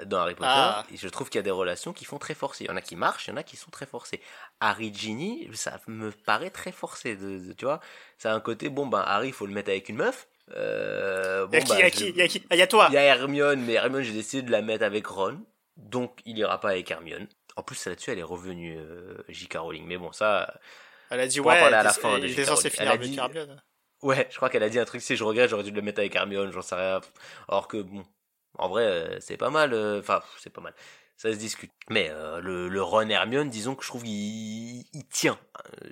Speaker 1: Dans Harry Potter,
Speaker 2: Ah.
Speaker 1: je trouve qu'il y a des relations qui font très forcées. Il y en a qui marchent, il y en a qui sont très forcées. Harry Ginny, ça me paraît très forcé. De, de- tu vois, ça a un côté bon ben Harry, il faut le mettre avec une meuf. Euh, bon,
Speaker 2: y'a qui,
Speaker 1: bah,
Speaker 2: y'a
Speaker 1: je-
Speaker 2: qui, y'a qui? Ah, y'a toi
Speaker 1: il y a Hermione, mais Hermione, j'ai décidé de la mettre avec Ron. Donc, il ira pas avec Hermione. En plus, là-dessus, elle est revenue, euh, J.K. Rowling. Mais bon, ça.
Speaker 2: Elle a dit ouais,
Speaker 1: parler à la fin de
Speaker 2: il
Speaker 1: J.K.
Speaker 2: était censé
Speaker 1: Rowling.
Speaker 2: finir
Speaker 1: Elle a
Speaker 2: avec Hermione.
Speaker 1: Ouais, je crois qu'elle a dit un truc, si je regrette, j'aurais dû le mettre avec Hermione, j'en sais rien. Alors que, bon, en vrai, euh, c'est pas mal. euh, Enfin, c'est pas mal. Ça se discute. Mais euh, le, le Ron Hermione, disons que je trouve qu'il il tient.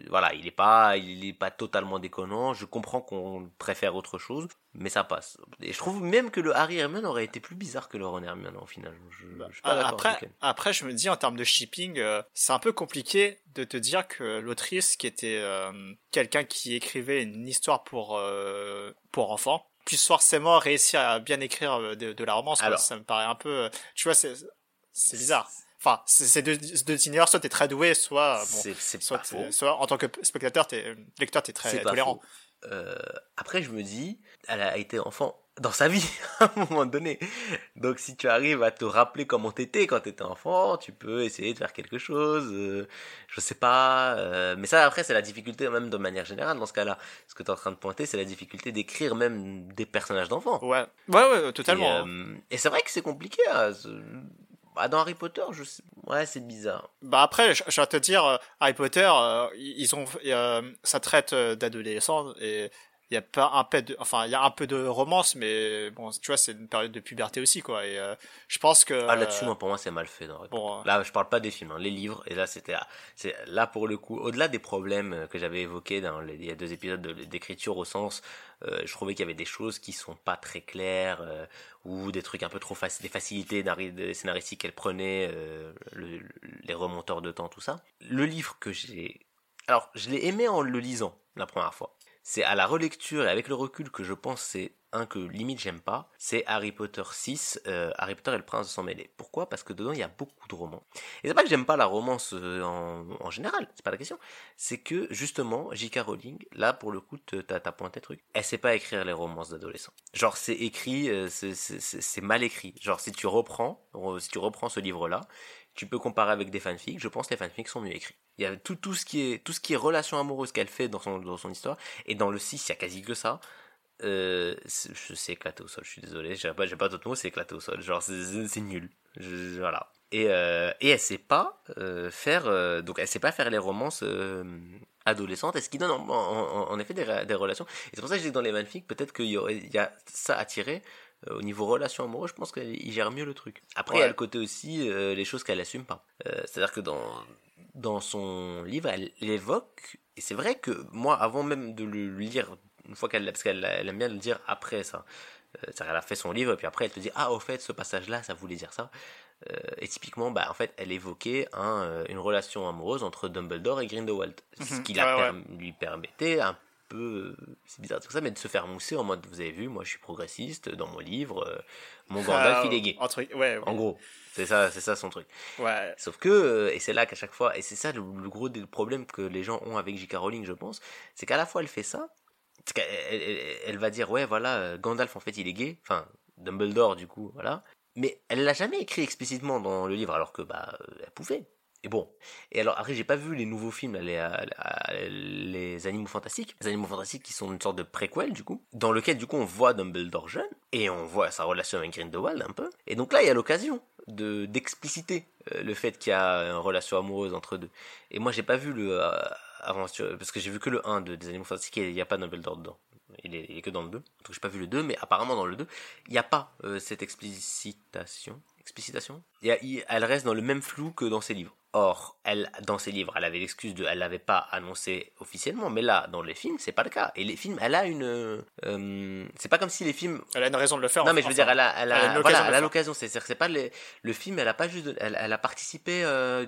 Speaker 1: Voilà, il est pas, il est pas totalement déconnant. Je comprends qu'on préfère autre chose, mais ça passe. Et je trouve même que le Harry Hermione aurait été plus bizarre que le Ron Hermione au final. Je, je suis pas
Speaker 2: Ah,
Speaker 1: d'accord.
Speaker 2: Après, après, je me dis en termes de shipping, euh, c'est un peu compliqué de te dire que l'autrice, qui était euh, quelqu'un qui écrivait une histoire pour euh, pour enfants, puisse forcément réussir à bien écrire euh, de, de la romance. quoi. Ça me paraît un peu, euh, tu vois, c'est bizarre. Enfin, c'est deux, deux univers, soit t'es très doué, soit bon,
Speaker 1: c'est c'est
Speaker 2: soit, en tant que spectateur, t'es lecteur, t'es très tolérant.
Speaker 1: Euh, après, je me dis, elle a été enfant dans sa vie à un moment donné. Donc, si tu arrives à te rappeler comment t'étais quand t'étais enfant, tu peux essayer de faire quelque chose. euh, je sais pas. euh, mais ça, après, c'est la difficulté même de manière générale dans ce cas-là. Ce que tu es en train de pointer, c'est la difficulté d'écrire même des personnages d'enfants.
Speaker 2: Ouais, ouais, ouais, totalement.
Speaker 1: Et,
Speaker 2: hein.
Speaker 1: euh, et c'est vrai que c'est compliqué. hein, bah, dans Harry Potter, je sais... ouais, c'est bizarre.
Speaker 2: Bah après, je, je vais te dire, euh, Harry Potter, euh, ils ont, euh, ça traite d'adolescents et il y a pas un peu de, enfin il y a un peu de romance, mais bon, tu vois, c'est une période de puberté aussi quoi. Et euh, je pense que
Speaker 1: Ah, là-dessus,
Speaker 2: euh,
Speaker 1: moi, pour moi, c'est mal fait
Speaker 2: bon, euh,
Speaker 1: Là, je parle pas des films, hein, les livres. Et là, c'était, c'est là pour le coup, au-delà des problèmes euh, que j'avais évoqués dans les, il y a deux épisodes de- d'écriture au sens, euh, je trouvais qu'il y avait des choses qui sont pas très claires euh, ou des trucs un peu trop faciles, des facilités d'arri- de scénaristiques qu'elle prenait, euh, le- les remonteurs de temps, tout ça. Le livre que j'ai, alors, je l'ai aimé en le lisant la première fois. C'est à la relecture et avec le recul que je pense c'est un que limite j'aime pas, c'est Harry Potter 6, euh, Harry Potter et le prince de sang mêlé. Pourquoi? Parce que dedans il y a beaucoup de romans. Et c'est pas que j'aime pas la romance euh, en, général, c'est pas la question. C'est que justement, J.K. Rowling, là pour le coup, t'as pointé truc, elle sait pas écrire les romances d'adolescents. Genre c'est écrit, euh, c'est- mal écrit. Genre si tu reprends, si tu reprends ce livre-là, tu peux comparer avec des fanfics, je pense que les fanfics sont mieux écrits. Il y a tout, tout ce qui est, tout ce qui est relation amoureuse qu'elle fait dans son, dans son histoire, et dans le 6, il y a quasi que ça. Euh, je- c'est éclaté au sol, je suis désolé, j'ai pas, pas d'autre mot, c'est éclaté au sol. Genre, c'est- nul. Voilà. Et, euh, et elle sait pas euh, faire, donc elle sait pas faire les romances adolescentes, et ce qui donne en, en- en effet des, relations. Et c'est pour ça que je dis dans les fanfics, peut-être qu'il y y a ça à tirer. Euh, au niveau relation amoureuse, je pense qu'il gère mieux le truc. Après, il y a le côté aussi, euh, les choses qu'elle assume pas. Euh, C'est-à-dire que dans, dans son livre, elle l'évoque, et c'est vrai que moi, avant même de le lire, une fois qu'elle parce qu'elle elle aime bien le dire après ça. Euh, C'est-à-dire qu'elle a fait son livre, et puis après elle te dit Ah, au fait, ce passage-là, ça voulait dire ça. Euh, et typiquement, bah, en fait, elle évoquait un, une relation amoureuse entre Dumbledore et Grindelwald. Ce
Speaker 2: Mhm.
Speaker 1: qui la
Speaker 2: Ouais, ouais.
Speaker 1: perm- lui permettait un peu, euh, c'est bizarre dire ça, mais de se faire mousser en mode Vous avez vu, moi je suis progressiste, dans mon livre, euh, mon Gandalf, il est gay.
Speaker 2: ouais,
Speaker 1: En gros, c'est ça, c'est ça son truc.
Speaker 2: ouais.
Speaker 1: Sauf que, euh, et c'est là qu'à chaque fois, et c'est ça le, le gros des problèmes que les gens ont avec J.K. Rowling, je pense, c'est qu'à la fois elle fait ça, elle, elle- elle va dire, ouais, voilà, euh, Gandalf en fait il est gay, enfin, Dumbledore du coup, voilà, mais elle l'a jamais écrit explicitement dans le livre, alors que, bah, elle pouvait. Et bon. Et alors, après, j'ai pas vu les nouveaux films, les, euh, les Animaux Fantastiques. Les Animaux Fantastiques qui sont une sorte de préquel, du coup. Dans lequel, du coup, on voit Dumbledore jeune. Et on voit sa relation avec Grindelwald, un peu. Et donc là, il y a l'occasion de d'expliciter euh, le fait qu'il y a une relation amoureuse entre eux deux. Et moi, j'ai pas vu le... Euh, aventure, parce que j'ai vu que le 1 de, des Animaux Fantastiques et il n'y a pas Dumbledore dedans. Il est, il que dans le 2. Donc j'ai pas vu le 2, mais apparemment dans le 2, il n'y a pas euh, cette explicitation. Explicitation Elle reste dans le même flou que dans ses livres. Or, elle, dans ses livres, elle avait l'excuse de, elle l'avait pas annoncé officiellement, mais là, dans les films, c'est pas le cas. Et les films, elle a une, euh, c'est pas comme si les films.
Speaker 2: Elle a une raison de le faire.
Speaker 1: Non, mais je veux dire, elle a, elle a, elle a voilà, l'occasion. C'est-à-dire, c'est pas les, le film, elle a pas juste, elle, elle a participé euh,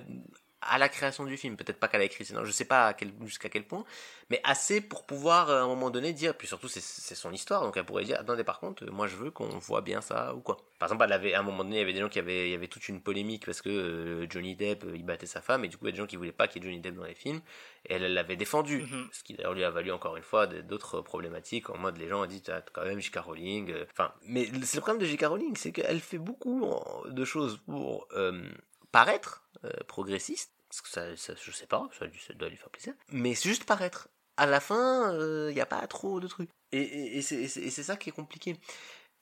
Speaker 1: à la création du film. Peut-être pas qu'elle a écrit, sinon je sais pas jusqu'à quel point, mais assez pour pouvoir euh, à un moment donné dire, puis surtout c'est son histoire, donc elle pourrait dire, attendez par contre, moi je veux qu'on voit bien ça ou quoi. Par exemple, elle avait, à un moment donné, il y avait des gens qui avaient, il y avait toute une polémique parce que euh, Johnny Depp, euh, il battait sa femme, et du coup il y a des gens qui voulaient pas qu'il y ait Johnny Depp dans les films, et elle l'avait défendu, mm-hmm. ce qui d'ailleurs lui a valu encore une fois d'autres problématiques, en mode les gens ont dit, as quand même J.K. Rowling, enfin, mais c'est le problème de J.K. Rowling, c'est qu'elle fait beaucoup de choses pour paraître progressiste, parce que ça, je sais pas, ça, doit lui faire plaisir. Mais c'est juste paraître. À la fin, il euh, n'y a pas trop de trucs. Et, c'est ça qui est compliqué.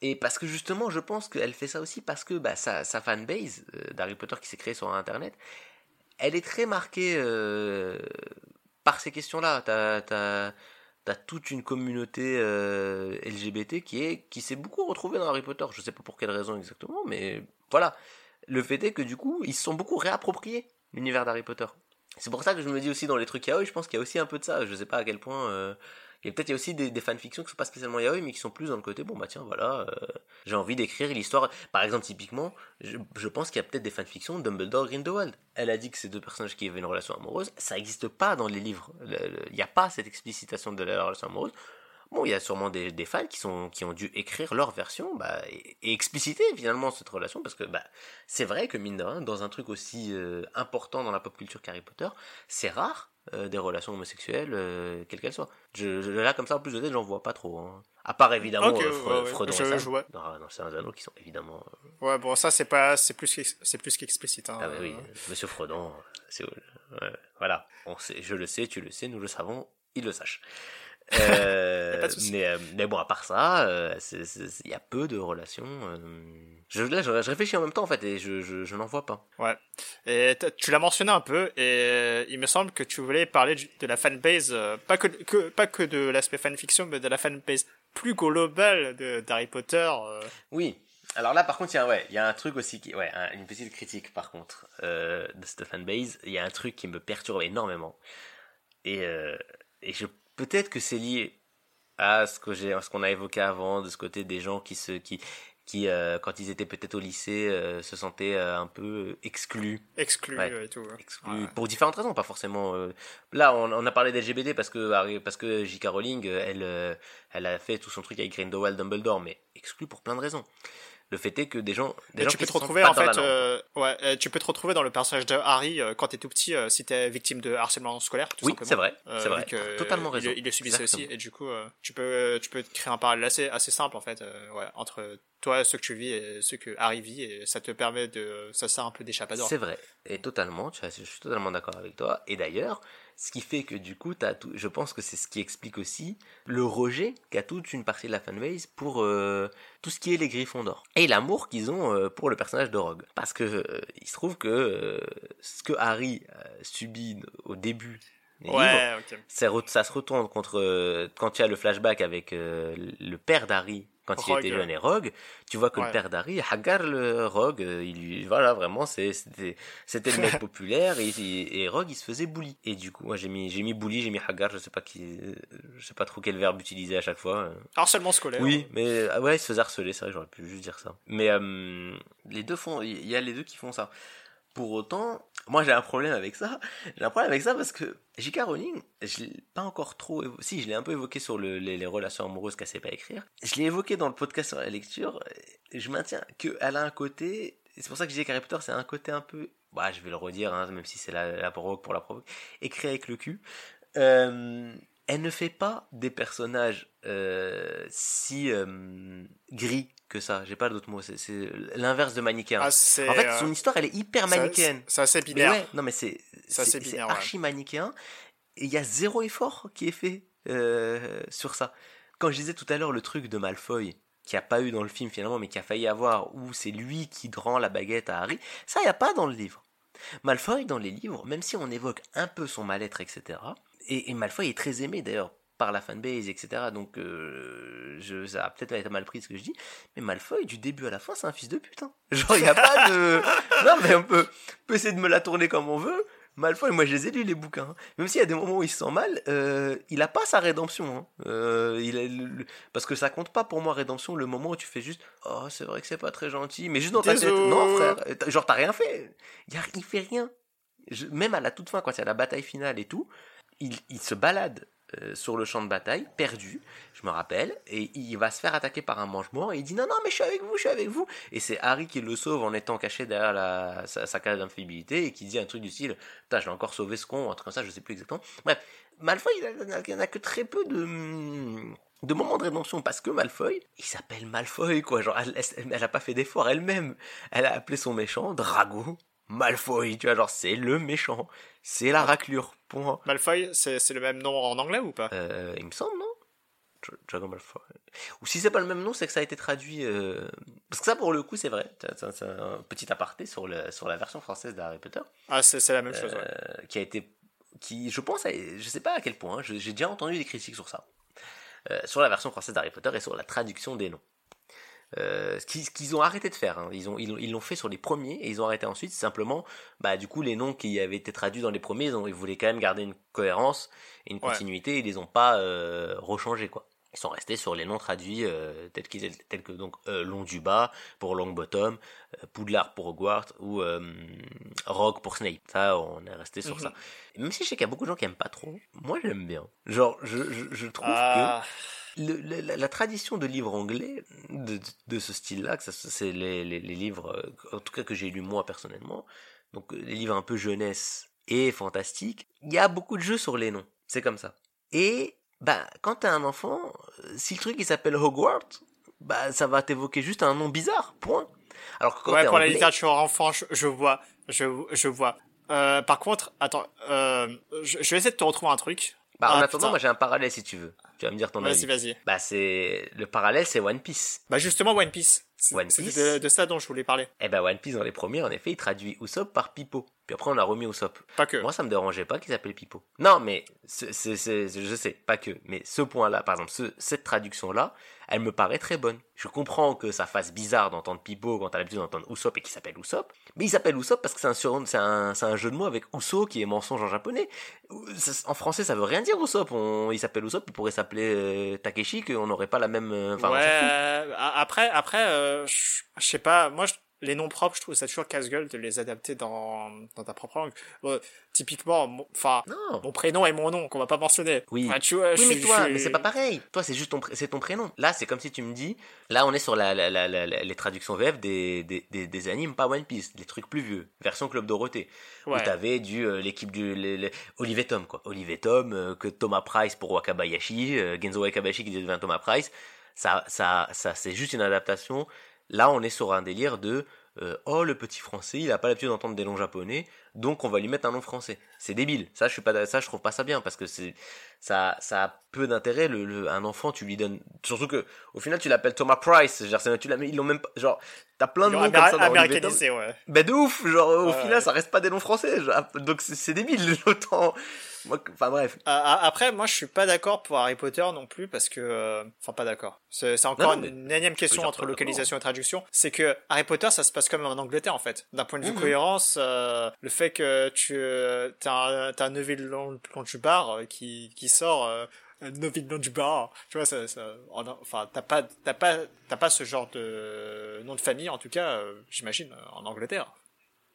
Speaker 1: Et parce que justement, je pense qu'elle fait ça aussi parce que bah, sa, fanbase euh, d'Harry Potter qui s'est créée sur Internet, elle est très marquée euh, par ces questions-là. T'as as, as, toute une communauté euh, LGBT qui qui s'est beaucoup retrouvée dans Harry Potter. Je sais pas pour quelle raison exactement, mais voilà. Le fait est que du coup, ils se sont beaucoup réappropriés l'univers d'Harry Potter. C'est pour ça que je me dis aussi dans les trucs yaoi, je pense qu'il y a aussi un peu de ça. Je sais pas à quel point. Euh, il y a peut-être aussi des, fanfictions qui sont pas spécialement yaoi, mais qui sont plus dans le côté bon bah tiens voilà, euh, j'ai envie d'écrire l'histoire. Par exemple typiquement, je, je pense qu'il y a peut-être des fanfictions Dumbledore Grindelwald. Elle a dit que ces deux personnages qui avaient une relation amoureuse, ça n'existe pas dans les livres. Il n'y a pas cette explicitation de la relation amoureuse. Bon, il y a sûrement des, des, fans qui, sont, qui ont dû écrire leur version bah, et, et, expliciter finalement cette relation parce que bah, c'est vrai que mine de rien, dans un truc aussi euh, important dans la pop culture qu'Harry Potter, c'est rare euh, des relations homosexuelles, euh, quelles qu'elles soient. Je, je, là, comme ça, en plus de tête, j'en vois pas trop. Hein. À part évidemment
Speaker 2: okay,
Speaker 1: Fre
Speaker 2: ouais, je, ouais.
Speaker 1: dans Seigneur des Anneaux qui sont évidemment.
Speaker 2: Ouais, bon, ça, c'est pas, c'est plus, c'est plus qu'explicite. Hein,
Speaker 1: ah, bah oui, Monsieur Fredon, c'est, voilà. On sait, je le sais, tu le sais, nous le savons, il le sache. Euh, mais, euh, mais bon, à part ça, il euh, y a peu de relations. Je, là, je, je, réfléchis en même temps en fait et je, je, je n'en vois pas.
Speaker 2: Ouais. Et tu l'as mentionné un peu et il me semble que tu voulais parler de la fanbase, pas que, que pas que de l'aspect fanfiction, mais de la fanbase plus globale d'Harry Potter.
Speaker 1: Oui. Alors là, par contre, il y a, ouais, y a un truc aussi qui, ouais, une petite critique par contre de cette fanbase. Il y a un truc qui me perturbe énormément et et je peut-être que c'est lié à ce que j'ai, ce qu'on a évoqué avant, de ce côté des gens qui se, qui, qui euh, quand ils étaient peut-être au lycée, euh, se sentaient euh, un peu exclus.
Speaker 2: Exclus
Speaker 1: ouais.
Speaker 2: et tout. Ouais.
Speaker 1: Exclus ouais. pour différentes raisons, pas forcément. Euh, là, on, on, a parlé d'LGBT parce que parce que J.K. Rowling, elle, elle a fait tout son truc avec Grindelwald, Dumbledore, mais exclu pour plein de raisons le fait est que des gens, des gens
Speaker 2: tu peux te retrouver en fait, euh, ouais, tu peux te retrouver dans le personnage de Harry euh, quand t'es tout petit, euh, si t'es victime de harcèlement scolaire. Tout
Speaker 1: oui, c'est vrai, c'est vrai. Totalement raison.
Speaker 2: Il, il le subissait aussi, et du coup, tu peux, tu peux créer un parallèle assez, assez simple en fait, ouais, entre toi, ce que tu vis et ce que Harry vit, et ça te permet de, ça sert un peu d'échappatoire.
Speaker 1: C'est vrai, et totalement, je suis totalement d'accord avec toi. Et d'ailleurs, ce qui fait que du coup, as tout, je pense que c'est ce qui explique aussi le rejet qu'a toute une partie de la fanbase pour euh, tout ce qui est les Griffons d'or et l'amour qu'ils ont euh, pour le personnage de Rogue. Parce que euh, il se trouve que ce que Harry subit au début
Speaker 2: ouais,
Speaker 1: okay. ça, ça, se retourne contre quand il y a le flashback avec le père d'Harry quand Rogue. il était jeune et Rogue, tu vois que ouais. le père d'Harry, Hagar le Rogue, il voilà vraiment c'était c'était le mec populaire et, et Rogue il se faisait bully. Et du coup, moi j'ai mis j'ai mis bully, j'ai mis Hagar, je sais pas qui je sais pas trop quel verbe utiliser à chaque fois.
Speaker 2: Harcèlement scolaire.
Speaker 1: Oui, mais ouais, il se faisait harceler, c'est vrai, j'aurais pu juste dire ça. Mais euh, les deux font il y a les deux qui font ça. Pour autant, moi j'ai un problème avec ça. J'ai un problème avec ça parce que J.K. Rowling, je l'ai pas encore trop, évo... si je l'ai un peu évoqué sur le, les, relations amoureuses qu'elle sait pas écrire. Je l'ai évoqué dans le podcast sur la lecture. Je maintiens qu'elle a un côté, c'est pour ça que je disais qu'Harry Potter c'est un côté un peu, bah je vais le redire, hein, même si c'est la, la provoque pour la provoque, écrit avec le cul. Euh, elle ne fait pas des personnages euh, si euh, gris que ça. J'ai pas d'autre mot. C'est l'inverse de manichéen.
Speaker 2: Ah,
Speaker 1: en fait,
Speaker 2: euh,
Speaker 1: son histoire, elle est hyper manichéenne.
Speaker 2: C'est assez
Speaker 1: Mais
Speaker 2: binaire.
Speaker 1: ouais, non mais c'est archi manichéen et il y a zéro effort qui est fait euh, sur ça. Quand je disais tout à l'heure le truc de Malfoy qui a pas eu dans le film finalement mais qui a failli avoir où c'est lui qui rend la baguette à Harry, ça y a pas dans le livre. Malfoy dans les livres, même si on évoque un peu son mal-être etc. Et, et Malfoy est très aimé d'ailleurs par la fanbase etc. Donc euh, je, ça a peut-être été mal pris ce que je dis, mais Malfoy du début à la fin c'est un fils de putain. Genre il y a pas de non mais on peut, on peut essayer de me la tourner comme on veut. Malfoy, moi je les ai lus les bouquins. hein. Même s'il y a des moments où il se sent mal, euh, il a pas sa rédemption. hein. Euh, il a le- le- parce que ça compte pas pour moi rédemption le moment où tu fais juste oh c'est vrai que c'est pas très gentil, mais juste dans ta tête. Non frère, genre t'as rien fait. Il, fait rien. Je- même à la toute fin quand a la bataille finale et tout, il, il se balade euh, sur le champ de bataille, perdu, je me rappelle, et il va se faire attaquer par un mange-mort, et il dit non, non, mais je suis avec vous, je suis avec vous. Et c'est Harry qui le sauve en étant caché derrière la, sa, sa case d'infaillibilité, et qui dit un truc du style, putain, j'ai encore sauvé ce con, un truc comme ça, je sais plus exactement. Bref, Malfoy, il n'a- il n'a que très peu de, de moments de rédemption, parce que Malfoy, il s'appelle Malfoy, quoi, genre, elle, elle, elle a pas fait d'effort elle-même. Elle a appelé son méchant Drago Malfoy, tu vois, genre, c'est le méchant. C'est la raclure, point.
Speaker 2: Malfoy, c'est le même nom en anglais ou pas?
Speaker 1: Euh, il me semble, non? Dra- Dragon Malfoy. Ou si c'est pas le même nom, c'est que ça a été traduit. euh, Parce que ça, pour le coup, c'est vrai. C'est un- petit aparté sur, le, sur la version française d'Harry Potter,
Speaker 2: Ah, c'est la même chose, ouais.
Speaker 1: euh, qui a été, qui, je pense, a- je sais pas à quel point. hein, J'ai déjà entendu des critiques sur ça, Euh, sur la version française d'Harry Potter et sur la traduction des noms. Euh, ce qu'ils ont arrêté de faire, hein. ils ont ils l'ont fait sur les premiers et ils ont arrêté ensuite. Simplement, bah du coup les noms qui avaient été traduits dans les premiers, ils, ont, ils voulaient quand même garder une cohérence et une
Speaker 2: Ouais.
Speaker 1: continuité. Ils les ont pas euh, rechangés quoi. Ils sont restés sur les noms traduits euh, tels étaient- tels que donc euh, Long du bas pour Longbottom, euh, Poudlard pour Hogwarts ou euh, Rogue pour Snape. Ça, on est resté sur
Speaker 2: Mhm.
Speaker 1: ça. Et même si je sais qu'il y a beaucoup de gens qui aiment pas trop, moi j'aime bien. Genre, je, je, je trouve que
Speaker 2: Ah,
Speaker 1: le- la, la tradition de livres anglais de, ce style-là, que c'est les, les, les livres, euh, en tout cas que j'ai lus moi personnellement, donc euh, les livres un peu jeunesse et fantastique, il y a beaucoup de jeux sur les noms. C'est comme ça. Et bah quand t'as un enfant, euh, si le truc il s'appelle Hogwarts, bah ça va t'évoquer juste un nom bizarre. Point. Alors que quand
Speaker 2: ouais, pour la littérature enfant, je, je vois, je, je vois. Euh, par contre, attends, euh, je, je vais essayer de te retrouver un truc.
Speaker 1: Bah, en
Speaker 2: Ah,
Speaker 1: attendant,
Speaker 2: putain.
Speaker 1: moi j'ai un parallèle si tu veux. Tu vas me dire ton
Speaker 2: Vas-y,
Speaker 1: avis.
Speaker 2: vas-y.
Speaker 1: Bah c'est le parallèle, c'est One Piece.
Speaker 2: Bah justement, One Piece. C'est-
Speaker 1: One Piece.
Speaker 2: de, de ça dont je voulais parler.
Speaker 1: Eh ben One Piece dans les premiers, en effet, il traduit Usopp par Pipo. Puis après, on a remis Usopp.
Speaker 2: Pas que.
Speaker 1: Moi, ça me dérangeait pas qu'il s'appelle Pipo. Non, mais c'est- je sais, pas que. Mais ce point-là, par exemple, ce- cette traduction-là, elle me paraît très bonne. Je comprends que ça fasse bizarre d'entendre Pipo quand t'as l'habitude d'entendre Usopp et qu'il s'appelle Usopp. Mais il s'appelle Usopp parce que c'est un, c'est un, un jeu de mots avec Uso qui est mensonge en japonais. En français, ça veut rien dire Usopp. On, il s'appelle Usopp, il pourrait s'appeler euh, Takeshi, qu'on n'aurait pas la même. euh, Enfin,
Speaker 2: ouais. a- Après, après, euh, je sais pas. Moi, je- les noms propres, je trouve ça toujours casse-gueule de les adapter dans dans ta propre langue. Bon, typiquement, mon- enfin,
Speaker 1: Non.
Speaker 2: mon prénom et mon nom qu'on va pas mentionner.
Speaker 1: Oui.
Speaker 2: Enfin, tu vois,
Speaker 1: Oui,
Speaker 2: je
Speaker 1: mais toi,
Speaker 2: je
Speaker 1: mais c'est pas pareil. Toi, c'est juste ton, pré- c'est ton prénom. Là, c'est comme si tu me dis, là, on est sur la, la, la, la- la- les traductions VF des, des, des, des animes, pas One Piece, les trucs plus vieux, version Club Dorothée, où
Speaker 2: Ouais.
Speaker 1: t'avais du euh, l'équipe du les- les- Olivier Tom, quoi. Olivier Tom, euh, que Thomas Price pour Wakabayashi, euh, Genzo Wakabayashi qui devient Thomas Price. Ça, ça, ça, c'est juste une adaptation. Là, on est sur un délire de euh, oh le petit français, il a pas l'habitude d'entendre des noms japonais, donc on va lui mettre un nom français. C'est débile. Ça, je suis pas, ça, je trouve pas ça bien parce que c'est ça, ça a peu d'intérêt. Le, le- un enfant, tu lui donnes, surtout que au final, tu l'appelles Thomas Price. Genre, tu l'as, ils l'ont même pas, genre, t'as plein de noms comme ça dans
Speaker 2: américanisé, ouais.
Speaker 1: Ben de ouf, genre au
Speaker 2: Ouais.
Speaker 1: final, ça reste pas des noms français. genre, donc c'est débile. Autant, enfin bref.
Speaker 2: Après, moi, je suis pas d'accord pour Harry Potter non plus parce que, euh, enfin, pas d'accord. C'est encore
Speaker 1: Non, non,
Speaker 2: une, énième question entre localisation et traduction. C'est que Harry Potter, ça se passe comme en Angleterre en fait. D'un point de vue
Speaker 1: Mhm.
Speaker 2: cohérence, euh, le fait que tu euh, t'as un, Neville Londubar euh, qui qui sort. Euh, Neville Londubar, tu vois, ça, ça, en- enfin, t'as pas, t'as pas, t'as pas ce genre de nom de famille, en tout cas, j'imagine, en Angleterre.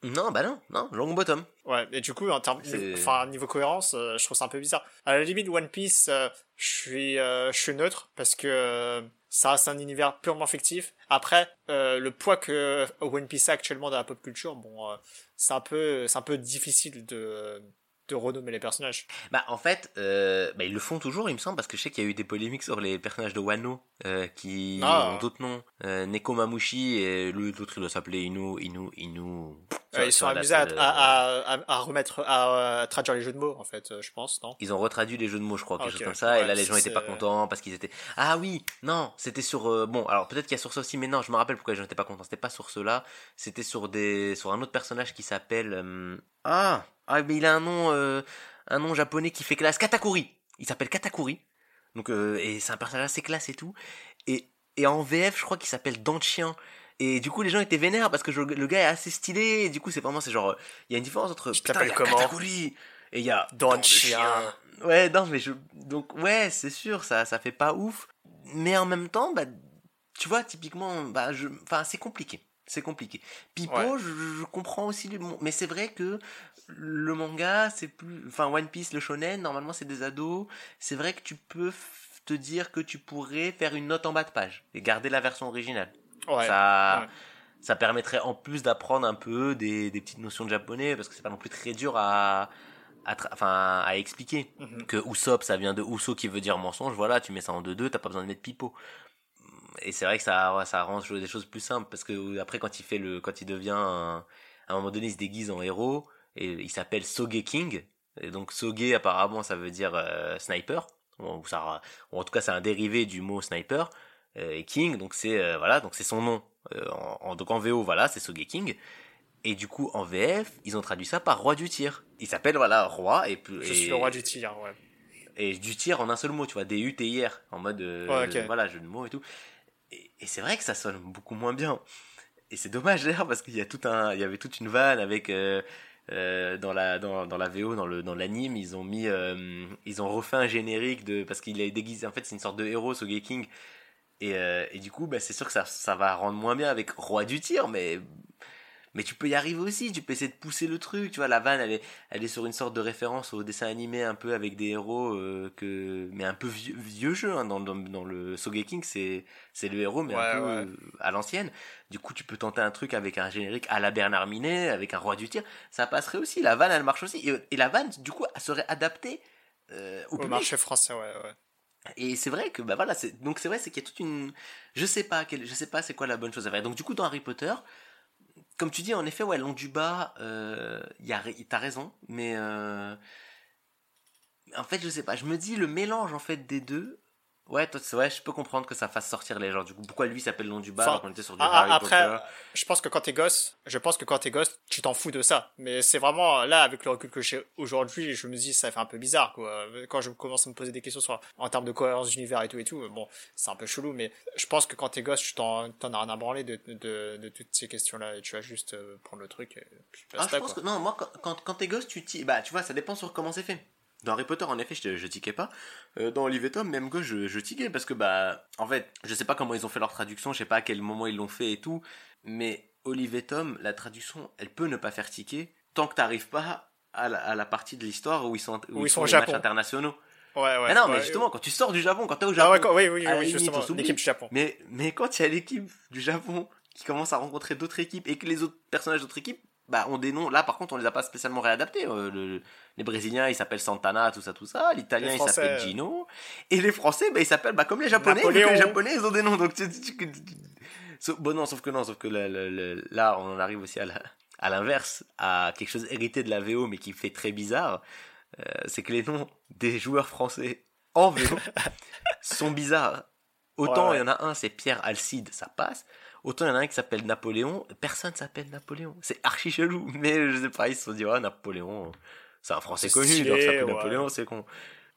Speaker 1: Non, bah non, non, Longbottom.
Speaker 2: Ouais, et du coup, en termes, enfin, niveau cohérence, euh, je trouve ça un peu bizarre. À la limite, One Piece, euh, je suis, euh, je suis neutre parce que ça reste un univers purement fictif. Après, euh, le poids que One Piece a actuellement dans la pop culture, bon, euh, c'est un peu, c'est un peu difficile de de renommer les personnages.
Speaker 1: Bah en fait, euh, bah, ils le font toujours, il me semble, parce que je sais qu'il y a eu des polémiques sur les personnages de Wano euh, qui
Speaker 2: Ah.
Speaker 1: ont d'autres noms. Euh, Neko Mamushi et l'autre il doit s'appeler Inu Inu Inu.
Speaker 2: Euh, ils sont amusés à,
Speaker 1: salle,
Speaker 2: à, à, à remettre, à, traduire les jeux de mots, en fait, je pense, non?
Speaker 1: Ils ont retraduit les jeux de mots, je crois, quelque chose comme ça. et là, les gens étaient pas contents parce qu'ils étaient. Ah oui, non, c'était sur. bon, alors peut-être qu'il y a sur ça aussi, mais non, je me rappelle pourquoi les gens étaient pas contents. C'était pas sur cela. C'était sur des, sur un autre personnage qui s'appelle. Ah, ah, mais il a un nom, euh, un nom japonais qui fait classe. Katakuri. Il s'appelle Katakuri. Donc, euh, et c'est un personnage assez classe et tout. Et, et en VF, je crois qu'il s'appelle Dantchien. Et du coup, les gens étaient vénères parce que je- le gars est assez stylé. Et du coup, c'est vraiment, c'est genre, il y a une différence entre.
Speaker 2: Comment
Speaker 1: Katakuri. Et il y a
Speaker 2: Dents de
Speaker 1: Dents de
Speaker 2: chien.
Speaker 1: Ouais, non, mais je. Donc, ouais, c'est sûr, ça, ça fait pas ouf. Mais en même temps, bah, tu vois, typiquement, bah, je. Enfin, c'est compliqué. C'est compliqué. Pipo,
Speaker 2: Ouais.
Speaker 1: je, je comprends aussi. Mais c'est vrai que le manga, c'est plus. Enfin, One Piece, le shonen, normalement, c'est des ados. C'est vrai que tu peux te dire que tu pourrais faire une note en bas de page et garder la version originale.
Speaker 2: Ouais.
Speaker 1: ça,
Speaker 2: ouais.
Speaker 1: ça permettrait en plus d'apprendre un peu des, des petites notions de japonais parce que c'est pas non plus très dur à, à, tra- enfin, à expliquer.
Speaker 2: Mhm.
Speaker 1: Que Usopp, ça vient de Uso qui veut dire mensonge, voilà, tu mets ça en 2-2, t'as pas besoin de mettre pipo. Et c'est vrai que ça, ça rend des choses plus simples parce que euh, après, quand il fait le, quand il devient un- à un moment donné, il se déguise en héros et il s'appelle Soge King. Et donc, Soge, apparemment, ça veut dire euh, sniper. Ou ça, ou en tout cas, c'est un dérivé du mot sniper. Euh, et King, donc c'est euh, voilà, donc c'est son nom. Euh, en, en- donc en VO, voilà, c'est Soge King. Et du coup, en VF, ils ont traduit ça par roi du tir. Il s'appelle voilà roi et plus.
Speaker 2: Je suis le roi du tir, ouais.
Speaker 1: et du tir en un seul mot, tu vois, D-U-T-I-R, en mode, euh,
Speaker 2: Ouais, ok.
Speaker 1: voilà, jeu de mots et tout. Et, c'est vrai que ça sonne beaucoup moins bien. Et c'est dommage d'ailleurs, parce qu'il y a tout un, il y avait toute une vanne avec, euh, euh, dans la, dans, dans la VO, dans le, dans l'anime, ils ont mis, euh, ils ont refait un générique de, parce qu'il est déguisé, en fait, c'est une sorte de héros, Soge King. Et, et du coup, bah, c'est sûr que ça, ça va rendre moins bien avec Roi du tir, mais, mais tu peux y arriver aussi, tu peux essayer de pousser le truc, tu vois, la vanne, elle est, elle est sur une sorte de référence au dessin animé un peu avec des héros euh, que mais un peu vieux, vieux jeu hein, dans, dans, dans le Sogeking c'est c'est le héros mais
Speaker 2: Ouais,
Speaker 1: un peu
Speaker 2: ouais.
Speaker 1: euh, à l'ancienne du coup tu peux tenter un truc avec un générique à la Bernard Minet avec un roi du tir ça passerait aussi la vanne elle marche aussi et, et la vanne du coup elle serait adaptée euh, au
Speaker 2: Au marché français, ouais, ouais.
Speaker 1: Et c'est vrai que bah voilà, c'est donc c'est vrai c'est qu'il y a toute une je sais pas quelle je sais pas c'est quoi la bonne chose à faire. Donc du coup dans Harry Potter, comme tu dis en effet ouais long du bas, euh, t'as raison, mais euh, en fait je sais pas, je me dis le mélange en fait des deux. Ouais, toi, ouais, je peux comprendre que ça fasse sortir les gens. Du coup, pourquoi lui s'appelle long du bas
Speaker 2: Enfin,
Speaker 1: alors qu'on était sur du
Speaker 2: Ah,
Speaker 1: Harry
Speaker 2: ah, après,
Speaker 1: Potter
Speaker 2: je pense que quand t'es gosse, je pense que quand t'es gosse, tu t'en fous de ça. Mais c'est vraiment là, avec le recul que j'ai aujourd'hui, je me dis ça fait un peu bizarre, quoi. Quand je commence à me poser des questions sur en termes de cohérence d'univers et tout et tout, bon, c'est un peu chelou, mais je pense que quand t'es gosse, tu t'en t'en as rien à branler de, de, de toutes ces questions-là et tu vas juste euh, prendre le truc et puis
Speaker 1: Ah, je pense
Speaker 2: quoi.
Speaker 1: que non, moi quand, quand, t'es gosse, tu bah tu vois, ça dépend sur comment c'est fait. Dans Harry Potter, en effet, je, je tiquais pas. Euh, dans Tom, même gosse, je, je tiquais parce que bah, en fait, je sais pas comment ils ont fait leur traduction, je sais pas à quel moment ils l'ont fait et tout, mais Olive et Tom, la traduction, elle peut ne pas faire tiquer tant que t'arrives pas à la, à la partie de l'histoire où ils sont où,
Speaker 2: ils
Speaker 1: ils
Speaker 2: sont
Speaker 1: les
Speaker 2: Japon.
Speaker 1: matchs internationaux.
Speaker 2: Ouais, ouais.
Speaker 1: mais non, mais
Speaker 2: ouais.
Speaker 1: justement, quand tu sors du Japon, quand t'es au Japon,
Speaker 2: Ah ouais, quand- oui, oui, justement, l'équipe du Japon.
Speaker 1: mais, mais quand il y a l'équipe du Japon qui commence à rencontrer d'autres équipes et que les autres personnages d'autres équipes bah, des noms, là par contre on les a pas spécialement réadaptés. Euh, le- les Brésiliens ils s'appellent Santana, tout ça, tout ça. L'italien il s'appelle
Speaker 2: euh,
Speaker 1: Gino. Et les Français bah, ils s'appellent bah, comme les Japonais,
Speaker 2: Napoléon.
Speaker 1: les Japonais ils ont des noms. Donc tu, tu- tu- tu- Sauf- bon non, sauf que non, sauf que le- le- le- là on en arrive aussi à la- à l'inverse, à quelque chose hérité de la VO mais qui fait très bizarre. Euh, c'est que les noms des joueurs français en VO sont bizarres. Autant il
Speaker 2: Ouais,
Speaker 1: y en a un, c'est Pierre Alcide, ça passe. Autant il y en a un qui s'appelle Napoléon, personne s'appelle Napoléon. C'est archi chelou. Mais je sais pas, ils se sont dit, ah, Napoléon, c'est un français connu,
Speaker 2: stylé,
Speaker 1: donc ça s'appelle
Speaker 2: ouais.
Speaker 1: Napoléon, c'est con.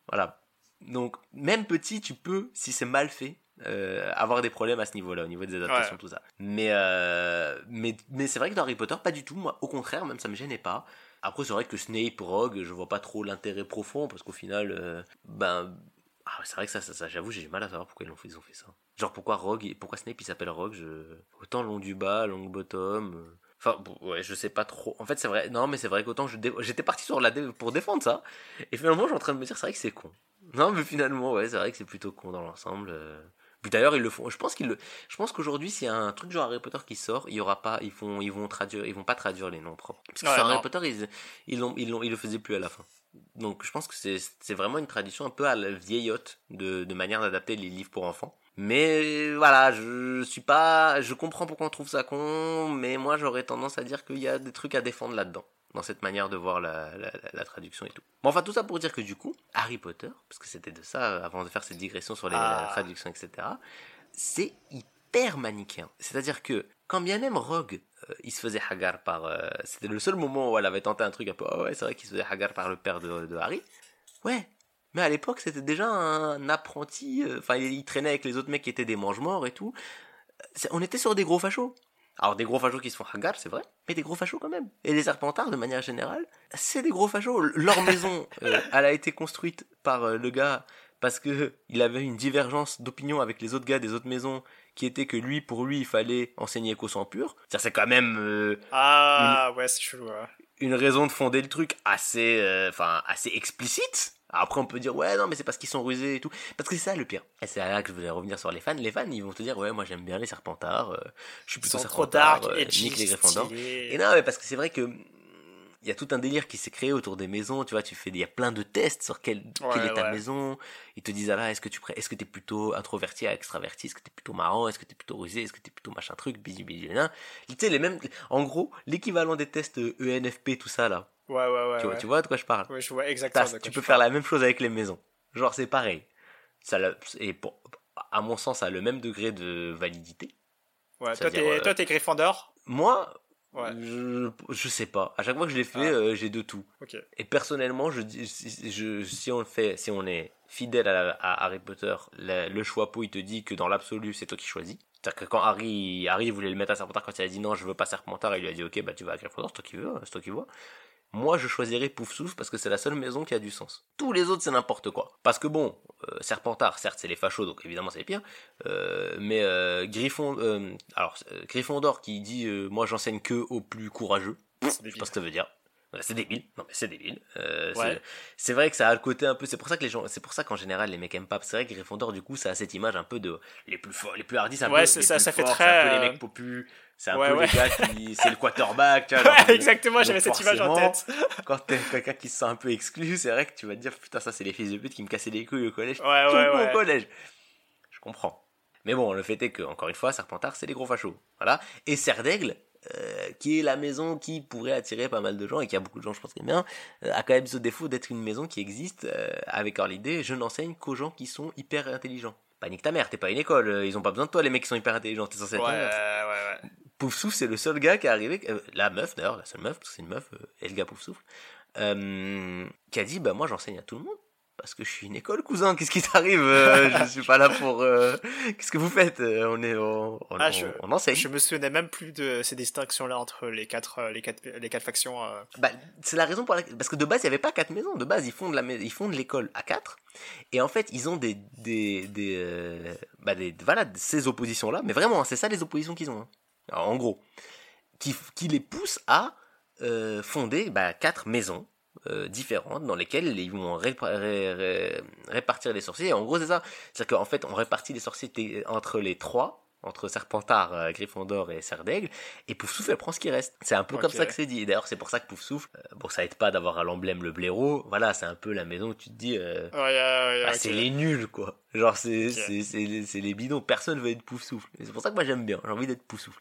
Speaker 1: Voilà. Donc, même petit, tu peux, si c'est mal fait, euh, avoir des problèmes à ce niveau-là, au niveau des adaptations,
Speaker 2: Ouais.
Speaker 1: tout ça. Mais, euh, mais, mais c'est vrai que dans Harry Potter, pas du tout. Moi, au contraire, même ça me gênait pas. Après, c'est vrai que Snape, Rogue, je vois pas trop l'intérêt profond parce qu'au final, euh, ben, ah, c'est vrai que ça, ça, ça, j'avoue, j'ai du mal à savoir pourquoi ils ont fait, ils ont fait ça. Genre pourquoi Rogue, pourquoi Snape il s'appelle Rogue, je... autant long du bas, long bottom. euh, Enfin, bon, ouais, je sais pas trop. En fait, c'est vrai. Non, mais c'est vrai qu'autant je dé- j'étais parti sur la dé- pour défendre ça, et finalement, je suis en train de me dire, c'est vrai que c'est con. Non, mais finalement, ouais, c'est vrai que c'est plutôt con dans l'ensemble. euh. Puis d'ailleurs, ils le font. Je pense qu'ils le. Je pense qu'aujourd'hui, s'il y a un truc genre Harry Potter qui sort, il y aura pas. Ils font. Ils vont traduire. Ils vont pas traduire les noms propres. Parce que
Speaker 2: Ouais,
Speaker 1: sur
Speaker 2: non.
Speaker 1: Harry Potter, ils ils l'ont ils l'ont ils le faisaient plus à la fin. Donc je pense que c'est vraiment une tradition un peu à la vieillotte de de manière d'adapter les livres pour enfants. Mais voilà, je suis pas. Je comprends pourquoi on trouve ça con, mais moi j'aurais tendance à dire qu'il y a des trucs à défendre là-dedans dans cette manière de voir la, la, traduction et tout. Bon, enfin, tout ça pour dire que du coup, Harry Potter, parce que c'était de ça avant de faire cette digression sur les
Speaker 2: Ah.
Speaker 1: la traduction, etc., c'est hyper manichéen. C'est-à-dire que quand bien même Rogue, il se faisait hagar par. euh, c'était le seul moment où elle avait tenté un truc un peu. Ah ouais, c'est vrai qu'il se faisait hagar par le père de, de Harry. Ouais. Mais à l'époque, c'était déjà un apprenti. euh, Enfin, il, traînait avec les autres mecs qui étaient des mange-morts et tout. On était sur des gros fachos. Alors, des gros fachos qui se font hagar, c'est vrai, mais des gros fachos quand même. Et les serpentards, de manière générale, c'est des gros fachos. Leur maison, euh, elle a été construite par euh, le gars parce que il avait une divergence d'opinion avec les autres gars des autres maisons qui était que lui, pour lui, il fallait enseigner qu'au sang pur. C'est quand même euh,
Speaker 2: Ah, ouais, c'est chelou. ouais.
Speaker 1: une raison de fonder le truc assez, euh, assez explicite. Après, on peut dire, ouais, non, mais c'est parce qu'ils sont rusés et tout. Parce que c'est ça le pire. Et c'est là que je voulais revenir sur les fans. Les fans, ils vont te dire, ouais, moi j'aime bien les serpentards, euh, je suis plutôt serpentard, euh, nique les Gryffondors. Et non, mais parce que c'est vrai que il y a tout un délire qui s'est créé autour des maisons, tu vois, tu fais, il y a plein de tests sur quelle, quelle est ta
Speaker 2: ouais.
Speaker 1: maison. Ils te disent, ah là, est-ce que tu est-ce que t'es plutôt introverti à extraverti, est-ce que t'es plutôt marrant, est-ce que t'es plutôt rusé, est-ce que t'es plutôt machin truc, bisou, nan. Tu sais, les mêmes, en gros, l'équivalent des tests ENFP, tout ça, là.
Speaker 2: Ouais, ouais, ouais.
Speaker 1: tu, vois,
Speaker 2: ouais.
Speaker 1: tu vois de quoi je parle?
Speaker 2: Ouais, je vois exactement.
Speaker 1: T'as-
Speaker 2: de quoi
Speaker 1: tu peux faire la même chose avec les maisons. Genre, c'est pareil. Ça, et pour, à mon sens, ça a le même degré de validité.
Speaker 2: Ouais, toi, t'es
Speaker 1: euh,
Speaker 2: toi, t'es Gryffondor?
Speaker 1: Moi,
Speaker 2: Ouais.
Speaker 1: je, je sais pas. À chaque fois que je l'ai fait,
Speaker 2: Ah.
Speaker 1: euh, j'ai de tout. Et personnellement, je, si, je, si on le fait, si on est fidèle à, à Harry Potter, le, le choix pot, il te dit que dans l'absolu, c'est toi qui choisis. C'est-à-dire que quand Harry, Harry voulait le mettre à Serpentard, quand il a dit non, je veux pas Serpentard, il lui a dit ok, bah tu vas à Gryffondor, c'est toi qui veux, c'est toi qui vois. Moi, je choisirais Poufsouffle parce que c'est la seule maison qui a du sens. Tous les autres, c'est n'importe quoi. Parce que bon, euh, Serpentard, certes, c'est les fachos, donc évidemment, c'est les pires. Euh, mais euh, Griffon, euh, alors euh, Gryffondor qui dit, euh, moi, j'enseigne que aux plus courageux. Je sais pas ce que ça veut dire. C'est débile. Non, mais c'est débile. Euh,
Speaker 2: Ouais.
Speaker 1: c'est- vrai que ça a le côté un peu. C'est pour ça que les gens. C'est pour ça qu'en général les mecs aiment pas. C'est vrai que Gryffondor du coup ça a cette image un peu de les plus forts, les plus hardis. C'est un
Speaker 2: Ouais,
Speaker 1: peu les
Speaker 2: ça,
Speaker 1: plus
Speaker 2: ça fait
Speaker 1: forts,
Speaker 2: très,
Speaker 1: C'est un peu les
Speaker 2: euh,
Speaker 1: mecs popus. C'est un
Speaker 2: ouais,
Speaker 1: peu les gars qui. C'est le quarterback. Tu vois, genre,
Speaker 2: exactement, j'avais cette image en tête.
Speaker 1: Quand t'es quelqu'un qui se sent un peu exclu, c'est vrai que tu vas te dire putain ça c'est les fils de pute qui me cassaient les couilles au collège.
Speaker 2: Ouais,
Speaker 1: Tout
Speaker 2: ouais, ouais.
Speaker 1: au collège. Je comprends. Mais bon, le fait est que, encore une fois, Serpentard, c'est des gros fachos. Voilà. Et Serdaigle, euh, qui est la maison qui pourrait attirer pas mal de gens, et qui a beaucoup de gens, je pense, qui aiment bien, euh, a quand même ce défaut d'être une maison qui existe, euh, avec leur idée, je n'enseigne qu'aux gens qui sont hyper intelligents. Bah nique ta mère, t'es pas une école, euh, ils ont pas besoin de toi les mecs qui sont hyper intelligents, t'es censé
Speaker 2: Ouais,
Speaker 1: être
Speaker 2: ouais, ouais.
Speaker 1: Poufsouffle, c'est le seul gars qui est arrivé, la meuf d'ailleurs, la seule meuf, parce que c'est une meuf, euh, Elga Poufsouffle, euh, qui a dit, bah moi j'enseigne à tout le monde. Parce que je suis une école, cousin. Qu'est-ce qui t'arrive Euh, Je suis pas là pour. euh, Qu'est-ce que vous faites Euh, On est, on, on,
Speaker 2: Ah,
Speaker 1: on-
Speaker 2: je-
Speaker 1: on enseigne.
Speaker 2: Je me souvenais même plus de ces distinctions-là entre les quatre, les quatre, les quatre factions.
Speaker 1: Bah, c'est la raison pour laquelle. Parce que de base, il n'y avait pas quatre maisons. De base, ils fondent la mais- ils fondent l'école à quatre. Et en fait, ils ont des. des, des, euh, bah, des voilà, ces oppositions-là. Mais vraiment, hein, c'est ça les oppositions qu'ils ont. hein. Alors, en gros. Qui, qui les poussent à euh, fonder bah, quatre maisons. Euh, différentes dans lesquelles ils vont répa- ré- ré- répartir les sorciers. Et en gros, c'est ça. C'est-à-dire qu'en fait, on répartit les sorciers entre les trois, entre Serpentard, euh, Gryffondor et Serdaigle, et Poufsouffle, elle prend ce qui reste. C'est un peu comme ça que c'est dit. Et D'ailleurs, c'est pour ça que Poufsouffle, euh, bon, ça aide pas d'avoir à l'emblème le blaireau. Voilà, c'est un peu la maison où tu te dis, euh, bah,
Speaker 2: ok.
Speaker 1: c'est les nuls, quoi. Genre, c'est
Speaker 2: Ok.
Speaker 1: c'est- c'est les, bidons. Personne veut être Poufsouffle. C'est pour ça que moi j'aime bien. J'ai envie d'être Poufsouffle.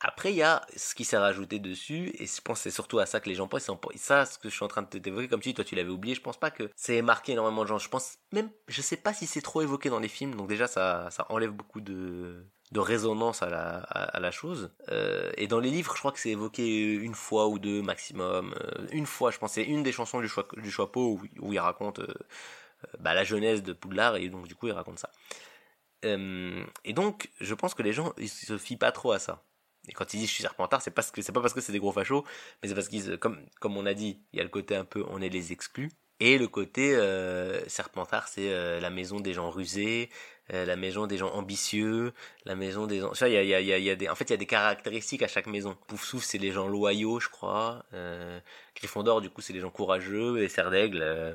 Speaker 1: Après, il y a ce qui s'est rajouté dessus, et je pense que c'est surtout à ça que les gens pensent. Ça, ce que je suis en train de t'évoquer, comme tu toi tu l'avais oublié, je pense pas que c'est marqué énormément de gens. Je pense même, je sais pas si c'est trop évoqué dans les films, donc déjà ça, ça enlève beaucoup de, de résonance à la, à, la chose. Euh, et dans les livres, je crois que c'est évoqué une fois ou deux maximum. Euh, une fois, je pense, c'est une des chansons du, choix, du Choixpeau où, il raconte euh, bah, la jeunesse de Poudlard, et donc du coup il raconte ça. Et donc, je pense que les gens ils se fient pas trop à ça. Et quand ils disent je suis serpentard, c'est parce que c'est pas parce que c'est des gros fachos, mais c'est parce qu'ils, comme comme on a dit, il y a le côté un peu on est les exclus, et le côté euh, serpentard, c'est euh, la maison des gens rusés, euh, la maison des gens ambitieux, la maison des gens. Vois, il y a, y a, y y a des, en fait, il y a des caractéristiques à chaque maison. Poufsouffle, c'est les gens loyaux, je crois. Euh, Gryffondor, du coup, c'est les gens courageux, et Serdaigle, euh,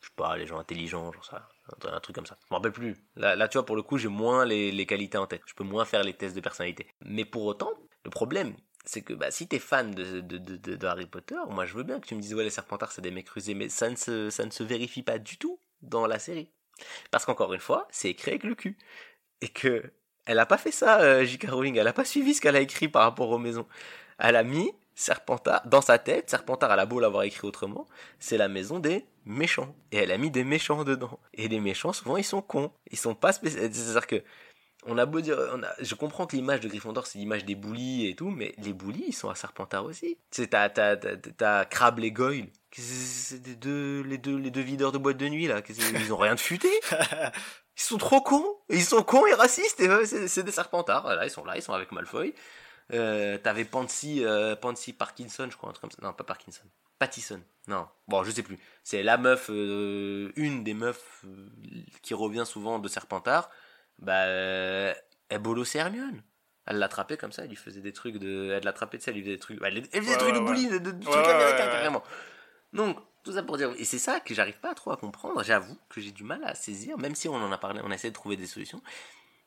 Speaker 1: je sais pas, les gens intelligents, genre ça. Un truc comme ça. Je m'en rappelle plus. Là, là, tu vois, pour le coup, j'ai moins les, les qualités en tête. Je peux moins faire les tests de personnalité. Mais pour autant, le problème, c'est que bah, si t'es fan de, de, de, Harry Potter, moi je veux bien que tu me dises ouais les Serpentards c'est des mecs rusés, mais ça ne, se, ça ne se vérifie pas du tout dans la série. Parce qu'encore une fois, c'est écrit avec le cul. Et que elle a pas fait ça, euh, J.K. Rowling, elle a pas suivi ce qu'elle a écrit par rapport aux maisons. Elle a mis Serpentard, dans sa tête, Serpentard, elle a beau l'avoir écrit autrement, c'est la maison des méchants. Et elle a mis des méchants dedans. Et les méchants, souvent, ils sont cons. Ils sont pas spéciaux. C'est-à-dire que on a beau dire, on a, je comprends que l'image de Gryffondor c'est l'image des bullies et tout, mais les bullies ils sont à Serpentard aussi. Tu t'as, t'as, t'as, Crabbe et Goyle, c'est les deux, les deux, les deux videurs de boîte de nuit là, ils ont rien de futé. Ils sont trop cons, ils sont cons et racistes et c'est, des Serpentards. Voilà, ils sont là, ils sont avec Malfoy. Euh, t'avais Pansy, euh, Pansy Parkinson, je crois, un truc comme ça. Non, pas Parkinson. Pattison. Non. Bon, je sais plus. C'est la meuf, euh, une des meufs qui revient souvent de Serpentard bah, elle bolossait Hermione. Elle l'attrapait comme ça, elle lui faisait des trucs de. Elle l'attrapait, de ça, elle lui faisait des trucs. elle, faisait des trucs de bullying, de, trucs américains carrément. Donc, tout ça pour dire. Et c'est ça que j'arrive pas trop à comprendre, j'avoue que j'ai du mal à saisir, même si on en a parlé, on a essayé de trouver des solutions.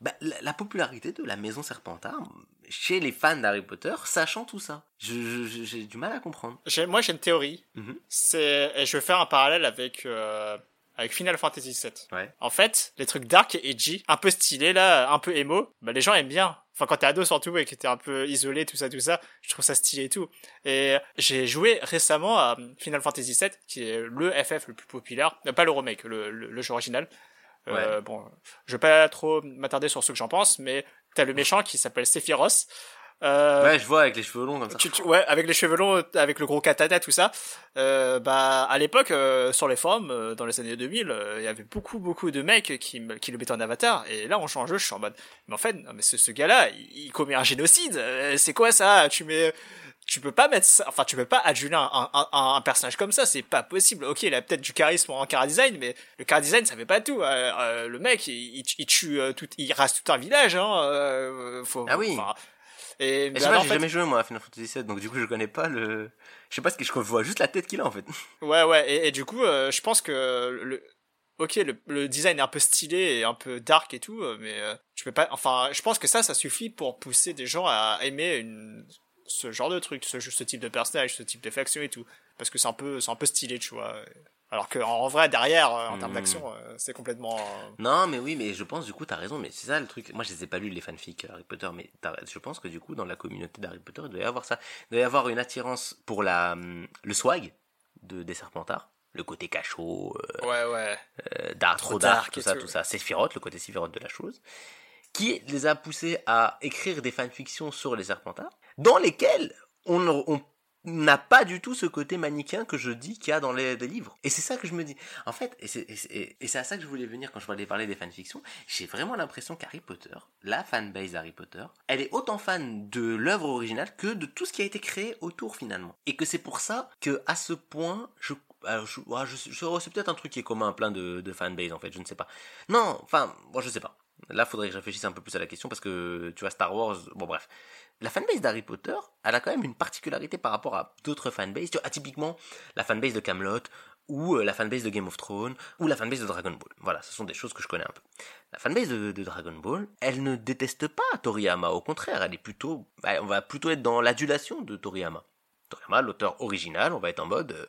Speaker 1: Bah, la, popularité de la maison Serpentard chez les fans d'Harry Potter, sachant tout ça. J'ai du mal à comprendre.
Speaker 2: Moi, j'ai une théorie. Mm C'est, je vais faire un parallèle avec euh, avec Final Fantasy VII.
Speaker 1: Ouais.
Speaker 2: En fait, les trucs dark et edgy, un peu stylés là, un peu emo, bah les gens aiment bien. Enfin, quand t'es ado surtout et que t'es un peu isolé, tout ça, tout ça, je trouve ça stylé et tout. Et j'ai joué récemment à Final Fantasy VII, qui est le FF le plus populaire, euh, pas le remake, le, le, jeu original. Euh, bon, je vais pas trop m'attarder sur ce que j'en pense, mais t'as le méchant qui s'appelle Sephiroth,
Speaker 1: euh, ouais, je vois avec les cheveux longs comme ça.
Speaker 2: ouais, avec les cheveux longs, avec le gros katana, tout ça. Euh, bah, à l'époque, euh, sur les forums, euh, dans les années 2000, il y avait beaucoup, beaucoup de mecs qui, qui le mettaient en avatar. Et là, on change, je suis en mode, mais en fait, non, mais ce, ce gars-là, il, commet un génocide. c'est quoi ça? Tu mets, tu peux pas mettre ça, enfin, tu peux pas adjuler un, un, un, personnage comme ça. C'est pas possible. Ok, il a peut-être du charisme en cara design, mais le cara design, ça fait pas tout. le mec, il, il, tue tout, il rase tout un village. Hein.
Speaker 1: Faut, ah oui. Et, pas, j'ai jamais joué moi à Final Fantasy VII, donc du coup je connais pas le. Je sais pas ce que je vois juste la tête qu'il a en fait.
Speaker 2: Ouais ouais, et, et du coup euh, je pense que le. Ok, le, le, design est un peu stylé et un peu dark et tout, euh, mais euh, je peux pas. Enfin, je pense que ça, ça suffit pour pousser des gens à aimer une, ce genre de truc, ce, ce type de personnage, ce type d'effection et tout, parce que c'est un peu, c'est un peu stylé, tu vois. Alors qu'en vrai, derrière, euh, en termes hmm. d'action, euh, c'est complètement. Euh,
Speaker 1: non, mais oui, mais je pense, du coup, t'as raison, mais c'est ça le truc. Moi, je les ai pas lus, les fanfics Harry Potter, mais je pense que du coup, dans la communauté d'Harry Potter, il doit y avoir ça. Il doit y avoir une attirance pour la, le swag de, des Serpentards. Le côté cachot.
Speaker 2: ouais, ouais.
Speaker 1: dark, trop dark, tout ça, tout ça. Sephiroth, le côté Sephiroth de la chose. Qui les a poussés à écrire des fanfictions sur les Serpentards, dans lesquelles on, on n'a pas du tout ce côté manichéen que je dis qu'il y a dans les, livres. Et c'est ça que je me dis. En fait, et c'est à ça que je voulais venir quand je voulais parler des fanfictions, j'ai vraiment l'impression qu'Harry Potter, la fanbase d'Harry Potter, elle est autant fan de l'œuvre originale que de tout ce qui a été créé autour finalement. Et que c'est pour ça que à ce point, je je, je, c'est peut-être un truc qui est commun à plein de, de fanbase en fait, je ne sais pas. Non, enfin, bon, je sais pas. Là, faudrait que je réfléchisse un peu plus à la question parce que tu vois Star Wars, bon bref la fanbase d'Harry Potter, elle a quand même une particularité par rapport à d'autres fanbases. Tu vois, typiquement, la fanbase de Camelot, ou euh, la fanbase de Game of Thrones, ou la fanbase de Dragon Ball. Voilà, ce sont des choses que je connais un peu. La fanbase de, Dragon Ball, elle ne déteste pas Toriyama, au contraire, elle est plutôt, bah, on va plutôt être dans l'adulation de Toriyama. Toriyama, l'auteur original, on va être en mode, euh,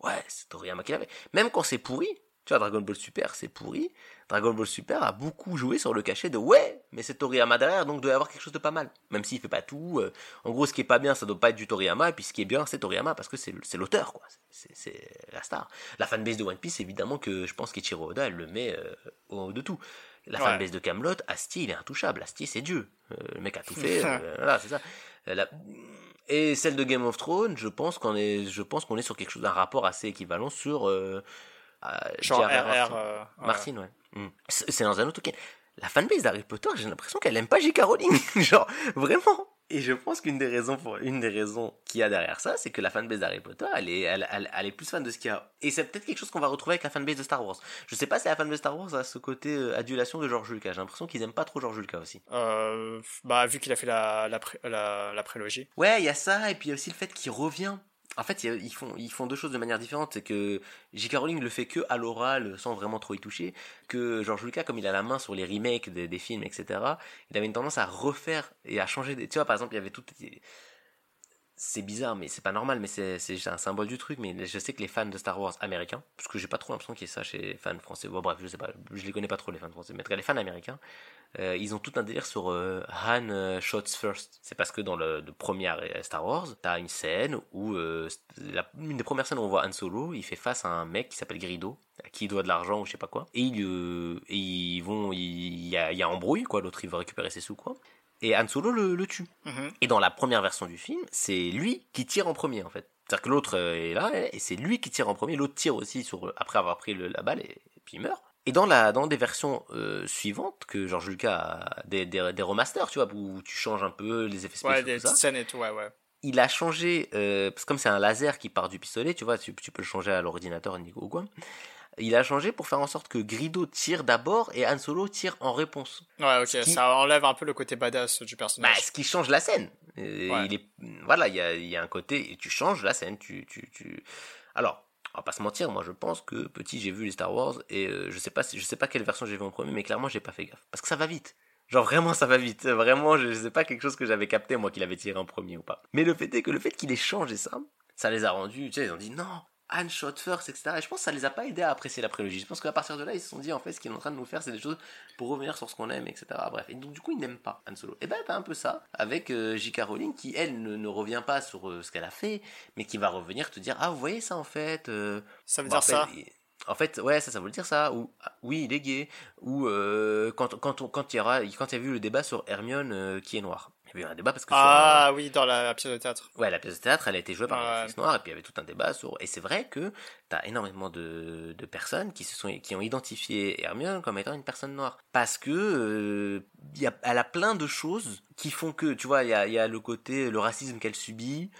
Speaker 1: ouais, c'est Toriyama qui l'avait. Même quand c'est pourri, tu vois, Dragon Ball Super, c'est pourri. Dragon Ball Super a beaucoup joué sur le cachet de ouais, mais c'est Toriyama derrière, donc il doit y avoir quelque chose de pas mal. Même s'il fait pas tout. Euh, en gros, ce qui est pas bien, ça doit pas être du Toriyama, et puis ce qui est bien, c'est Toriyama, parce que c'est l'auteur, quoi. C'est la star. La fanbase de One Piece, évidemment que je pense qu'Ichiro Oda, elle le met euh, au haut de tout. La fanbase de Camelot, Asti, il est intouchable. Asti, c'est Dieu. Euh, le mec a tout fait. voilà, c'est ça. Et celle de Game of Thrones, je pense qu'on est, je pense qu'on est sur quelque chose, un rapport assez équivalent sur
Speaker 2: Genre RR, euh,
Speaker 1: Martin, ouais. Hmm. C'est dans un autre cas. La fanbase d'Harry Potter, j'ai l'impression qu'elle aime pas J.K. Rowling. Genre, vraiment. Et je pense qu'une des raisons pour une des raisons qu'il y a derrière ça, c'est que la fanbase d'Harry Potter, elle est, elle, elle, est plus fan de ce qu'il y a. Et c'est peut-être quelque chose qu'on va retrouver avec la fanbase de Star Wars. Je sais pas si la fanbase de Star Wars a ce côté euh, adulation de George Lucas. J'ai l'impression qu'ils aiment pas trop George Lucas aussi.
Speaker 2: Euh, bah vu qu'il a fait la la, la, la prélogie.
Speaker 1: Ouais, il y a ça et puis il y a aussi le fait qu'il revient en fait, ils font, ils deux choses de manière différente. C'est que J.K. Rowling le fait que à l'oral, sans vraiment trop y toucher. Que George Lucas, comme il a la main sur les remakes des, des films, etc., il avait une tendance à refaire et à changer. Des... Tu vois, par exemple, il y avait tout c'est bizarre, mais c'est pas normal, mais c'est un symbole du truc. Mais je sais que les fans de Star Wars américains, parce que j'ai pas trop l'impression qu'il y ait ça chez les fans français. Bon, bref, je sais pas, je les connais pas trop les fans français, mais en tout cas, les fans américains, euh, ils ont tout un délire sur euh, Han euh, shots first. C'est parce que dans le, le premier Star Wars, t'as une scène où une des premières scènes où on voit Han Solo, il fait face à un mec qui s'appelle Grido, à qui il doit de l'argent ou je sais pas quoi, et, il, ils vont, il y a, y a embrouille quoi, l'autre il veut récupérer ses sous quoi et Han Solo le, tue. Mhm. Et dans la première version du film, c'est lui qui tire en premier en fait. C'est-à-dire que l'autre euh, est là et c'est lui qui tire en premier. L'autre tire aussi sur après avoir pris la balle et, puis il meurt. Et dans la dans des versions euh, suivantes que George Lucas a des, des, des, remasters, tu vois, où tu changes un peu les effets spéciaux.
Speaker 2: Ouais, des petites scènes et tout, ouais, ouais.
Speaker 1: Il a changé, euh, parce que comme c'est un laser qui part du pistolet, tu vois, tu, tu peux le changer à l'ordinateur ou quoi il a changé pour faire en sorte que Grido tire d'abord et Han Solo tire en réponse.
Speaker 2: Ouais, ok, ça enlève un peu le côté badass du personnage.
Speaker 1: Bah, ce qui change la scène. Il est, voilà, il y a, y a, un côté, et tu changes la scène, tu, tu, tu... Alors, on va pas se mentir, moi je pense que petit j'ai vu les Star Wars et euh, je sais pas si, je sais pas quelle version j'ai vu en premier, mais clairement j'ai pas fait gaffe parce que ça va vite. Genre vraiment ça va vite, vraiment je sais pas quelque chose que j'avais capté moi qu'il avait tiré en premier ou pas. Mais le fait est que le fait qu'il ait changé ça, ça les a rendus, tu sais, ils ont dit non, Anne Shot First, etc. Et je pense que ça les a pas aidés à apprécier la prélogie. Je pense qu'à partir de là, ils se sont dit, en fait, ce qu'il est en train de nous faire, c'est des choses pour revenir sur ce qu'on aime, etc. Bref. Et donc, du coup, ils n'aiment pas Han Solo. Et ben, t'as un peu ça avec euh, J.K. Rowling qui, elle, ne, revient pas sur euh, ce qu'elle a fait, mais qui va revenir te dire, ah, vous voyez ça, en fait. Euh,
Speaker 2: ça veut dire ça
Speaker 1: en fait, ouais, ça, ça veut dire ça. Ou ah, oui, il est gay. Ou quand quand quand il y aura quand il y a vu le débat sur Hermione qui est noire. Il y a eu un débat parce que
Speaker 2: ah oui, dans la, pièce de théâtre.
Speaker 1: Ouais, la pièce de théâtre, elle a été jouée par une actrice noire et puis il y avait tout un débat sur. Et c'est vrai que t'as énormément de, de personnes qui se sont qui ont identifié Hermione comme étant une personne noire parce que euh, y a, elle a plein de choses qui font que tu vois il y a, y a le côté le racisme qu'elle subit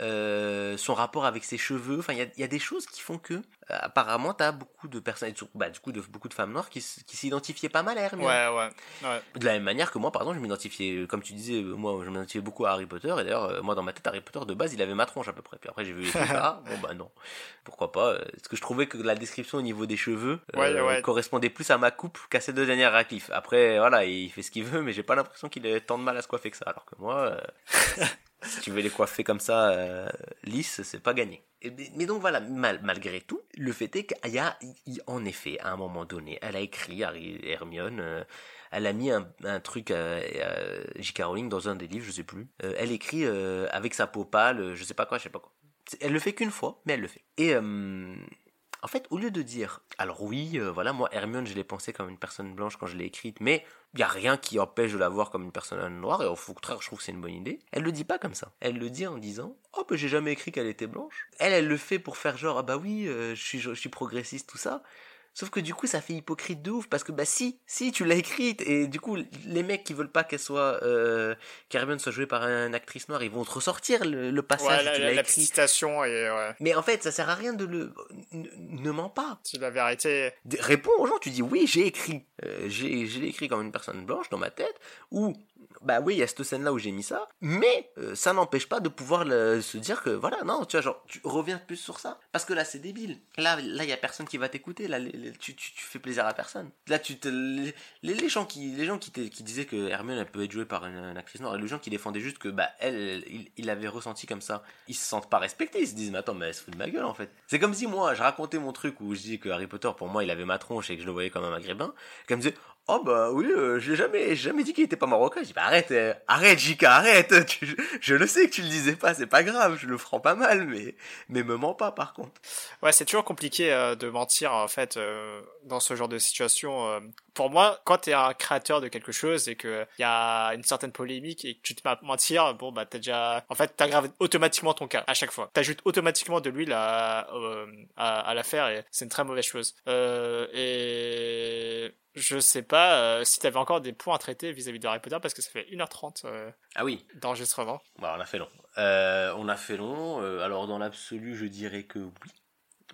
Speaker 1: euh, son rapport avec ses cheveux. Enfin, il y a, des choses qui font que, euh, apparemment, t'as beaucoup de personnes, bah, du coup, de, beaucoup de femmes noires qui, s'identifiaient pas mal à Hermione.
Speaker 2: Ouais, ouais,
Speaker 1: De la même manière que moi, pardon, je m'identifiais, comme tu disais, moi, je m'identifiais beaucoup à Harry Potter. Et d'ailleurs, euh, moi, dans ma tête, Harry Potter, de base, il avait ma tronche à peu près. Puis après, j'ai vu les ah, bon, bah non. Pourquoi pas Parce que je trouvais que la description au niveau des cheveux correspondait plus à ma coupe qu'à ces deux dernières Radcliffe. Après, voilà, il fait ce qu'il veut, mais j'ai pas l'impression qu'il ait tant de mal à se coiffer que ça. Alors que moi, si tu veux les coiffer comme ça, euh, c'est pas gagné. mais donc voilà, malgré tout, le fait est qu'il y a, en effet, à un moment donné, elle a écrit, Hermione, euh, elle a mis un, truc à, J.K. Rowling dans un des livres, je sais plus. Euh, elle écrit avec sa peau pâle, je sais pas quoi, je sais pas quoi. Elle le fait qu'une fois, mais elle le fait. Et en fait, au lieu de dire, alors oui, euh, voilà, moi Hermione, je l'ai pensé comme une personne blanche quand je l'ai écrite, mais il y a rien qui empêche de la voir comme une personne noire, et au contraire, je trouve que c'est une bonne idée. Elle le dit pas comme ça. Elle le dit en disant, oh, ben j'ai jamais écrit qu'elle était blanche. Elle, elle le fait pour faire genre, ah bah oui, euh, je suis progressiste, tout ça. Sauf que du coup, ça fait hypocrite de ouf parce que bah si, si tu l'as écrite et du coup, les mecs qui veulent pas qu'elle soit euh, qu'Hermione soit jouée par une actrice noire, ils vont te ressortir le, passage
Speaker 2: ouais,
Speaker 1: tu
Speaker 2: la, citation et ouais.
Speaker 1: Mais en fait, ça sert à rien de le ne, mens pas.
Speaker 2: Si la vérité.
Speaker 1: Réponds aux gens, tu dis oui, j'ai écrit, euh, j'ai j'ai écrit comme une personne blanche dans ma tête ou bah oui, il y a cette scène-là où j'ai mis ça, mais euh, ça n'empêche pas de pouvoir se dire que voilà, non, tu vois, genre, tu reviens plus sur ça, parce que là, c'est débile. Là, là, il y a personne qui va t'écouter, là, tu, tu, fais plaisir à personne. Là, tu te, les, les gens qui, les gens qui, qui disaient que Hermione, elle peut être jouée par une, actrice noire, les gens qui défendaient juste que, bah, elle, il, il avait ressenti comme ça, ils se sentent pas respectés, ils se disent, mais attends, mais elle se fout de ma gueule, en fait. C'est comme si moi, je racontais mon truc où je dis que Harry Potter, pour moi, il avait ma tronche et que je le voyais comme un maghrébin, comme me disait, Oh bah oui, euh, j'ai jamais, jamais dit qu'il était pas marocain. Je dis bah arrête, euh, arrête Jika, arrête. je le sais que tu le disais pas, c'est pas grave, je le prends pas mal, mais mais me mens pas par contre.
Speaker 2: Ouais, c'est toujours compliqué euh, de mentir en fait dans ce genre de situation. Pour moi, quand t'es un créateur de quelque chose et que y a une certaine polémique et que tu te mets à mentir, bon bah t'as déjà, en fait t'aggraves automatiquement ton cas à chaque fois. T'ajoutes automatiquement de l'huile à, à, à l'affaire et c'est une très mauvaise chose. et je sais pas euh, si tu avais encore des points à traiter vis-à-vis de Harry Potter parce que ça fait 1h30 euh,
Speaker 1: ah oui.
Speaker 2: d'enregistrement.
Speaker 1: Bah, on a fait long. Euh, on a fait long. alors dans l'absolu, je dirais que oui.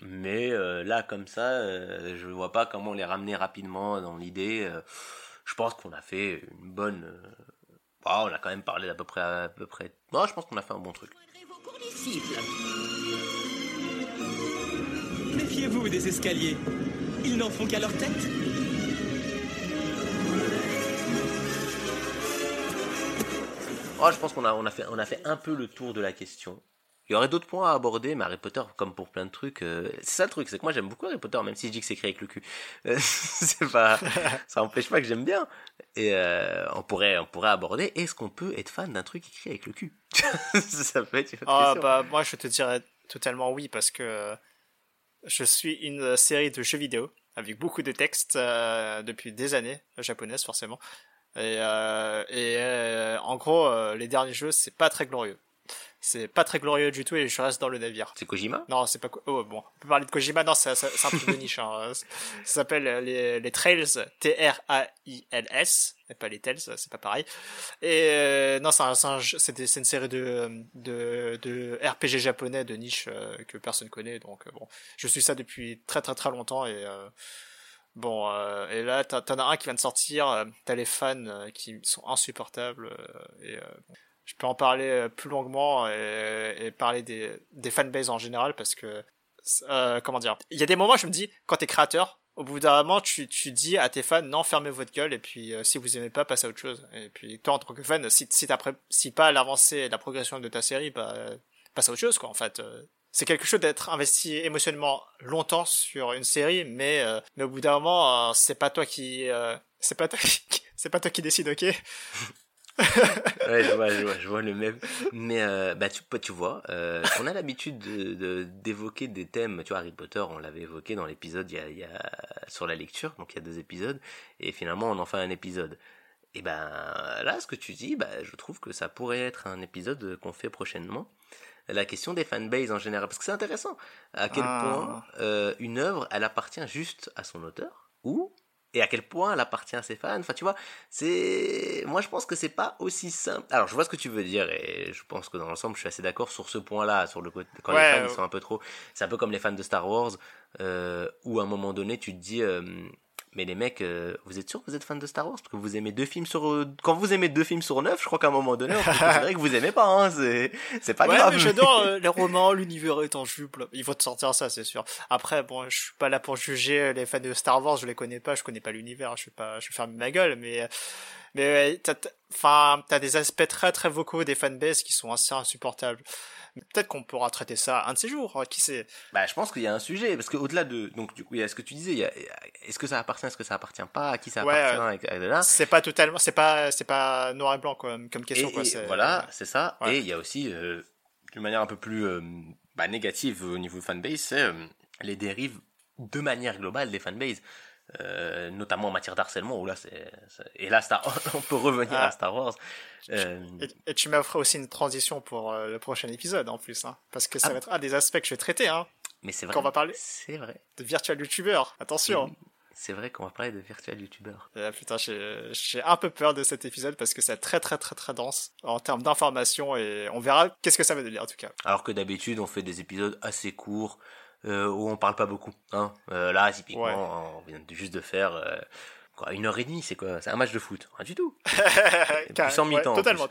Speaker 1: Mais là, comme ça, je vois pas comment les ramener rapidement dans l'idée. je pense qu'on a fait une bonne. Bah, on a quand même parlé d'à peu près à peu près. Moi, je pense qu'on a fait un bon truc.
Speaker 3: Vos
Speaker 5: Méfiez-vous des escaliers. Ils n'en font qu'à leur tête.
Speaker 1: Oh, je pense qu'on a, on a, fait, on a fait un peu le tour de la question. Il y aurait d'autres points à aborder, mais Harry Potter, comme pour plein de trucs, euh, c'est ça le truc, c'est que moi j'aime beaucoup Harry Potter, même si je dis que c'est écrit avec le cul. Euh, c'est pas, ça empêche pas que j'aime bien. Et euh, on pourrait, on pourrait aborder, est-ce qu'on peut être fan d'un truc écrit avec le cul? Ça peut être une autre
Speaker 2: Ah
Speaker 1: question.
Speaker 2: bah moi je te dirais totalement oui parce que je suis une série de jeux vidéo avec beaucoup de textes depuis des années japonaises forcément et, euh, et euh, en gros euh, les derniers jeux c'est pas très glorieux. C'est pas très glorieux du tout et je reste dans le navire.
Speaker 1: C'est Kojima?
Speaker 2: Non c'est pas oh bon on peut parler de Kojima. Non c'est un truc de niche hein. ça s'appelle euh, les, les Trails T R A I L S et pas les Tales c'est pas pareil. Et euh, non, c'est un, c'est un une série de, de, de RPG japonais de niche euh, que personne connaît. Donc bon, je suis ça depuis très très très longtemps et euh, bon euh, et là t'en as un qui vient de sortir. euh, T'as les fans euh, qui sont insupportables euh, et je peux en parler plus longuement et, et parler des des fanbases en général parce que comment dire, il y a des moments je me dis quand t'es créateur au bout d'un moment, tu, tu dis à tes fans, non, fermez votre gueule, et puis si vous aimez pas, passez à autre chose. Et puis toi, en tant que fan, si, si t'as si pas l'avancée et la progression de ta série, bah, passe à autre chose, quoi, en fait. C'est quelque chose d'être investi émotionnellement longtemps sur une série, mais, euh, mais au bout d'un moment, euh, c'est pas toi qui, euh, c'est pas toi qui, c'est pas toi qui décide, ok?
Speaker 1: Ouais, je vois, je vois, je vois le même. Mais bah tu, tu vois, on a l'habitude de- de- d'évoquer des thèmes. Tu vois, Harry Potter, on l'avait évoqué dans l'épisode il y a sur la lecture, donc il y a deux épisodes, et finalement on en fait un épisode. Et ben là, ce que tu dis, bah, je trouve que ça pourrait être un épisode qu'on fait prochainement. La question des fanbases en général, parce que c'est intéressant. À quel
Speaker 2: Ah.
Speaker 1: point euh, une œuvre, elle appartient juste à son auteur, ou et à quel point elle appartient à ses fans. Enfin, tu vois, c'est. Moi, je pense que c'est pas aussi simple. Alors, je vois ce que tu veux dire, et je pense que dans l'ensemble, je suis assez d'accord sur ce point-là, sur le côté. Quand
Speaker 2: Ouais,
Speaker 1: les fans,
Speaker 2: euh,
Speaker 1: ils sont un peu trop. C'est un peu comme les fans de Star Wars, euh, où à un moment donné, tu te dis. euh, mais les mecs, euh, vous êtes sûr que vous êtes fan de Star Wars? Parce que vous aimez deux films sur... euh, Quand vous aimez deux films sur neuf, je crois qu'à un moment donné, on peut que vous aimez pas, hein, c'est c'est pas
Speaker 2: ouais,
Speaker 1: grave.
Speaker 2: mais j'adore euh, les romans, l'univers est en jupe. Ils vont te sortir ça, c'est sûr. Après, bon, je suis pas là pour juger les fans de Star Wars, je les connais pas, je connais pas l'univers, je suis pas, je vais fermer ma gueule, mais, mais ouais, enfin, t'as des aspects très très vocaux des fanbases qui sont assez insupportables. Peut-être qu'on pourra traiter ça un de ces jours, hein, qui sait?
Speaker 1: Bah, je pense qu'il y a un sujet, parce qu'au-delà de, donc, du coup, il y a ce que tu disais, il y a, est-ce que ça appartient, est-ce que ça appartient pas, à qui ça
Speaker 2: Ouais,
Speaker 1: appartient, là.
Speaker 2: C'est pas totalement, c'est pas, c'est pas noir et blanc, quoi, comme question,
Speaker 1: Et,
Speaker 2: quoi.
Speaker 1: et voilà, c'est ça.
Speaker 2: Ouais.
Speaker 1: Et il y a aussi, euh, d'une manière un peu plus euh, bah, négative au niveau fanbase, c'est euh, les dérives de manière globale des fanbases. Euh, notamment en matière d'harcèlement, où là, c'est, et là, Star... on peut revenir
Speaker 2: Ah.
Speaker 1: à Star Wars. Euh,
Speaker 2: Et, et tu m'offres aussi une transition pour euh, le prochain épisode, en plus, hein, parce que ça
Speaker 1: Ah.
Speaker 2: va être un des aspects que je vais traiter, hein,
Speaker 1: mais c'est vrai.
Speaker 2: Quand on va parler-
Speaker 1: C'est vrai.
Speaker 2: de virtual youtubeur. Attention.
Speaker 1: Oui, C'est vrai qu'on va parler de virtual youtubeur.
Speaker 2: Putain, j'ai j'ai un peu peur de cet épisode parce que c'est très très très très dense en termes d'informations et on verra qu'est-ce que ça va donner en tout cas.
Speaker 1: Alors que d'habitude, on fait des épisodes assez courts euh, où on parle pas beaucoup. Hein. Euh, là, typiquement,
Speaker 2: Ouais.
Speaker 1: on vient juste de faire euh, quoi, une heure et demie. C'est quoi C'est un match de foot Rien du tout. Sans mi-temps, en
Speaker 2: totalement.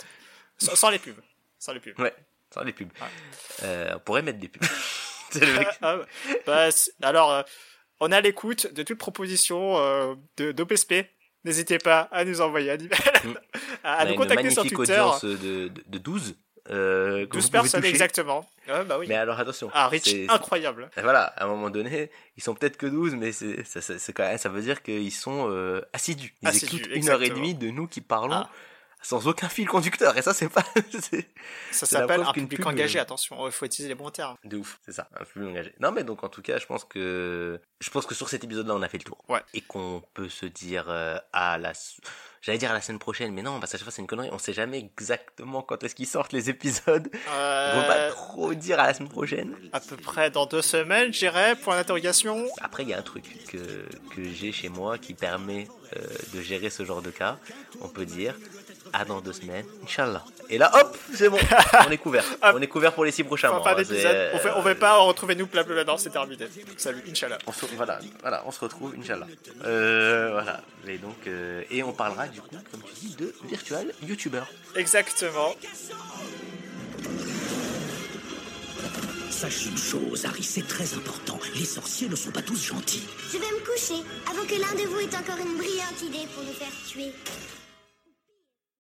Speaker 2: Sans, sans les pubs. Sans les pubs.
Speaker 1: Ouais, sans les pubs.
Speaker 2: Ouais.
Speaker 1: On pourrait mettre des pubs. Le mec.
Speaker 2: Bah, alors, on est à l'écoute de toute proposition de d'OPSP. N'hésitez pas à nous envoyer un email,
Speaker 1: Mm.
Speaker 2: à, à nous contacter sur Twitter.
Speaker 1: audience de, de, de 12. Euh, que
Speaker 2: 12
Speaker 1: vous pouvez
Speaker 2: personnes exactement. Ouais, bah oui.
Speaker 1: Mais alors attention.
Speaker 2: Un reach
Speaker 1: c'est-
Speaker 2: incroyable.
Speaker 1: Voilà, à un moment donné, ils sont peut-être que 12, mais c'est, ça, ça, c'est quand même, ça veut dire qu'ils sont euh, assidus. Ils écoutent une heure et demie de nous qui parlons
Speaker 2: Ah.
Speaker 1: Sans aucun fil conducteur. Et ça, c'est pas...
Speaker 2: Ça s'appelle un public
Speaker 1: pub,
Speaker 2: engagé,
Speaker 1: euh,
Speaker 2: attention. Il faut utiliser les bons termes.
Speaker 1: de ouf, c'est ça, un peu engagé. Non, mais donc en tout cas, je pense que je pense que sur cet épisode-là, on a fait le tour.
Speaker 2: Ouais.
Speaker 1: Et qu'on peut se dire euh, à la... J'allais dire à la semaine prochaine, mais non, parce qu'à chaque fois, c'est une connerie. On sait jamais exactement quand est-ce qu'ils sortent les épisodes. On va pas
Speaker 2: Euh,
Speaker 1: trop dire à la semaine prochaine.
Speaker 2: à peu près dans deux semaines, j'irai, point d'interrogation.
Speaker 1: Après, il y a un truc que, que j'ai chez moi qui permet euh, de gérer ce genre de cas. On peut dire, à dans deux semaines, Inch'Allah. Et là, hop, c'est bon, on est couvert. On est couvert pour les six prochains
Speaker 2: Enfin,
Speaker 1: mois.
Speaker 2: pas On fait, on
Speaker 1: euh,
Speaker 2: fait pas retrouvez-nous blablabla, non, c'est terminé. Salut, Inch'Allah.
Speaker 1: on se, voilà, voilà, on se retrouve, Inch'Allah. Euh, voilà. Et donc, euh, et on parlera du coup, comme tu dis, de virtual YouTuber.
Speaker 2: Exactement.
Speaker 3: Sache une chose, Harry, c'est très important. Les sorciers ne sont pas tous gentils.
Speaker 4: Je vais me coucher avant que l'un de vous ait encore une brillante idée pour nous faire tuer.